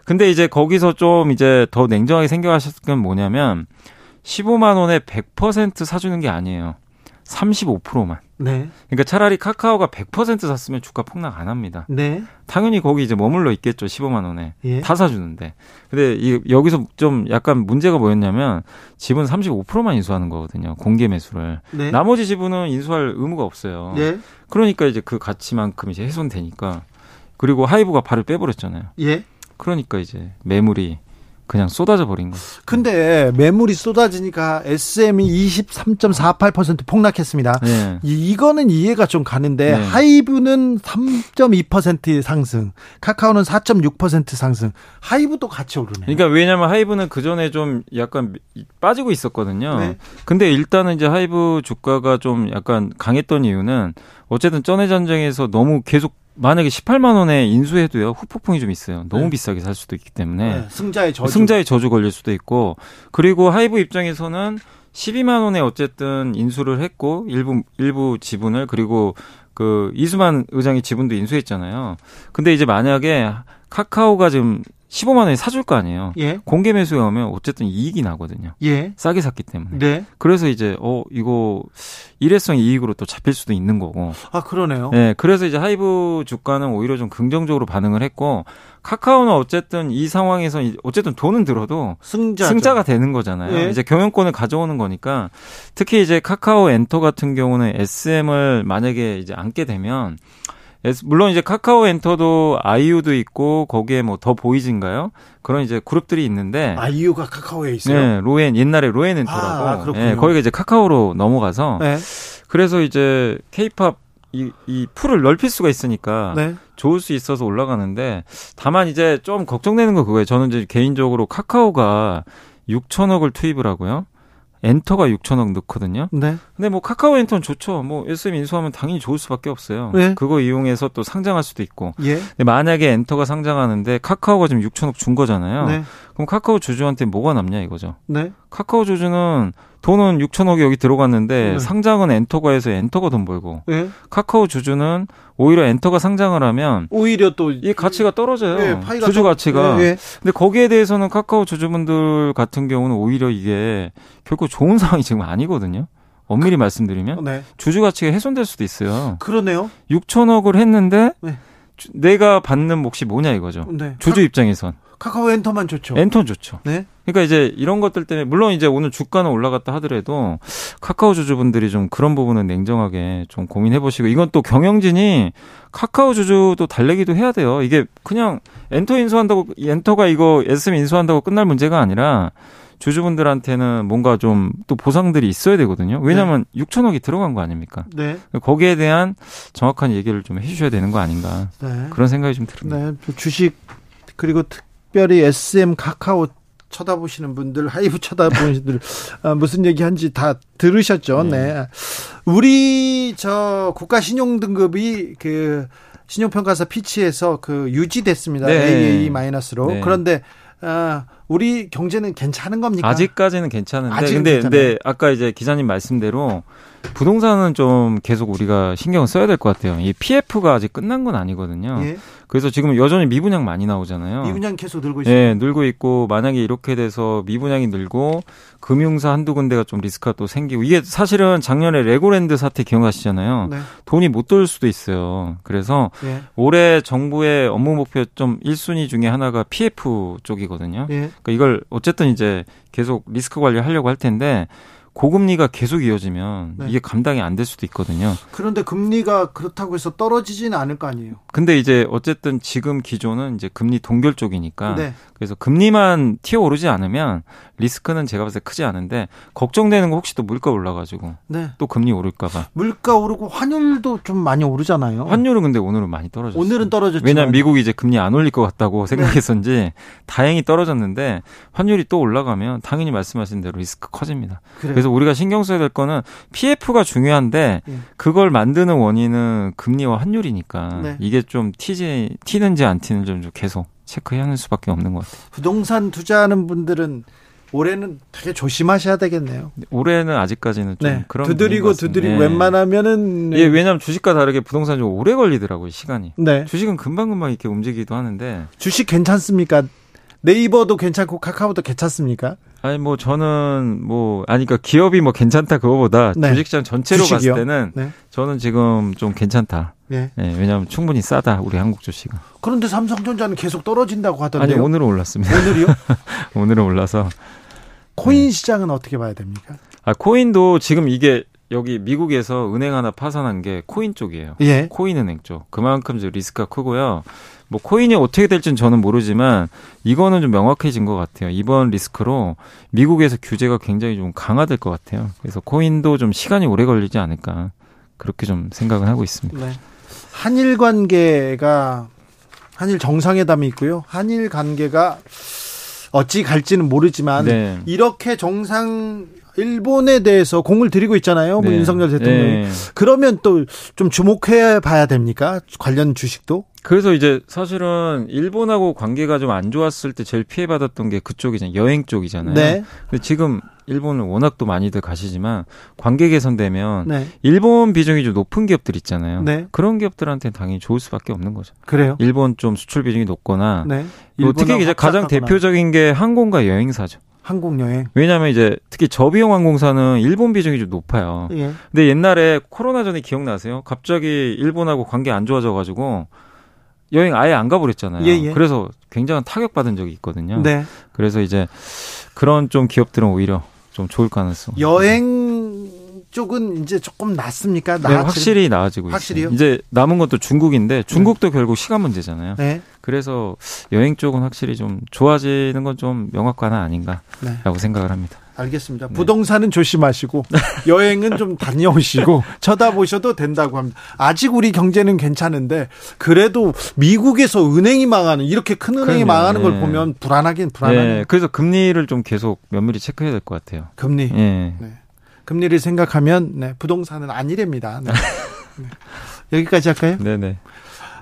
근데 이제 거기서 좀 이제 더 냉정하게 생각하셨을 건 뭐냐면 15만 원에 100% 사주는 게 아니에요. 35%만. 네. 그러니까 차라리 카카오가 100% 샀으면 주가 폭락 안 합니다. 네. 당연히 거기 이제 머물러 있겠죠. 15만 원에. 예. 다 사주는데. 근데 이 여기서 좀 약간 문제가 뭐였냐면 지분 35%만 인수하는 거거든요. 공개 매수를. 네. 나머지 지분은 인수할 의무가 없어요. 예. 그러니까 이제 그 가치만큼 이제 훼손되니까. 그리고 하이브가 발을 빼버렸잖아요. 예. 그러니까 이제 매물이 그냥 쏟아져 버린 거죠. 근데 매물이 쏟아지니까 SM이 23.48% 폭락했습니다. 네. 이- 이거는 이해가 좀 가는데 네. 하이브는 3.2% 상승, 카카오는 4.6% 상승. 하이브도 같이 오르네. 그러니까 왜냐면 하이브는 그 전에 좀 약간 빠지고 있었거든요. 네. 근데 일단은 이제 하이브 주가가 좀 약간 강했던 이유는 어쨌든 전의 전쟁에서 너무 계속 만약에 18만 원에 인수해도요 후폭풍이 좀 있어요. 너무 네. 비싸게 살 수도 있기 때문에 네, 승자의 저주. 승자의 저주 걸릴 수도 있고 그리고 하이브 입장에서는 12만 원에 어쨌든 인수를 했고 일부 일부 지분을 그리고 그 이수만 의장이 지분도 인수했잖아요. 근데 이제 만약에 카카오가 지금 15만 원에 사줄 거 아니에요. 예. 공개 매수에 오면 어쨌든 이익이 나거든요. 예. 싸게 샀기 때문에. 네. 그래서 이제 어 이거 일회성 이익으로 또 잡힐 수도 있는 거고. 아, 그러네요. 네, 그래서 이제 하이브 주가는 오히려 좀 긍정적으로 반응을 했고 카카오는 어쨌든 이 상황에서 이- 어쨌든 돈은 들어도 승자. 승자가 되는 거잖아요. 예. 이제 경영권을 가져오는 거니까 특히 이제 카카오 엔터 같은 경우는 SM을 만약에 이제 안게 되면 물론 이제 카카오 엔터도 아이유도 있고 거기에 뭐 더 보이즈인가요? 그런 이제 그룹들이 있는데 아이유가 카카오에 있어요. 네, 로엔 옛날에 로엔 엔터라고 아. 예, 거기가 이제 카카오로 넘어가서 네. 그래서 이제 케이팝 이, 이 풀을 넓힐 수가 있으니까 네. 좋을 수 있어서 올라가는데 다만 이제 좀 걱정되는 거 그거예요. 저는 이제 개인적으로 카카오가 6천억을 투입을 하고요. 엔터가 6천억 넣거든요. 네. 근데 뭐 카카오 엔터는 좋죠. 뭐 SM 인수하면 당연히 좋을 수밖에 없어요. 네. 그거 이용해서 또 상장할 수도 있고. 예. 근데 만약에 엔터가 상장하는데 카카오가 지금 6천억 준 거잖아요. 네. 그럼 카카오 주주한테 뭐가 남냐 이거죠. 네. 카카오 주주는 돈은 6천억이 여기 들어갔는데 네. 상장은 엔터가 해서 엔터가 돈 벌고 네. 카카오 주주는 오히려 엔터가 상장을 하면 오히려 또 이 가치가 떨어져요. 네, 주주 또- 가치가. 네, 네. 근데 거기에 대해서는 카카오 주주분들 같은 경우는 오히려 이게 결코 좋은 상황이 지금 아니거든요. 엄밀히 말씀드리면 네. 주주 가치가 훼손될 수도 있어요. 그러네요. 6천억을 했는데 네. 주- 내가 받는 몫이 뭐냐 이거죠. 네. 주주 입장에선 카, 카오 엔터만 좋죠. 엔터는 좋죠. 네. 그러니까 이제 이런 것들 때문에 물론 이제 오늘 주가는 올라갔다 하더라도 카카오 주주분들이 좀 그런 부분은 냉정하게 좀 고민해 보시고 이건 또 경영진이 카카오 주주도 달래기도 해야 돼요. 이게 그냥 엔터 인수한다고 엔터가 이거 SM 인수한다고 끝날 문제가 아니라 주주분들한테는 뭔가 좀 또 보상들이 있어야 되거든요. 왜냐하면 6천억이 들어간 거 아닙니까? 네. 거기에 대한 정확한 얘기를 좀 해주셔야 되는 거 아닌가 네. 그런 생각이 좀 듭니다. 네. 또 주식 그리고 특 별히 SM 카카오 쳐다보시는 분들, 하이브 쳐다보시는 분들 아, 무슨 얘기한지 다 들으셨죠? 네. 우리 저 국가 신용 등급이 그 신용평가사 피치에서 그 유지됐습니다. 네. AA 마이너스로. 네. 그런데 아, 우리 경제는 괜찮은 겁니까? 아직까지는 괜찮은데 아직은 근데 괜찮아요. 근데 아까 이제 기자님 말씀대로 부동산은 좀 계속 우리가 신경을 써야 될 것 같아요. 이 PF가 아직 끝난 건 아니거든요. 예. 그래서 지금 여전히 미분양 많이 나오잖아요. 미분양 계속 늘고 있습니다. 예, 늘고 있고 만약에 이렇게 돼서 미분양이 늘고 금융사 한두 군데가 좀 리스크가 또 생기고 이게 사실은 작년에 레고랜드 사태 기억나시잖아요. 네. 돈이 못 돌 수도 있어요. 그래서 예. 올해 정부의 업무 목표 좀 1순위 중에 하나가 PF 쪽이거든요. 예. 그러니까 이걸 어쨌든 이제 계속 리스크 관리하려고 할 텐데 고금리가 계속 이어지면 네. 이게 감당이 안 될 수도 있거든요. 그런데 금리가 그렇다고 해서 떨어지지는 않을 거 아니에요. 근데 이제 어쨌든 지금 기조는 이제 금리 동결 쪽이니까 네. 그래서 금리만 튀어 오르지 않으면 리스크는 제가 봤을 때 크지 않은데 걱정되는 거 혹시 또 물가 올라가지고 네. 또 금리 오를까 봐. 물가 오르고 환율도 좀 많이 오르잖아요. 환율은 근데 오늘은 많이 떨어졌어요. 오늘은 떨어졌지만 왜냐하면 미국이 이제 금리 안 올릴 것 같다고 생각했었는지 다행히 떨어졌는데 환율이 또 올라가면 당연히 말씀하신 대로 리스크 커집니다. 그래요. 그래서 우리가 신경 써야 될 거는 PF가 중요한데 예. 그걸 만드는 원인은 금리와 환율이니까 네. 이게 좀 튀지 튀는지 안 튀는지 좀 계속 체크해야 하는 수밖에 없는 것 같아요. 부동산 투자하는 분들은 올해는 되게 조심하셔야 되겠네요. 올해는 아직까지는 좀 네. 그런 두드리고. 두드리고 예. 웬만하면은 예, 왜냐하면 주식과 다르게 부동산이 좀 오래 걸리더라고요 시간이. 네. 주식은 금방 금방 이렇게 움직이기도 하는데 주식 괜찮습니까? 네이버도 괜찮고 카카오도 괜찮습니까? 아니 뭐 저는 뭐 아니 그러니까 기업이 뭐 괜찮다 그거보다 네. 주식시장 전체로 주식이요? 봤을 때는 네. 저는 지금 좀 괜찮다. 네. 예, 왜냐하면 충분히 싸다 우리 한국 주식은. 그런데 삼성전자는 계속 떨어진다고 하던데요. 아니 오늘은 올랐습니다. 오늘이요? 오늘은 올라서 코인 시장은 어떻게 봐야 됩니까? 아 코인도 지금 이게 여기 미국에서 은행 하나 파산한 게 코인 쪽이에요. 예. 코인 은행 쪽. 그만큼 이제 리스크가 크고요. 뭐 코인이 어떻게 될지는 저는 모르지만 이거는 좀 명확해진 것 같아요. 이번 리스크로 미국에서 규제가 굉장히 좀 강화될 것 같아요. 그래서 코인도 좀 시간이 오래 걸리지 않을까 그렇게 좀 생각을 하고 있습니다. 네. 한일 관계가 한일 정상회담이 있고요. 한일 관계가 어찌 갈지는 모르지만 네. 이렇게 정상 일본에 대해서 공을 들이고 있잖아요. 뭐 네. 윤석열 대통령이. 네. 그러면 또 좀 주목해 봐야 됩니까? 관련 주식도? 그래서 이제 사실은 일본하고 관계가 좀 안 좋았을 때 제일 피해받았던 게 그쪽이잖아요. 여행 쪽이잖아요. 네. 근데 지금 일본은 워낙 또 많이들 가시지만 관계 개선되면 네. 일본 비중이 좀 높은 기업들 있잖아요. 네. 그런 기업들한테는 당연히 좋을 수밖에 없는 거죠. 그래요? 일본 좀 수출 비중이 높거나 네. 뭐 특히 이제 가장 대표적인 게 항공과 여행사죠. 한국 여행. 왜냐하면 이제 특히 저비용 항공사는 일본 비중이 좀 높아요. 예. 근데 옛날에 코로나 전에 기억나세요? 갑자기 일본하고 관계 안 좋아져가지고 여행 아예 안 가버렸잖아요. 예, 예. 그래서 굉장한 타격 받은 적이 있거든요. 네. 그래서 이제 그런 좀 기업들은 오히려 좀 좋을 가능성. 여행 쪽은 이제 조금 낫습니까? 네, 확실히 나아지고 확실히요? 있어요. 이제 남은 것도 중국인데 중국도 결국 시간 문제잖아요. 네. 그래서 여행 쪽은 확실히 좀 좋아지는 건 좀 명확관화 아닌가라고 네. 생각을 합니다. 알겠습니다. 부동산은 조심하시고 여행은 좀 다녀오시고 쳐다보셔도 된다고 합니다. 아직 우리 경제는 괜찮은데 그래도 미국에서 은행이 망하는 이렇게 큰 은행이 그럼요. 망하는 걸 네. 보면 불안하긴 불안하네요. 네, 그래서 금리를 좀 계속 면밀히 체크해야 될 것 같아요. 금리. 예. 네. 금리를 생각하면 네, 부동산은 아니랍니다. 네. 네. 여기까지 할까요? 네네.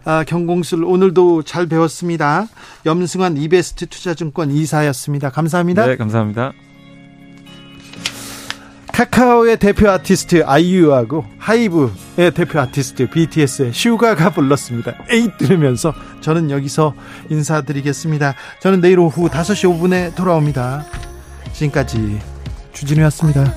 아, 경공술 오늘도 잘 배웠습니다. 염승환 이베스트 투자증권 이사였습니다. 감사합니다. 네, 감사합니다. 카카오의 대표 아티스트 아이유하고 하이브의 대표 아티스트 BTS의 슈가가 불렀습니다. 에이 들으면서 저는 여기서 인사드리겠습니다. 저는 내일 오후 5시 5분에 돌아옵니다. 지금까지 주진우였습니다.